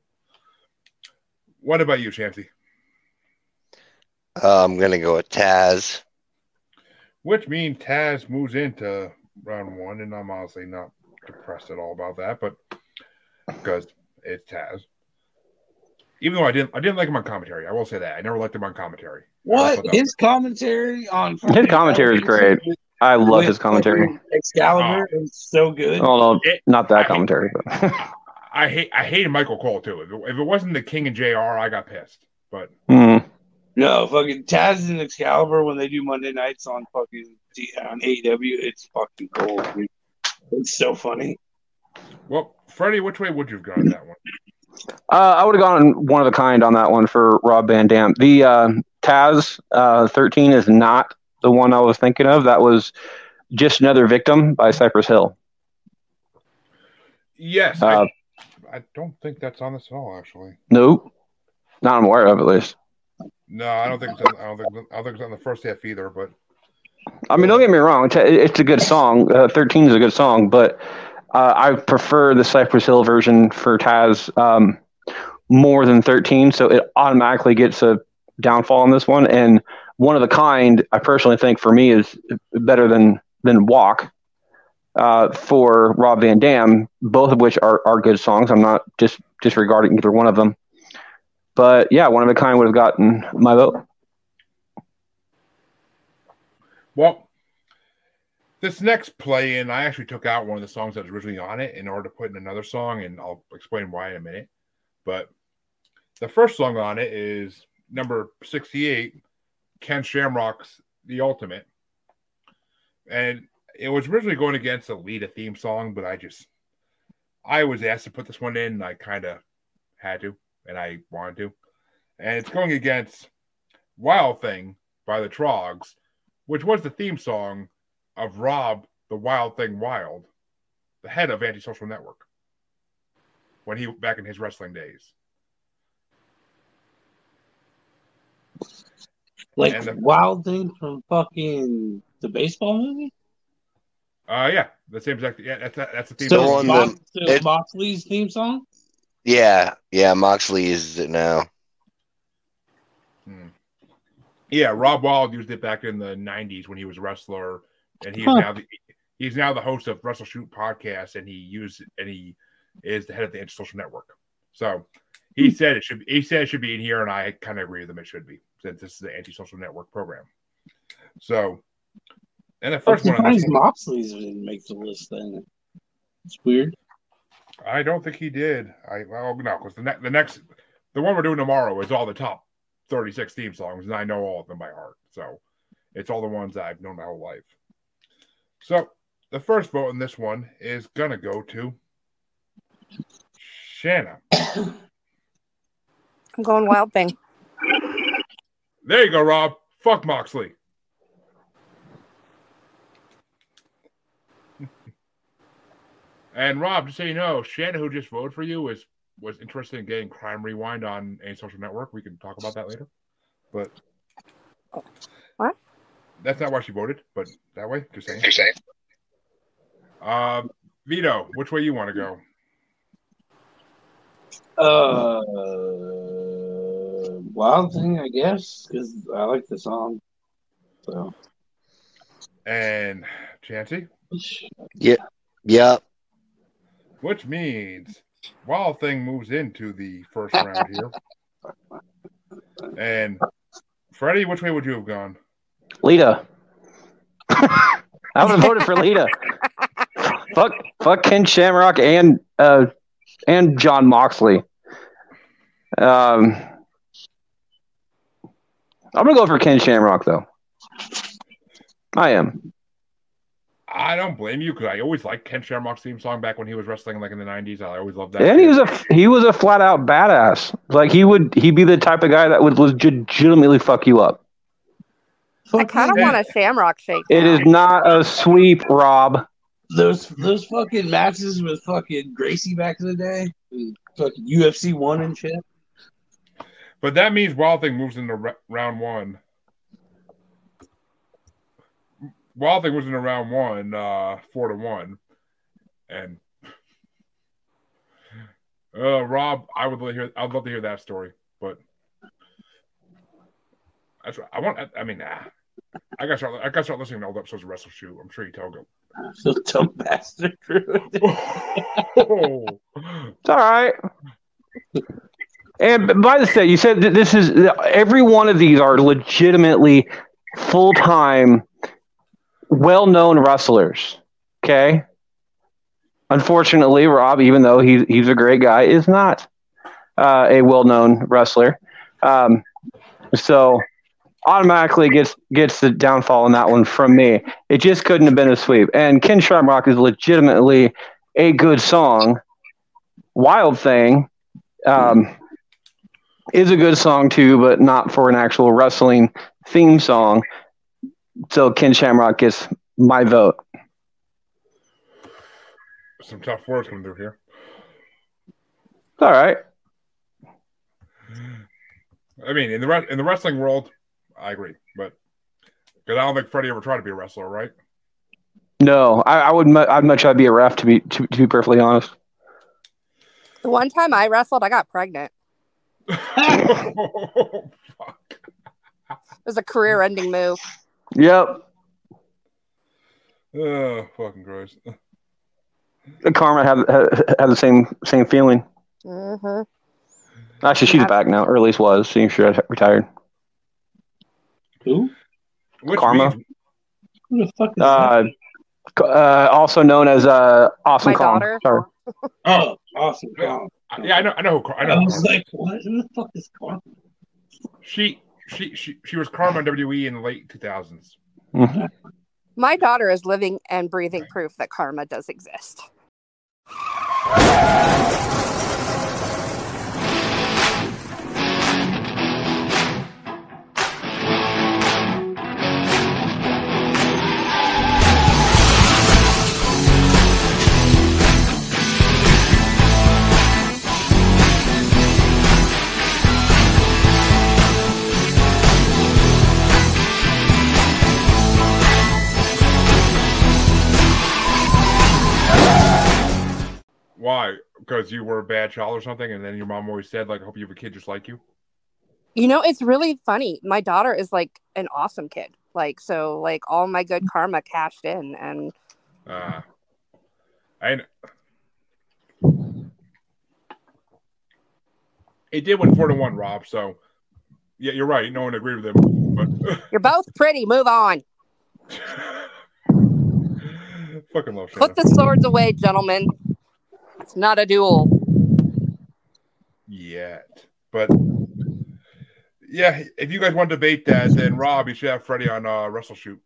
what about you, Chancey? Uh, I'm gonna go with Taz. Which means Taz moves into round one, and I'm honestly not depressed at all about that, but because it's Taz. Even though I didn't, I didn't like him on commentary. I will say that I never liked him on commentary. What thought that- his commentary on His commentary is great. I love his commentary. Excalibur is so good. Oh no, It- not I- that commentary, but I hate, I hated Michael Cole too. If it, if it wasn't the King and J.R., I got pissed. But Mm. No, fucking Taz and Excalibur when they do Monday nights on fucking T- on AEW, it's fucking gold. Dude. It's so funny. well, Freddie, which way would you have gone that one? Uh, I would have gone one of a kind on that one for Rob Van Dam. The uh, Taz uh, 13 is not the one I was thinking of. That was just another victim by Cypress Hill. Yes, Uh, I, I don't think that's on this at all. Actually, Nope, not I'm aware of at least. no, I don't think it's on, I don't think I don't think it's on the first half either. But I mean, don't get me wrong. It's a, it's a good song. Uh, 13 is a good song, but uh, I prefer the Cypress Hill version for Taz um, more than 13. So it automatically gets a downfall on this one. And one of the kind, I personally think for me is better than than Walk uh, for Rob Van Dam. Both of which are are good songs. I'm not just disregarding either one of them. But yeah, one of a kind would have gotten my vote. Well, this next play in, I actually took out one of the songs that was originally on it in order to put in another song, and I'll explain why in a minute. But the first song on it is number 68, Ken Shamrock's The Ultimate. And it was originally going against the Lita theme song, but I just, I was asked to put this one in, and I kind of had to, and I wanted to. And it's going against Wild Thing by the Troggs which was the theme song of Rob the Wild Thing Wild, the head of Antisocial Network, when he back in his wrestling days. Like the- Wild Thing from fucking the baseball movie. Uh, yeah, the same exact. Yeah, that's that's the theme. So song. on Mox, the- so it- Moxley's theme song. Yeah, yeah. Moxley uses it now. Hmm. Yeah, Rob Wild used it back in the '90s when he was a wrestler, and he's Huh. now the he's now the host of Wrestle Shoot podcast, and he used and he is the head of the Antisocial Network. So he hmm. said it should. He said it should be in here, and I kind of agree with him. It should be since this is the Antisocial Network program. So, and the I'm first one, on this surprised one, Moxley's didn't make the list. Then it's weird. I don't think he did. I well no, because the next the next the one we're doing tomorrow is all the top 36 theme songs, and I know all of them by heart. So it's all the ones that I've known my whole life. So the first vote in this one is gonna go to Shana. I'm going Wild Thing. There you go, Rob. Fuck Moxley. and Rob, just so you know, Shana, who just voted for you, was was interested in getting Crime Rewind Antisocial Network. We can talk about that later. But What? That's not why she voted, but that way, just saying. Um, Vito, which way you want to go? Uh, Wild Thing, I guess, because I like the song. So And Chancey, Yep. which means Wild Thing moves into the first round here. And Freddie, which way would you have gone? Lita. I would have voted for Lita. fuck, fuck Ken Shamrock and uh, and Jon Moxley. Um, I'm gonna go for Ken Shamrock though. I am. I don't blame you because I always liked Ken Shamrock's theme song back when he was wrestling, like in the '90s. I always loved that. And he was a he was a flat out badass. Like he would he'd be the type of guy that would legitimately fuck you up. I kind of want a Shamrock shake. It now. is not a sweep, Rob. those those fucking matches with fucking Gracie back in the day, fucking UFC one and shit. But that means Wild Thing moves into r- round one. Wild Thing was into round one, uh, four to one, and uh, Rob, I would love to hear. I'd love to hear that story, but that's what I want. I mean, nah, I got to start. I got to start listening to old episodes of Wrestle Shoot. I'm sure you tell. So dumb bastard. oh, It's all right. And by the way, you said that this is every one of these are legitimately full time, well known wrestlers. Okay. Unfortunately, Rob, even though he's he's a great guy, is not uh, a well known wrestler. Um, so automatically gets gets the downfall in that one from me. It just couldn't have been a sweep. And Ken Shamrock is legitimately a good song. Wild Thing um, is a good song too, but not for an actual wrestling theme song. So Ken Shamrock gets my vote. some tough words coming through here. All right. I mean, in the re- in the wrestling world, I agree, but because I don't think Freddie ever tried to be a wrestler, right? No, I, I would. Mu- I'd much rather be a ref to be to, to be perfectly honest. The one time I wrestled, I got pregnant. oh, fuck. It was a career-ending move. Yep, Oh, fucking gross. Karma had had, had the same same feeling. hmm Actually, she's Yeah. back now, or at least was. She retired. Who? Which Karma. means- Who the fuck is Uh, c- uh, also known as uh, Awesome My Kong. daughter. Sorry. Oh, awesome. Kong. yeah, I know, I know, who, Car- I I was Karma. like, what? Who the fuck is Kong? She, she, she, she was Karma on WWE in the late 2000s. My daughter is living and breathing proof that karma does exist. Why? Because you were a bad child or something, and then your mom always said, like, I hope you have a kid just like you. You know, it's really funny. My daughter is like an awesome kid. Like, so like all my good karma cashed in and Uh, I it did win four to one, Rob. So yeah, you're right. No one agreed with him, but you're both pretty. Move on. fucking love Put the swords away, gentlemen. It's not a duel. Yet, but yeah, if you guys want to debate that, then Rob, you should have Freddie on uh, Wrestle Shoot.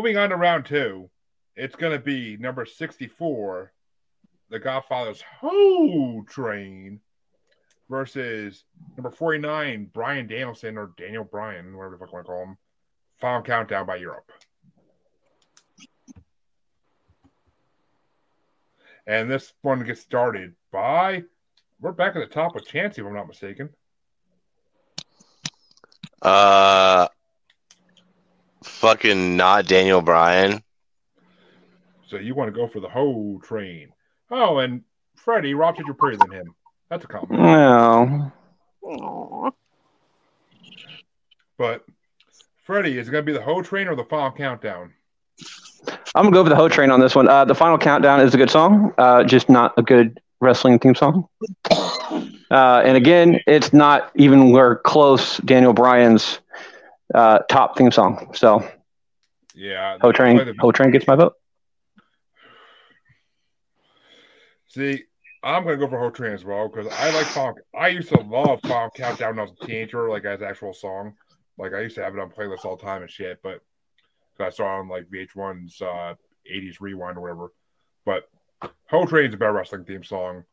Moving on to round two, it's going to be number 64, The Godfather's Ho Train, versus number 49, Bryan Danielson or Daniel Bryan, whatever the fuck I want to call him, Final Countdown by Europe. And this one gets started by, we're back at the top with Chansey, if I'm not mistaken. Uh, fucking not Daniel Bryan. So you want to go for the Ho Train. Oh, and Freddie, Rob said you're prettier than him. That's a compliment. Well, Aw. But Freddie, is it going to be the Ho Train or the Final Countdown? I'm gonna go for the Ho Train on this one. Uh, the final countdown is a good song, uh, just not a good wrestling theme song. Uh, and again, it's not even where close Daniel Bryan's uh, top theme song. So Yeah. Ho Train, Ho Train gets my vote. See, I'm to go for Ho Train as well because I like Final. I used to love Final Countdown when I was a teenager, like as actual song. Like I used to have it on playlists all the time and shit. But I saw it on like VH1's uh, 80s Rewind or whatever. But Ho Train's a better wrestling theme song.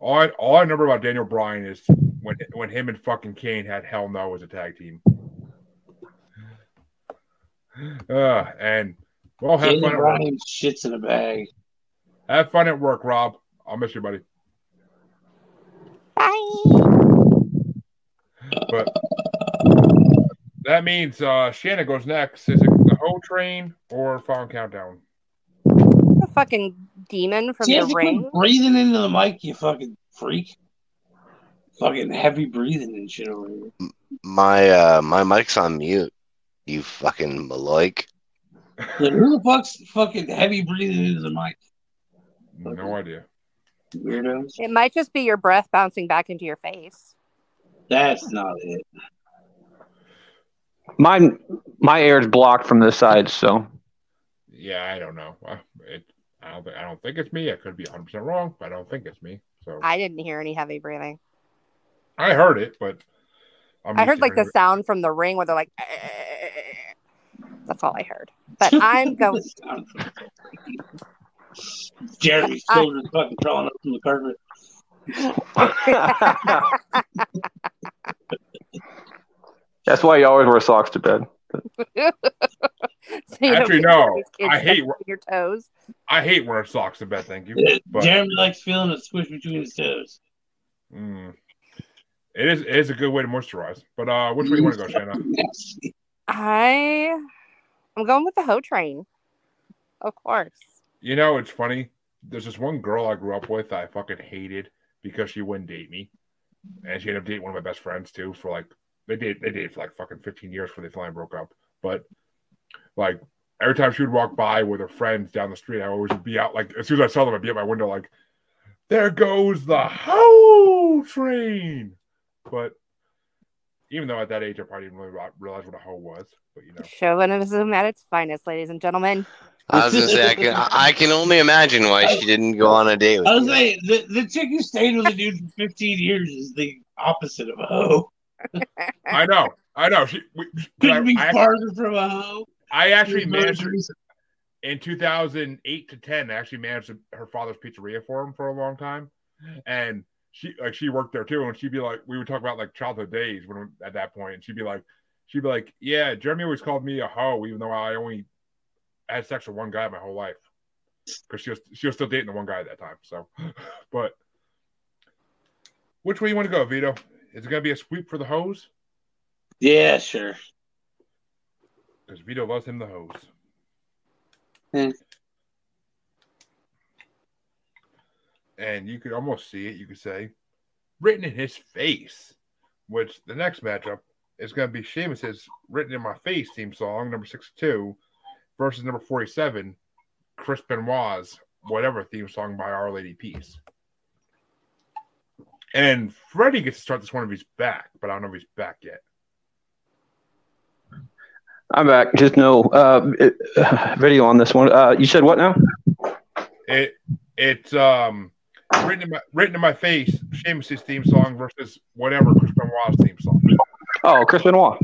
All I, all I remember about Daniel Bryan is when when him and fucking Kane had Hell No as a tag team. Uh, and well, have Daniel fun, at work. Shits in a bag. have fun at work, Rob. I'll miss you, buddy. Bye. But that means uh Shana goes next. Is it the Ho train or Final Countdown? The fucking demon from See, the ring. breathing into the mic, you fucking freak. Fucking heavy breathing and shit over here. My uh, my mic's on mute. You fucking maloik. Yeah, who the fuck's fucking heavy breathing into the mic? No idea. Weirdos. It might just be your breath bouncing back into your face. That's not it. Mine, my air is blocked from this side, so Yeah, I don't know. Uh, It, I don't. Think, I don't think it's me. I could be 100 percent wrong, but I don't think it's me. So I, I didn't hear any heavy breathing. Heard it, but I'm I heard like the hearing sound from the ring where they're like, eh, eh, eh, that's all I heard. But I'm going. Jeremy's children fucking crawling up from the carpet. that's why you always wear socks to bed. so you Actually, no. I hate stepping your toes. I hate wearing socks to bed. Thank you. But Jeremy likes feeling a squish between his toes. mm, it is it is a good way to moisturize. But uh, which way do you want to go, Shana? I, I'm going with the hoe Train. Of course. You know, it's funny. There's this one girl I grew up with that I fucking hated because she wouldn't date me, and she ended up dating one of my best friends too. For like, they did they dated for like fucking 15 years before they finally broke up. But like every time she would walk by with her friends down the street, I always would be out like as soon as I saw them, I'd be at my window like, "There goes the hoe train." But even though at that age I probably didn't really realize what a hoe was, but you know, Chauvinism at its finest, ladies and gentlemen. I was gonna say I can I I can only imagine why she didn't go on a date with I was saying the, the chick who stayed with a dude for 15 years is the opposite of a hoe. I know, I know. She, we, Couldn't be I, farther from a hoe. I actually managed. very in 2008 to 10, I actually managed her father's pizzeria for him for a long time, and she like she worked there too, and she'd be like, we would talk about like childhood days when at that point, and she'd be like, she'd be like, yeah, Jeremy always called me a hoe, even though I only had sex with one guy my whole life, because she was she was still dating the one guy at that time. So, but which way you want to go, Vito? Is it gonna be a sweep for the hose? Yeah, sure. Because Vito loves him the hose. Hmm. And you could almost see it, you could say, written in his face, which the next matchup is going to be Sheamus's Written in My Face theme song, number 62, versus number 47, Chris Benoit's whatever theme song by Our Lady Peace. And Freddie gets to start this one if he's back, but I don't know if he's back yet. I'm back. Just no uh, it- video on this one. Uh, you said what now? It it's um written in my written in my face, Sheamus's theme song versus whatever Chris Benoit's theme song. Oh, Chris Benoit.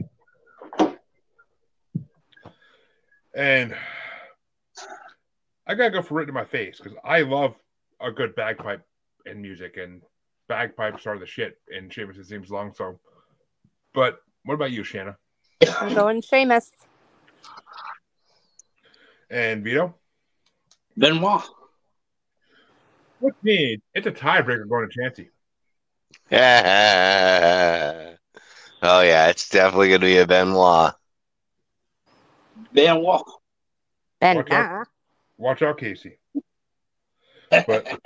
And I gotta go for written in my face because I love a good bagpipe in music, and bagpipes are the shit in Sheamus's theme song. So, but what about you, Shana I'm going Sheamus. and Vito? Benoit. Which means it's a tiebreaker going to Chansey. oh yeah, it's definitely gonna be a Benoit. Benoit. Ben Watch out. Watch out, Casey. But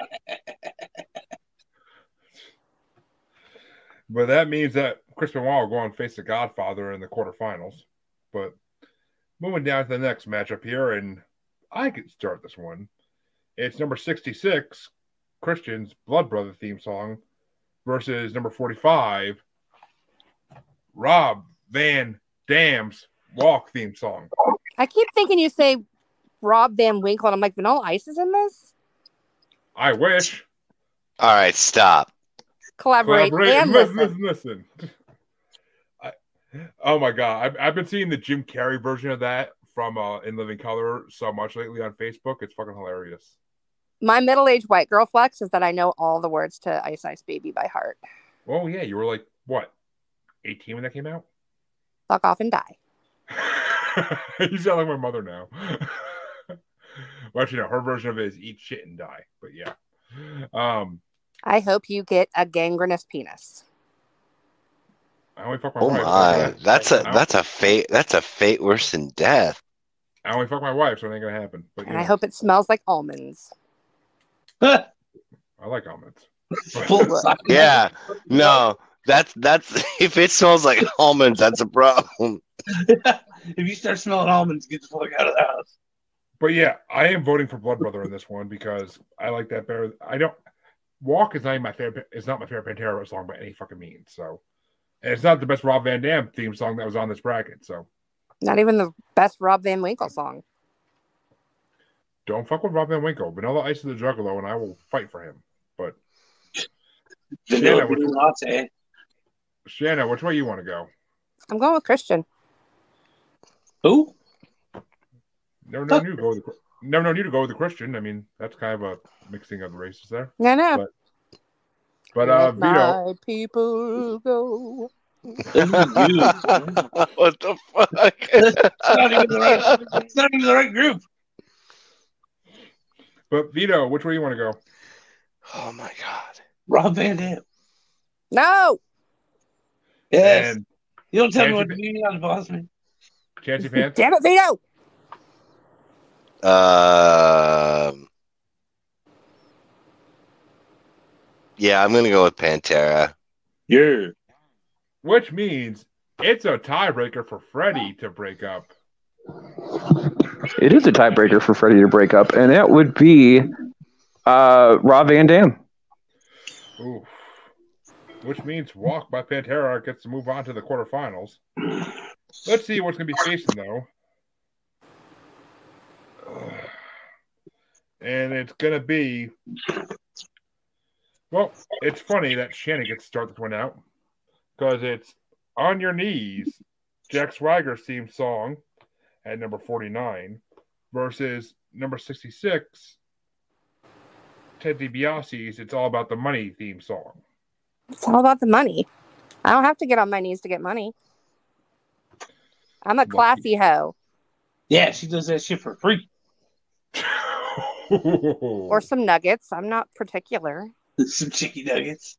but that means that Chris Benoit will go on face the Godfather in the quarterfinals. But moving down to the next matchup here, and I could start this one. It's number 66, Christian's Blood Brother theme song, versus number 45, Rob Van Dam's Walk theme song. I keep thinking you say Rob Van Winkle, and I'm like, Vanilla Ice is in this? I wish. All right, stop. Collaborate, Collaborate. and listen, listen. listen, listen. I, oh my god, I've, I've been seeing the Jim Carrey version of that from uh, In Living Color so much lately on Facebook. It's fucking hilarious. My middle aged white girl flex is that I know all the words to Ice Ice Baby by heart. Oh yeah, you were like what, eighteen when that came out? Fuck off and die. you sound like my mother now. well, actually, no, her version of it is eat shit and die. But yeah, um, I hope you get a gangrenous penis. I only fuck my Oh wife. my, that's a that's a fate. That's a fate worse than death. I only fuck my wife, so it ain't gonna happen. But And you I hope it smells like almonds. I like almonds. Yeah, no, that's that's if it smells like almonds, that's a problem. if you start smelling almonds, get the fuck out of the house. But yeah, I am voting for Blood Brother in this one because I like that better. I don't Walk is not even my favorite. It's not my favorite Pantera song by any fucking means. So, and it's not the best Rob Van Dam theme song that was on this bracket. So, Not even the best Rob Van Winkle song. Don't fuck with Rob Van Winkle. Vanilla Ice is the Juggalo, and I will fight for him. But Vanilla Shana, which, bean latte. Shana, which way you want to go? I'm going with Christian. Who? Never known you go with the, never known you to go with the Christian. I mean, that's kind of a mixing of the races there. No, no. But- But uh, Let Vito, my people go. what the fuck? It's not even the right. It's not even the right group. But Vito, which way you want to go? oh my god. Rob Van Dam. No. Yes. And you don't tell me what you to do, you boss me. Chancy Pants. Damn it, Vito. Um. Yeah, I'm gonna go with Pantera. Yeah. which means it's a tiebreaker for Freddie to break up. It is a tiebreaker for Freddie to break up, and that would be uh, Rob Van Dam. Ooh. Which means Walk by Pantera gets to move on to the quarterfinals. Let's see what's going to be facing, though. And it's going to be. Well, it's funny that Shannon gets to start this one out because it's On Your Knees, Jack Swagger's theme song at number 49 versus number 66, Ted DiBiase's It's All About the Money theme song. It's all about the money. I don't have to get on my knees to get money. I'm a classy hoe Yeah, she does that shit for free. or some nuggets. I'm not particular. Some chicken nuggets.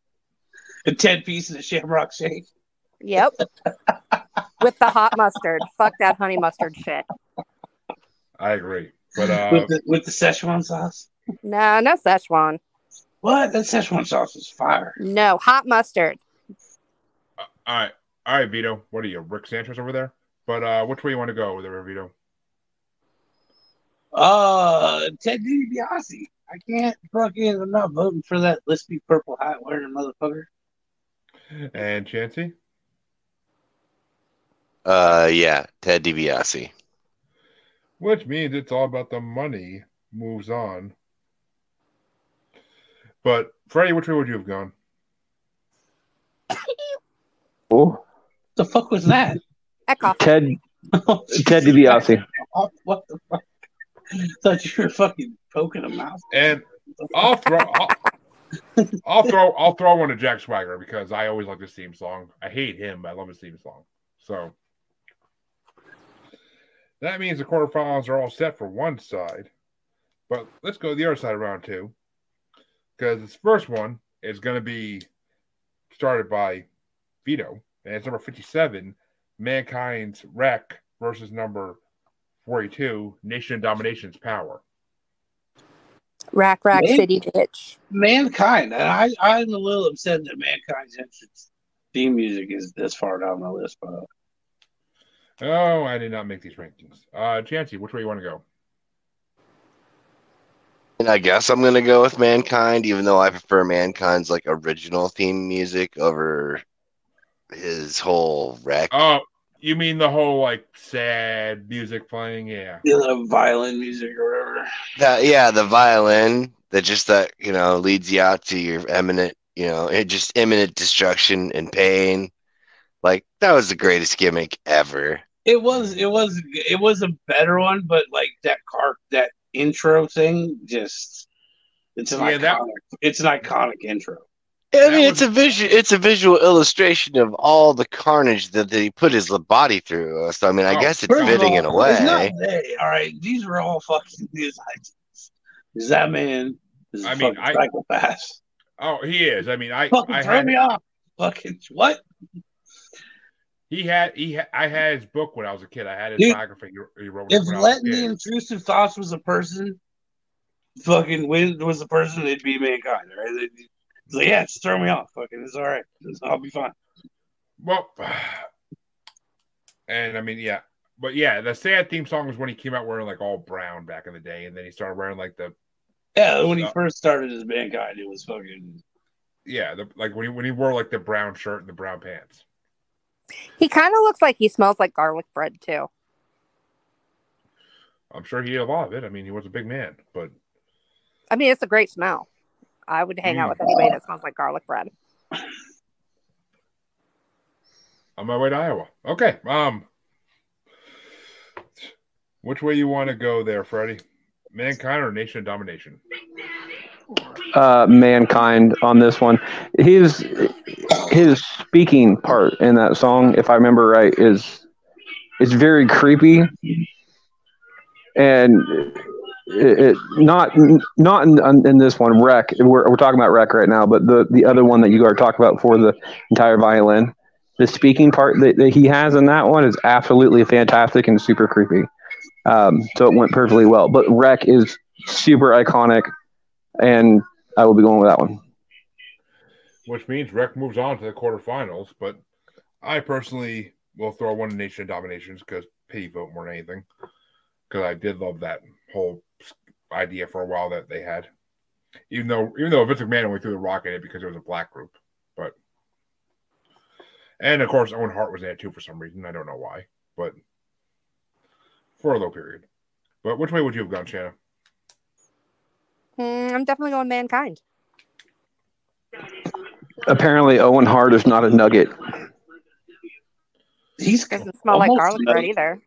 And 10 pieces of shamrock shake. Yep. With the hot mustard. Fuck that honey mustard shit. I agree. But uh, with, the, with the Szechuan sauce. No, no Szechuan. What? That Szechuan sauce is fire. No, hot mustard. all right, all right, Vito. What are you, Rick Sanchez over there? But uh, which way you want to go with it, Vito? Uh, Ted DiBiase. I can't fucking. I'm not voting for that lispy purple hat wearing motherfucker. And Chancey? Uh, yeah, Ted DiBiase. Which means it's all about the money moves on. But Freddie, which way would you have gone? Oh, The fuck was that? Echo. Ted Ted DiBiase. what the fuck? I thought you were fucking poking a mouse. And I'll throw I'll, I'll throw I'll throw one to Jack Swagger because I always like this theme song. I hate him, but I love his theme song. So that means the quarterfinals are all set for one side. But let's go to the other side of round two. Because this first one is going to be started by Vito, and it's number 57, Mankind's Wreck versus number 42, Nation Domination's Power. Rack Rack Man. City bitch. Mankind. And I, I'm a little upset that Mankind's entrance theme music is this far down the list, but Oh, I did not make these rankings. Uh, Chancey, which way you want to go? And I guess I'm gonna go with Mankind, even though I prefer Mankind's like original theme music over his whole wreck. Oh, you mean the whole like sad music playing? Yeah. you know, violin music or whatever. That yeah, the violin that just that you know leads you out to your imminent, you know, it just imminent destruction and pain. Like that was the greatest gimmick ever. It was, it was, it was a better one, but like that car, that intro thing, just it's an Yeah, iconic. that- it's an iconic intro. I mean, was- it's a visual. It's a visual illustration of all the carnage that he put his body through. So I mean, I Oh, guess it's fitting all, in a it's not way. all right, these are all fucking his ideas. Is that man is a I mean, fucking I- psychopath? Oh, he is. I mean, I, Fucking I throw had me off. Fucking what? He had he had, I had his book when I was a kid. I had his Dude, biography. He, wrote If letting the intrusive thoughts was a person, fucking when was a person, it'd be mankind, right? They'd- like, yeah, just throw me off. Fucking, it's all right. It's- I'll be fine. Well, and I mean, yeah, but yeah, the sad theme song was when he came out wearing like all brown back in the day, and then he started wearing like the Yeah, when he first started as mankind, it was fucking. yeah, the like when he when he wore like the brown shirt and the brown pants. He kind of looks like he smells like garlic bread too. I'm sure he ate a lot of it. I mean, he was a big man, but I mean, it's a great smell. I would hang out Mm. with anybody that smells like garlic bread. on my way to Iowa. Okay, um, which way you want to go there, Freddie? Mankind or Nation of Domination? Uh, mankind on this one. His his speaking part in that song, if I remember right, is is very creepy, and it, it not not in, in this one wreck. We're, we're talking about wreck right now, but the the other one that you are talking about for the entire violin. The speaking part that, that he has in that one is absolutely fantastic and super creepy. Um, so it went perfectly well. But wreck is super iconic and I will be going with that one. Which means Rec moves on to the quarterfinals, but I personally will throw one Nation of Dominations because pity vote more than anything. Because I did love that whole idea for a while that they had. Even though even though Vince McMahon only threw the rock in it because it was a black group. But and of course Owen Hart was in it too for some reason. I don't know why. But for a low period. But which way would you have gone, Shana? Mm, I'm definitely going mankind. Apparently, Owen Hart is not a nugget. He's Doesn't smell like garlic another- bread either.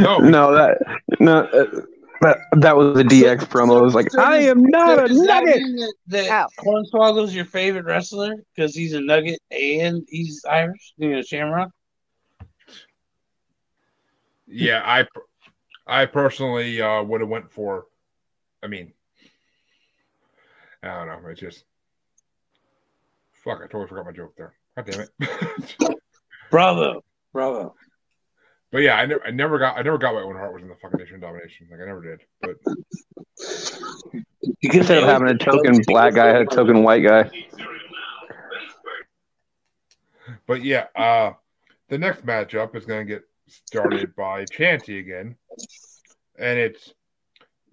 No, No, that no, uh, that that was the DX promo. It was like, So I am not so a does that nugget. mean that, that Hornswoggle's your favorite wrestler because he's a nugget and he's Irish? You know, Shamrock. yeah, I I personally uh, would have went for. I mean, I don't know. It's just fuck. I totally forgot my joke there. God damn it. Bravo, bravo. but yeah, I never, I never got, I never got why Owen Hart was in the fucking Nation of Domination. Like I never did. But You can of having a token black guy, had a token white guy. But yeah, uh, the next matchup is going to get started by Chanty again, and it's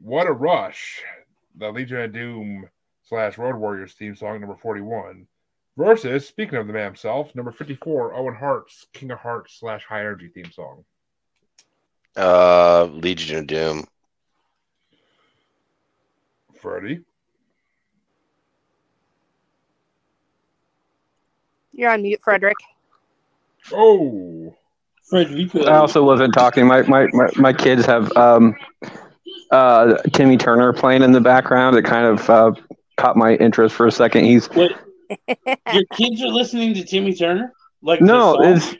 "What a Rush," the Legion of Doom slash Road Warriors theme song number forty-one, versus speaking of the man himself, number fifty-four, Owen Hart's King of Hearts slash High Energy theme song. Uh, Legion of Doom. Freddie, You're on mute, Frederick. oh, Frederico. I also wasn't talking. My my my, my kids have um, uh, Timmy Turner playing in the background. It kind of uh, caught my interest for a second. He's Wait, your kids are listening to Timmy Turner? Like no, it's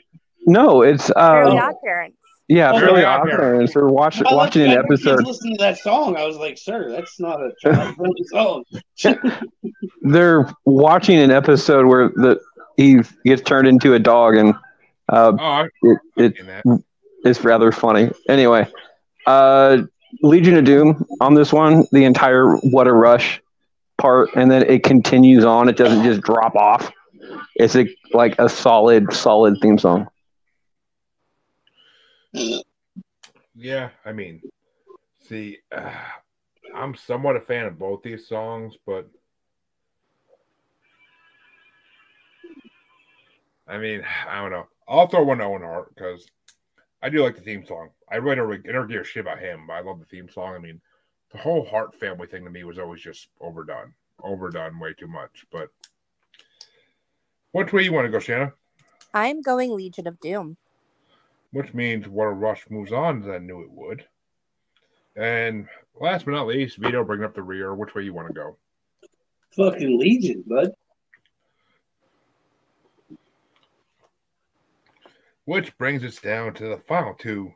no, it's Fairly uh, Odd Parents. yeah, Oh, fairly yeah, odd yeah. parents. We're watching I watching an looked at your kids episode. Listening to that song, I was like, "Sir, that's not a child-friendly song." They're watching an episode where the he gets turned into a dog, and uh, oh, I, it, it it's rather funny. Anyway, uh, Legion of Doom on this one, the entire What a Rush part, and then it continues on. It doesn't just drop off. It's a, like a solid, solid theme song. Yeah, I mean, see, uh, I'm somewhat a fan of both these songs, but I mean, I don't know. I'll throw one to Owen Hart because I do like the theme song. I really don't, really- I don't give a shit about him, but I love the theme song. I mean, the whole Hart family thing to me was always just overdone, overdone way too much. But which way you want to go, Shana? I'm going Legion of Doom. which means what a rush moves on as I knew it would. And last but not least, Vito bringing up the rear. Which way you want to go? Fucking Legion, bud. Which brings us down to the final two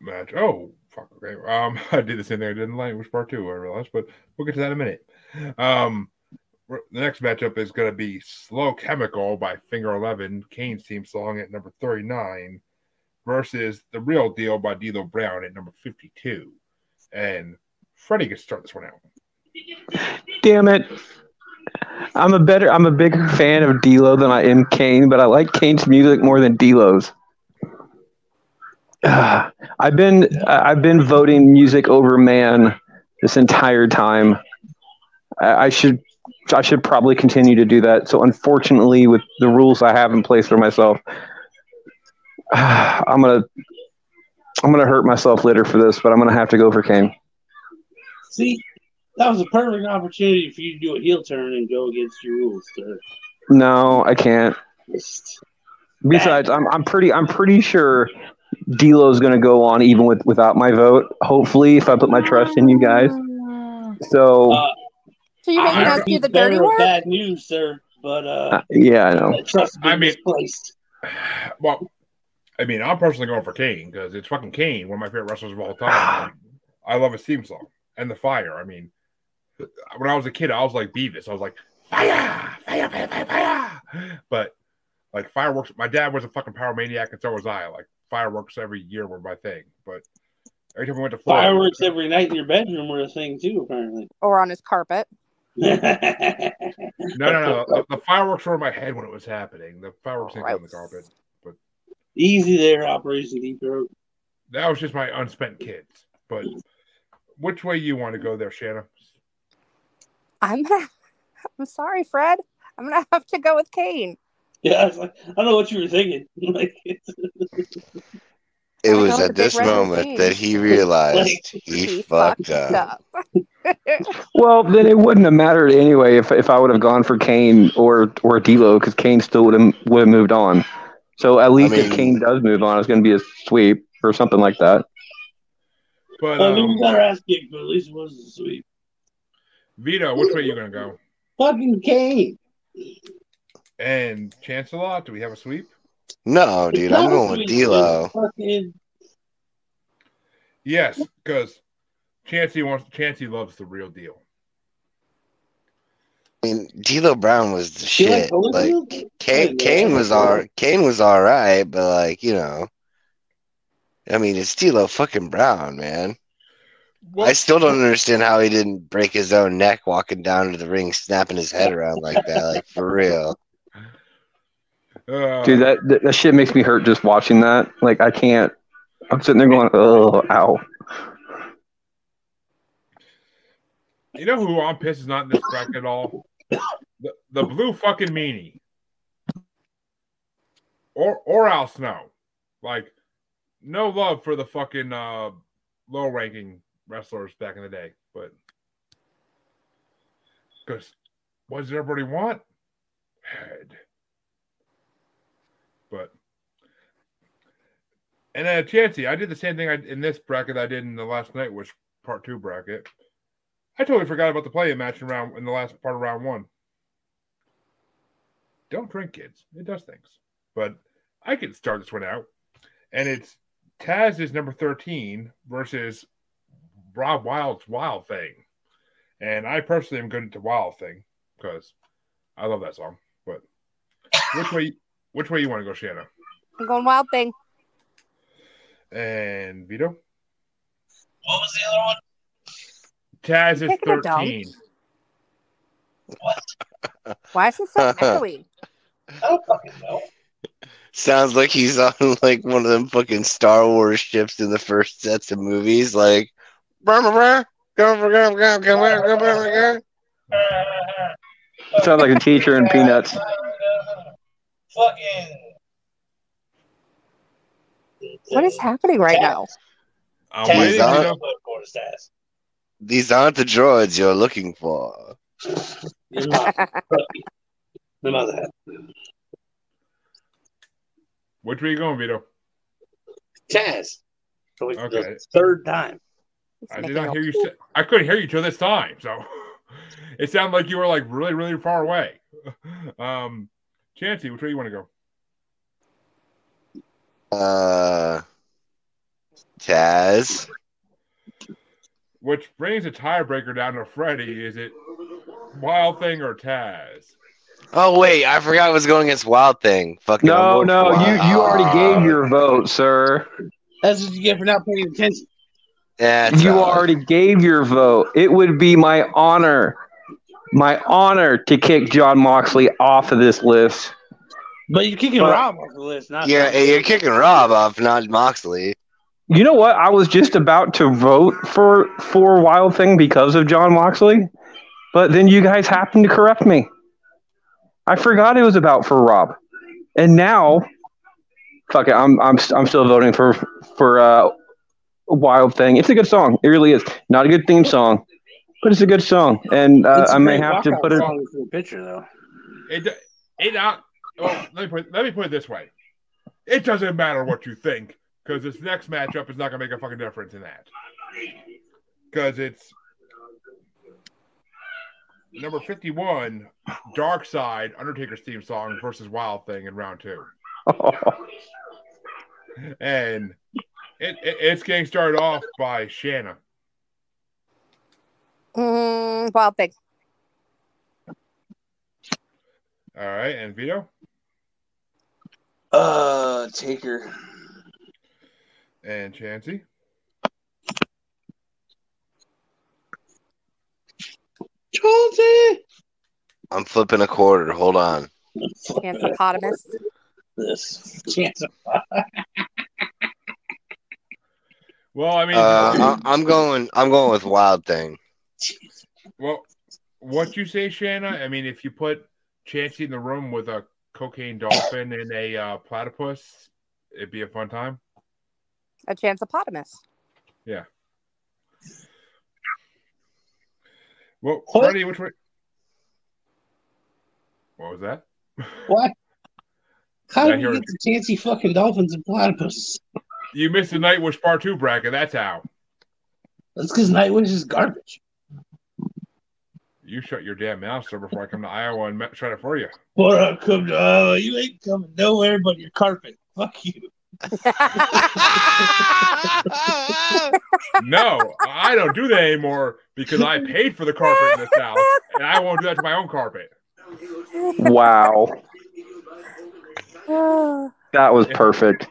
match. Oh, fuck. Okay. Um, I did the same thing I did in the language part two, I realized, but we'll get to that in a minute. Um, the next matchup is going to be Slow Chemical by Finger 11, Kane's team song at number 39, versus The Real Deal by D'Lo Brown at number 52. And Freddie gets to start this one out. Damn it! I'm a better, I'm a bigger fan of D'Lo than I am Kane, but I like Kane's music more than D'Lo's. Ah, I've been, I've been voting music over man this entire time. I, I should, I should probably continue to do that. So unfortunately, with the rules I have in place for myself, ah, I'm gonna, I'm gonna hurt myself later for this, but I'm gonna have to go for Kane. See, that was a perfect opportunity for you to do a heel turn and go against your rules, sir. No, I can't. Besides, I'm I'm pretty I'm pretty sure D'Lo's going to go on even with without my vote. Hopefully, if I put my trust in you guys. So Uh, So you're making us do the dirty work? Bad news, sir. But uh, uh, yeah, I know. trust me, I mean- misplaced. Well, I mean, I'm personally going for Kane because it's fucking Kane, one of my favorite wrestlers of all time. I love his theme song and the fire. I mean, when I was a kid, I was like Beavis. I was like fire, fire, fire, fire, fire. But like fireworks, my dad was a fucking power maniac, and so was I. Like fireworks every year were my thing. But every time we went to Florida, Fireworks every night in your bedroom were a thing too, apparently. Or on his carpet? No, no, no. The, the fireworks were in my head when it was happening. The fireworks didn't go on the carpet. But Easy there, Operation Deep Throat. That was just my unspent kids. But which way you want to go there, Shana? I'm gonna. I'm sorry, Fred. I'm gonna have to go with Kane. Yeah, I was like, I don't know what you were thinking. Like, It was at this moment machine. that he realized he, He fucked, fucked up. Well, then it wouldn't have mattered anyway if if I would have gone for Kane or or D'Lo because Kane still would have would have moved on. So at least if mean- Kane does move on, it's going to be a sweep. or something like that. But I mean, um, we got our ass kicked, but at least it was a sweet. Vito, which way are you gonna go? Fucking Kane. And Chancelot, do we have a sweep? No, dude, I'm going with D'Lo. Fucking Yes, because Chancey wants Chancey loves the real deal. I mean, D'Lo Brown was the You like shit. Like Holyfield? Kane, Kane was all Kane was all right, but like you know, I mean, it's D'Lo fucking Brown, man. Well, I still don't understand how he didn't break his own neck walking down to the ring, snapping his head around like that. Like for real. uh, Dude, that, that that shit makes me hurt just watching that. Like I can't. I'm sitting there going, oh, ow. you know who I'm pissed is not in this bracket at all? The, the blue fucking meanie. Or or Al Snow. Like, no love for the fucking uh low ranking wrestlers back in the day, but because what does everybody want? Head. But and then Chancey, I did the same thing I, in this bracket I did in the last night, which part two bracket. I totally forgot about the play-in match in round in the last part of round one. Don't drink, kids. It does things. But I can start this one out, and it's Taz is number thirteen versus Rob Wild's Wild Thing, and I personally am good to Wild Thing because I love that song. But which way? Which way you want to go, Shana? I'm going wild thing. And Vito? What was the other one? Taz is Pick a dog. 13. Why is it so echoey? I don't fucking know. Sounds like he's on like one of them fucking Star Wars ships in the first sets of movies. Like, it sounds like a teacher in Peanuts. Fucking. What is happening right now? I'm These aren't, these aren't the droids you're looking for. Which way you going, Vito? Taz. Okay. third time. He's I did not hear you. Say, I couldn't hear you till this time, so it sounded like you were like really, really far away. Um, Chancey, which way you want to go? Uh, Taz. Which brings a tiebreaker down to Freddie. Is it Wild Thing or Taz? Oh wait, I forgot I was going against Wild Thing. Fucking No, no, you you already gave your vote, sir. That's what you get for not paying attention. That's You all. already gave your vote. It would be my honor, my honor to kick Jon Moxley off of this list. But you're kicking But- Rob off the list, not Yeah, you're kicking Rob off, not Moxley. You know what? I was just about to vote for for Wild Thing because of Jon Moxley, but then you guys happened to correct me. I forgot it was about for Rob, and now, fuck it, I'm I'm I'm still voting for for uh, Wild Thing. It's a good song. It really is. Not a good theme song, but it's a good song, and uh, It's a I may have to put it. song for the picture though. It it not. Well, let me put let me put it this way. It doesn't matter what you think because this next matchup is not going to make a fucking difference in that. Because it's number fifty-one, Dark Side, Undertaker's theme song versus Wild Thing in round two, and it, it it's getting started off by Shana. Mm, wild thing. All right, and Vito Uh, Taker. and Chansey. Chauncey. I'm flipping a quarter. Hold on. Hippopotamus. This chance. Well, I mean, Uh, I, I'm going. I'm going with Wild Thing. Well, what you say, Shana? I mean, if you put Chancey in the room with a cocaine dolphin and a uh, platypus, it'd be a fun time. A chanceopotamus. Yeah. Well, What? Freddie, which way? What was that? What? How Did did you hear get the Chancey fucking Dolphins and platypus? You missed the Nightwish Part Two bracket. That's how. That's because Nightwish is garbage. You shut your damn mouth, sir, before I come to Iowa and me- shut it for you. Or I come to, oh, you ain't coming nowhere but your carpet. Fuck you. No, I don't do that anymore because I paid for the carpet in this house, and I won't do that to my own carpet. Wow. That was perfect.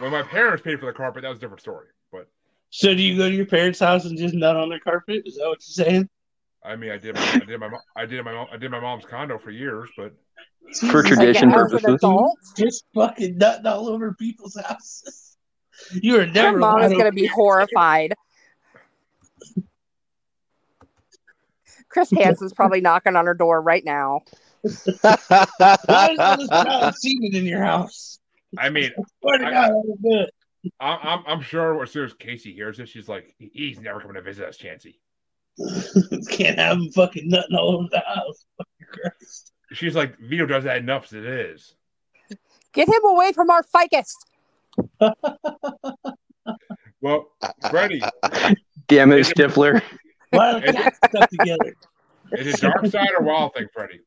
When my parents paid for the carpet, that was a different story. But So do you go to your parents' house and just nut on their carpet? Is that what you're saying? I mean, I did, my, I did my, I did my, mom, I did my mom's condo for years, but For tradition Like, purposes. adult, Just fucking nutting all over people's houses. You are my never. mom is going to to- be horrified. Chris Hansen's probably knocking on her door right now. Why is all this brown semen in your house? I mean, I- God, I'm. I, I'm, I'm sure as soon as Casey hears this, she's like, he's never coming to visit us, Chansey. Can't have him fucking nutting all over the house. Christ. She's like, Vito does that enough as it is. Get him away from our ficus. Well, Freddie, Damn it, Stifler. Why don't cats stuck together? is it Dark Side or Wild Thing, Freddie?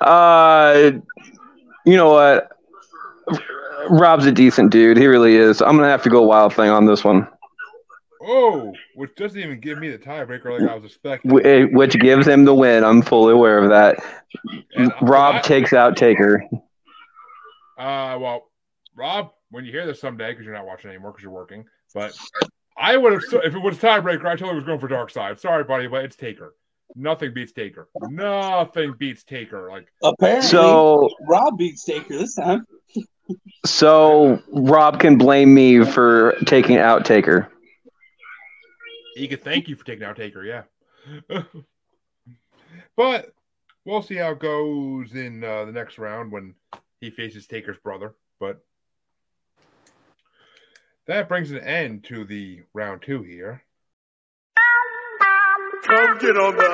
Uh, you know what? Rob's a decent dude. He really is. I'm gonna have to go wild thing on this one, Oh, which doesn't even give me the tiebreaker like I was expecting. eh, which gives him the win. I'm fully aware of that. And, uh, Rob I- takes out Taker. Uh, well, Rob, when you hear this someday, because you're not watching anymore because you're working, but I would have, if it was tiebreaker, I totally was going for Dark Side. Sorry, buddy, but it's Taker. Nothing beats Taker. Nothing beats Taker. Like, Apparently, So, Rob beats Taker this time. so Rob can blame me for taking out Taker. he could thank you for taking out Taker, yeah. but we'll see how it goes in uh, the next round when he faces Taker's brother. But that brings an end to the round two here. Come get on the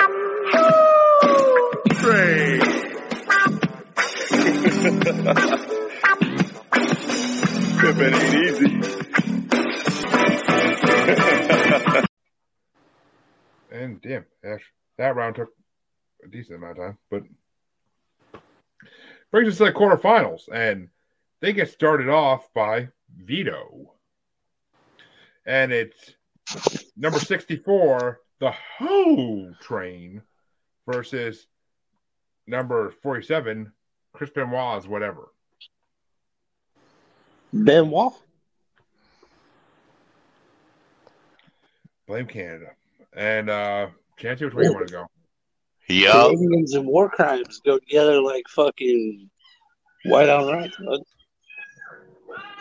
train. Pimpin' ain't easy. And damn, Ash, that round took a decent amount of time, but brings us to the quarterfinals, and they get started off by Vito, and it's number sixty-four, the Ho Train, versus number forty-seven, Chris Benoit's whatever. Benoit. Blame Canada, and uh, Chancey, which way you want to go? Yeah. Canadians and war crimes go together like fucking white on rice. bud.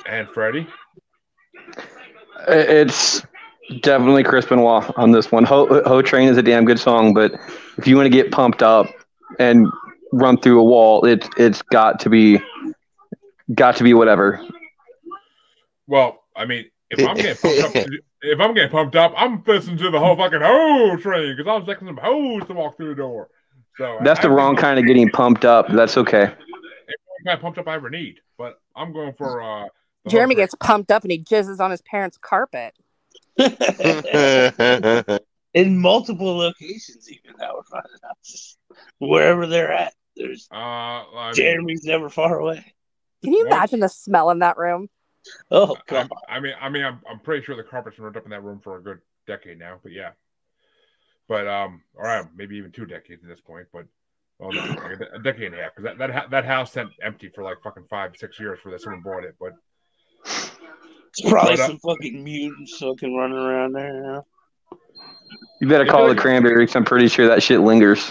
And Freddie. It's definitely Chris Benoit on this one. Ho, Ho Train is a damn good song, but if you want to get pumped up and run through a wall, it's it's got to be got to be whatever. Well, I mean, if I'm getting pumped up, if I'm getting pumped up, I'm listening to the whole fucking hoe train because I was expecting some hoes to walk through the door. So That's the I, wrong kind of getting pumped up. That's okay. Kind of pumped up I ever need, but I'm going for uh. Jeremy gets pumped up and he jizzes on his parents' carpet. In multiple locations, even now we're finding out. Wherever they're at, there's Uh, I mean, Jeremy's never far away. Can you What? imagine the smell in that room? Oh I, God! I mean, I mean, I'm, I'm pretty sure the carpet's been ripped up in that room for a good decade now, but yeah. But um, all right, maybe even two decades at this point. But well, no, like a, a decade and a half because that that, ha- that house sat empty for like fucking five six years for that someone bought it. But It's probably But, uh, some fucking mutants fucking running around there now. You better call the cranberries. I'm pretty sure that shit lingers.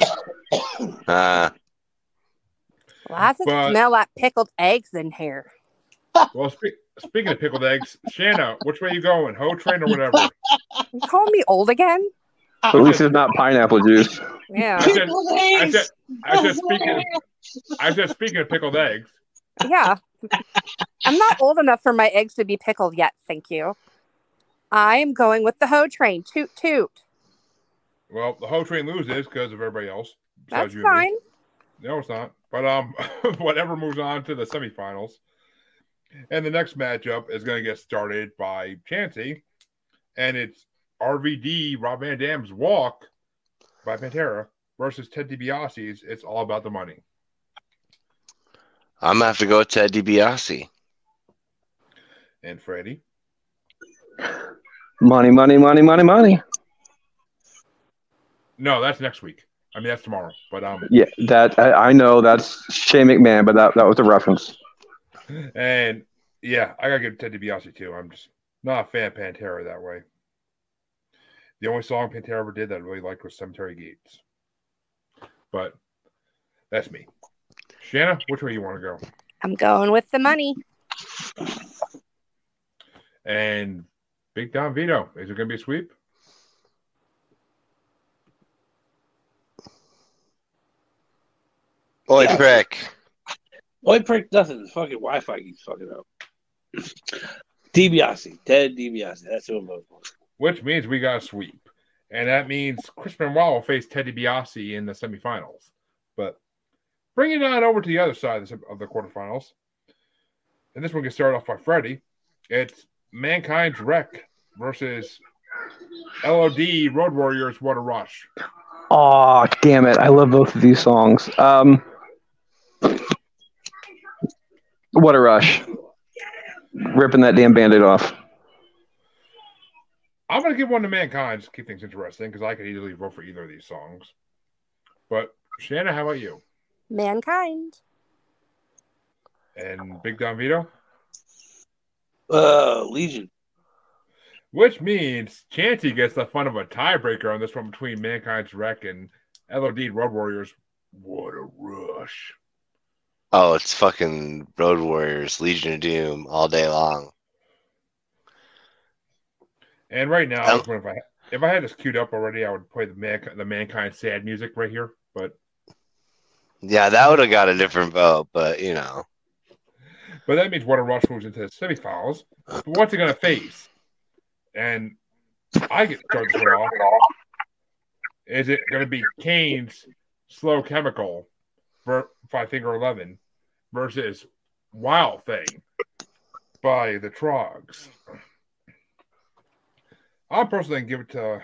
Uh, Why does it But- smell like pickled eggs in here? well, spe- speaking of pickled eggs, Shana, which way you going? Hoe train or whatever? You calling me old again? At least it's not pineapple juice. Yeah. I said, I said, I said, speaking, I said, speaking of pickled eggs. Yeah. I'm not old enough for my eggs to be pickled yet, thank you. I am going with the hoe train. Toot toot. Well, the hoe train loses because of everybody else. That's fine. No, it's not. But um, whatever moves on to the semifinals. And the next matchup is going to get started by Chansey, and it's RVD Rob Van Dam's Walk by Pantera versus Ted DiBiase's It's All About the Money. I'm gonna have to go with Ted DiBiase. And Freddie, Money, money, money, money, money. no, that's next week. I mean, that's tomorrow. But um, Yeah, that I, I know that's Shane McMahon, but that, that was a reference. and yeah, I gotta give Ted DiBiase too. I'm just not a fan of Pantera that way. The only song Pantera ever did that I really liked was Cemetery Gates. But that's me. Shana, which way you want to go? I'm going with the money. And Big Don Vito, is it going to be a sweep? Boy, Yeah. prick. Oi, prick nothing. The fucking Wi-Fi keeps fucking up. DiBiase, Ted DiBiase. That's who I'm voting for. Which means we got a sweep. And that means Chris Benoit will face Teddy DiBiase in the semifinals. But bringing it on over to the other side of the, quarterfinals. And this one gets started off by Freddie. It's Mankind's Wreck versus LOD Road Warriors What a Rush. Oh, damn it. I love both of these songs. Um, what a rush. Ripping that damn band-aid off. I'm going to give one to Mankind to keep things interesting because I could easily vote for either of these songs. But Shana, how about you? Mankind. And Big Don Vito? Uh, Legion. Which means Chansey gets the fun of a tiebreaker on this one between Mankind's Wreck and LOD Road Warriors. What a rush. Oh, it's fucking Road Warriors, Legion of Doom all day long. And right now, I was wondering if I if I had this queued up already, I would play the man the mankind sad music right here. But Yeah, that would have got a different vote, but you know. but that means What a Rush moves into the semifinals. But what's it gonna face? And I get to start this off. Is it gonna be Kane's Slow Chemical for Five Finger Eleven versus Wild Thing by the Troggs? I'll personally give it to.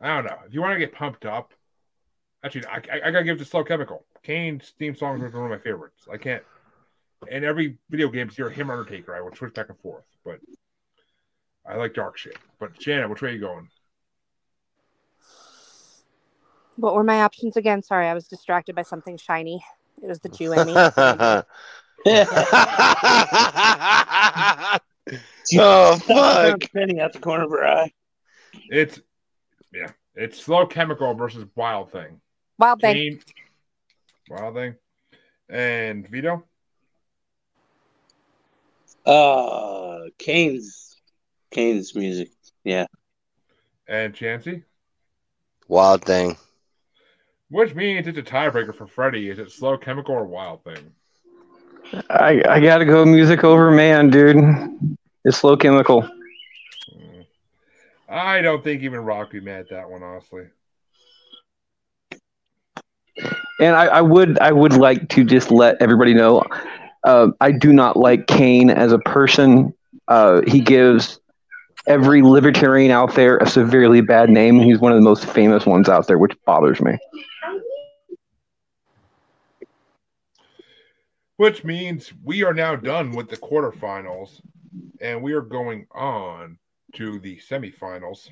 I don't know. If you want to get pumped up, actually, I, I, I gotta give it to Slow Chemical. Kane's theme song was one of my favorites. I can't. In every video game, you're him or Undertaker. I will switch back and forth, but I like dark shit. But Shannon, which way are you going? What were my options again? Sorry, I was distracted by something shiny. It was the Jew in me. oh fuck! Penny out the corner of her eye. It's yeah, it's Slow Chemical versus Wild Thing. Wild thing. Kane, Wild Thing, and Vito. Uh, Kane's, Kane's music. Yeah. and Chansey, Wild thing. which means it's a tiebreaker for Freddie. Is it Slow Chemical or Wild Thing? I, I gotta go music over man, dude. It's slow chemical. Mm. I don't think even Rock would be mad at that one, honestly. And I, I would I would like to just let everybody know uh, I do not like Kane as a person. Uh, he gives every libertarian out there a severely bad name. He's one of the most famous ones out there, which bothers me. Which means we are now done with the quarterfinals, and we are going on to the semifinals.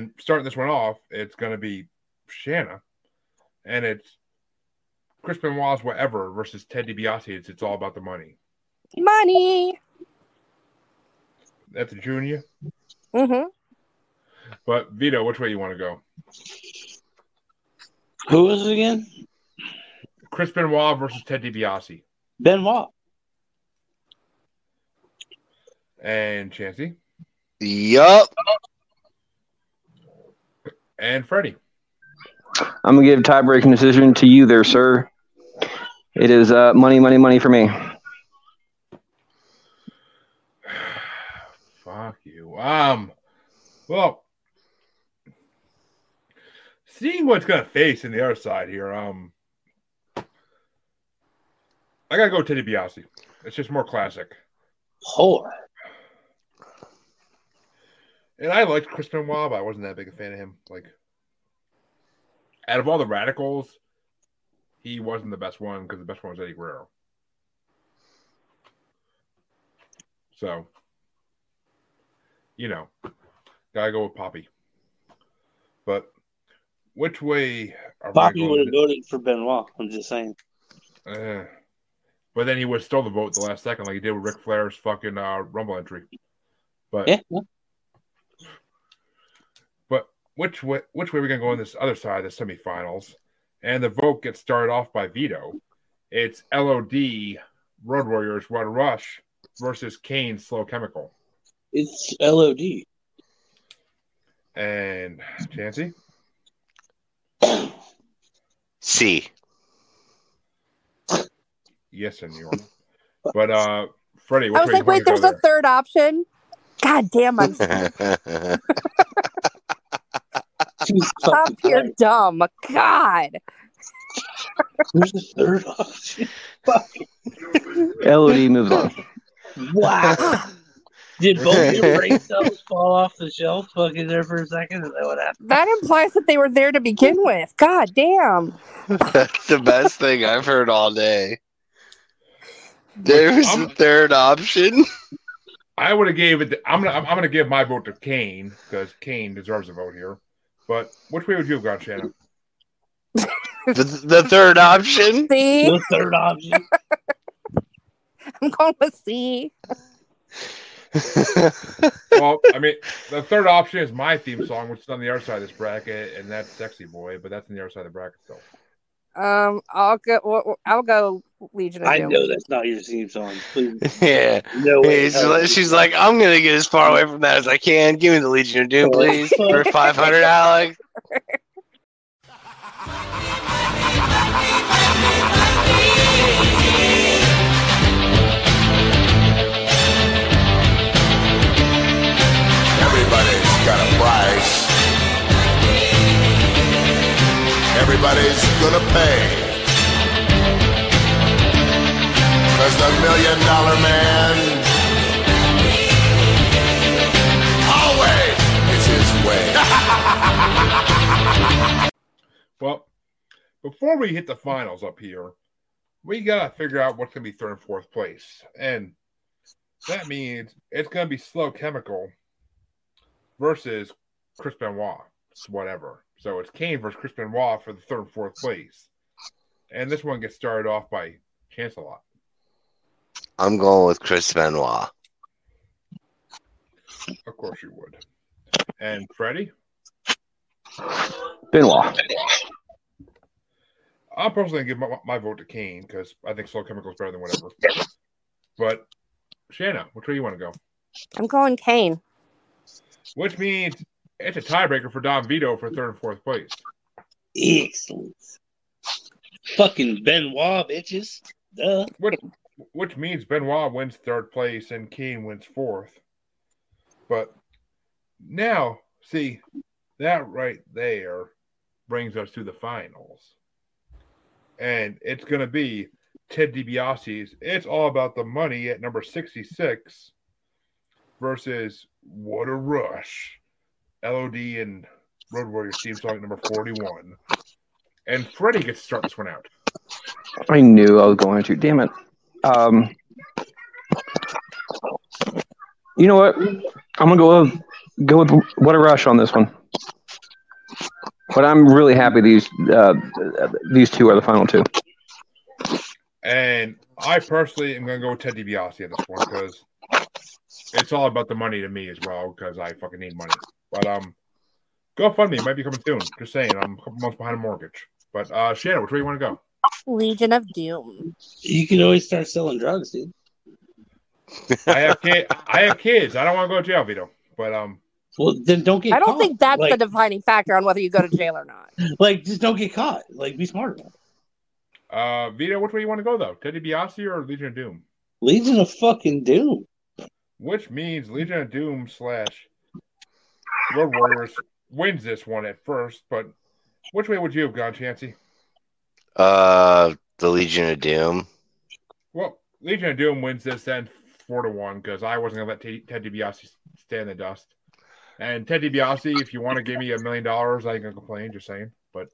And starting this one off, it's going to be Shana, and it's Chris Benoit's whatever versus Ted DiBiase. It's it's all about the money. Money. That's a junior. Mm-hmm. But Vito, which way you want to go? Who was it again? Chris Benoit versus Ted DiBiase. Benoit. And Chancey. Yup. And Freddie. I'm gonna give tie breaking decision to you there, sir. It is uh, money, money, money for me. Fuck you. Um, well, seeing what's gonna face in the other side here, um, I gotta go Teddy DiBiase. It's just more classic, Whore. And I liked Chris Benoit, but I wasn't that big a fan of him. Like, out of all the radicals, he wasn't the best one because the best one was Eddie Guerrero. So, you know, gotta go with Poppy. But which way are Poppy we would have voted for Benoit. I'm just saying. Uh, but then he would stole the vote the last second, like he did with Ric Flair's fucking uh, Rumble entry. But Yeah. Yeah. which way which way are we gonna go on this other side, of the semifinals? And the vote gets started off by Vito. It's LOD Road Warriors Run Rush versus Kane Slow Chemical. It's LOD. And Chancey? C. Yes, and senor. But uh Freddie, which I was like, wait, there's go a there? third option. God damn, I'm She's up fucking here right. dumb. God. Who's the third option? Fuck. LOD moves on. Wow. Did both your brain cells fall off the shelf fucking there for a second? Is that what happened? That implies that they were there to begin with. God damn. That's the best thing I've heard all day. There's I'm- a third option. I would have gave it. I'm gonna. I'm gonna give my vote to Kane because Kane deserves a vote here. But which way would you have gone, Shannon? The, the third option. C. The third option. I'm going with C. well, I mean, the third option is my theme song, which is on the other side of this bracket, and that's "Sexy Boy," but that's on the other side of the bracket still. Um, I'll go. I'll go Legion of I Doom. know that's not your theme song. Please. yeah. No way. She's like, I'm gonna get as far away from that as I can. Give me the Legion of Doom, please, for 500, Alex. Everybody's got a price. Everybody's gonna pay. The million dollar man always gets his way. Well, before we hit the finals up here, we gotta figure out what's gonna be third and fourth place, and that means it's gonna be Slow Chemical versus Chris Benoit, whatever. So it's Kane versus Chris Benoit for the third and fourth place, and this one gets started off by Chance a lot. I'm going with Chris Benoit. Of course you would. And Freddie, Benoit. I'm personally gonna give my, my vote to Kane because I think Slow Chemical is better than whatever. But Shana, which way you want to go? I'm going Kane. Which means it's a tiebreaker for Don Vito for third and fourth place. Excellent. Fucking Benoit, bitches. Duh. Which, which means Benoit wins third place and Kane wins fourth. But now, see, that right there brings us to the finals. And it's going to be Ted DiBiase's It's All About the Money at number 66 versus What a Rush. LOD and Road Warrior theme song at number 41. And Freddie gets to start this one out. I knew I was going to. Damn it. Um, you know what? I'm gonna go with, go with what a rush on this one. But I'm really happy these uh, these two are the final two. And I personally am to go with Ted DiBiase in this one because it's all about the money to me as well because I fucking need money. But um, GoFundMe might be coming soon. Just saying, I'm a couple months behind a mortgage. But uh, Shannon, which way you want to go? Legion of Doom. You can always start selling drugs, dude. I have kid. I have kids. I don't want to go to jail, Vito. But um, Well, then don't get. I don't caught. think that's like, the defining factor on whether you go to jail or not. like just don't get caught. Like be smart about it. uh, Vito, which way you want to go though? Teddy DiBiase or Legion of Doom? Legion of fucking Doom. Which means Legion of Doom slash Road Warriors wins this one at first. But which way would you have gone, Chansey? Uh, the Legion of Doom. Well, Legion of Doom wins this then four to one because I wasn't gonna let Ted, Ted DiBiase stay in the dust. And Ted DiBiase, if you want to give me a million dollars, I ain't gonna complain. Just saying. But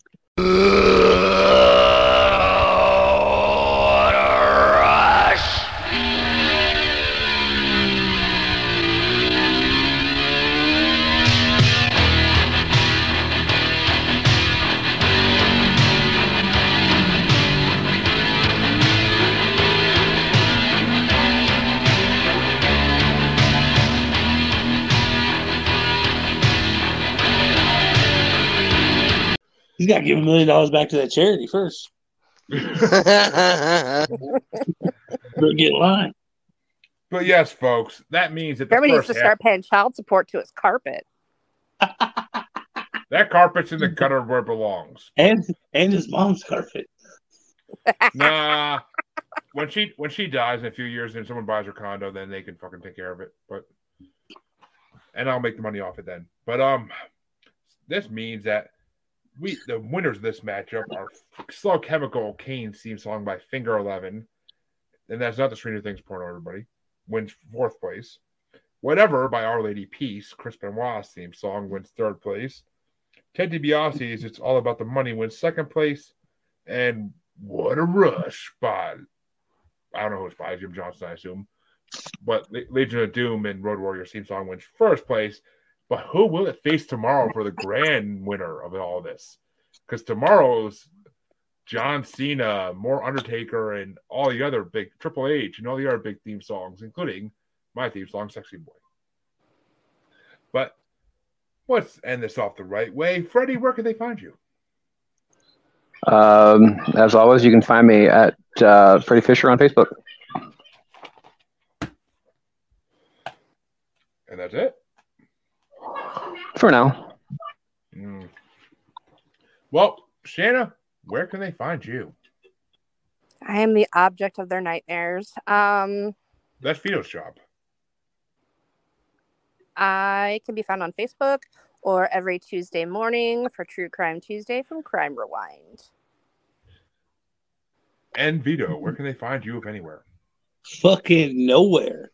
He's got to give a million dollars back to that charity first. That's Better get in line. but yes, folks, that means that the Jeremy needs to half, start paying child support to his carpet. that carpet's in the gutter where it belongs. And and his mom's carpet. Nah. When she when she dies in a few years and someone buys her condo, then they can fucking take care of it. But and I'll make the money off it then. But um this means that we the winners of this matchup are Slow Chemical Kane's theme song by Finger Eleven. And that's not the Stranger Things porno, everybody. Wins fourth place. Whatever by Our Lady Peace, Chris Benoit's theme song wins third place. Ted DiBiase's It's All About the Money wins second place. And What a Rush by I don't know who it's by, Jim Johnston, I assume. But Legion of Doom and Road Warrior theme song wins first place. But who will it face tomorrow for the grand winner of all this? Because tomorrow's John Cena, more Undertaker, and all the other big Triple H and all the other big theme songs, including my theme song, Sexy Boy. But let's end this off the right way. Freddie, where can they find you? Um, as always, you can find me at uh, Freddie Fisher on Facebook. And that's it. For now. Mm. Well, Shana, where can they find you? I am the object of their nightmares. Um, That's Vito's job. I can be found on Facebook or every Tuesday morning for True Crime Tuesday from Crime Rewind. And Vito, where can they find you if anywhere? Fucking nowhere.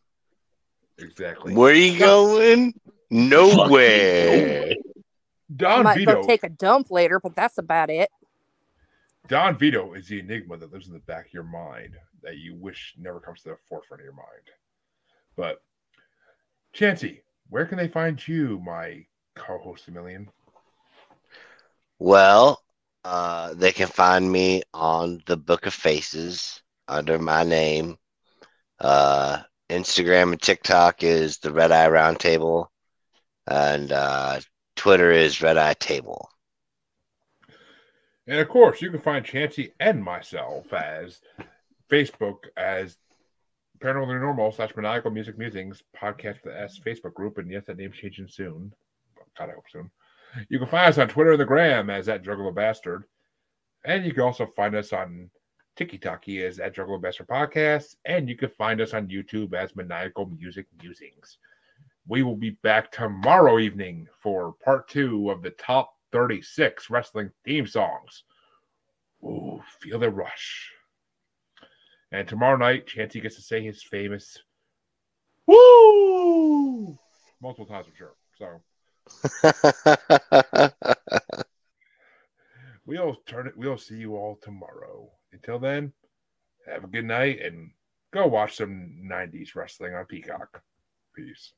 Exactly. Where are you going? Nowhere. Don Might Vito. go take a dump later, but that's about it. Don Vito is the enigma that lives in the back of your mind that you wish never comes to the forefront of your mind. But Chansey, where can they find you, my co-host a million? Well, uh, they can find me on the Book of Faces under my name. Uh, Instagram and TikTok is the Red Eye Roundtable, and uh, Twitter is Red Eye Table. And of course, you can find Chansey and myself as Facebook as Paranormal Normal slash Maniacal Music Musings podcast with S Facebook group. And yes, that name's changing soon. God, I hope soon. You can find us on Twitter and the Gram as that Juggalo Bastard. And you can also find us on TikTok as at Juggalo Bastard Podcast. And you can find us on YouTube as Maniacal Music Musings. We will be back tomorrow evening for part two of the top 36 wrestling theme songs. Ooh, feel the rush. And tomorrow night, Chansey gets to say his famous woo multiple times, I'm sure. So we'll turn it, we'll see you all tomorrow. Until then, have a good night and go watch some 90s wrestling on Peacock. Peace.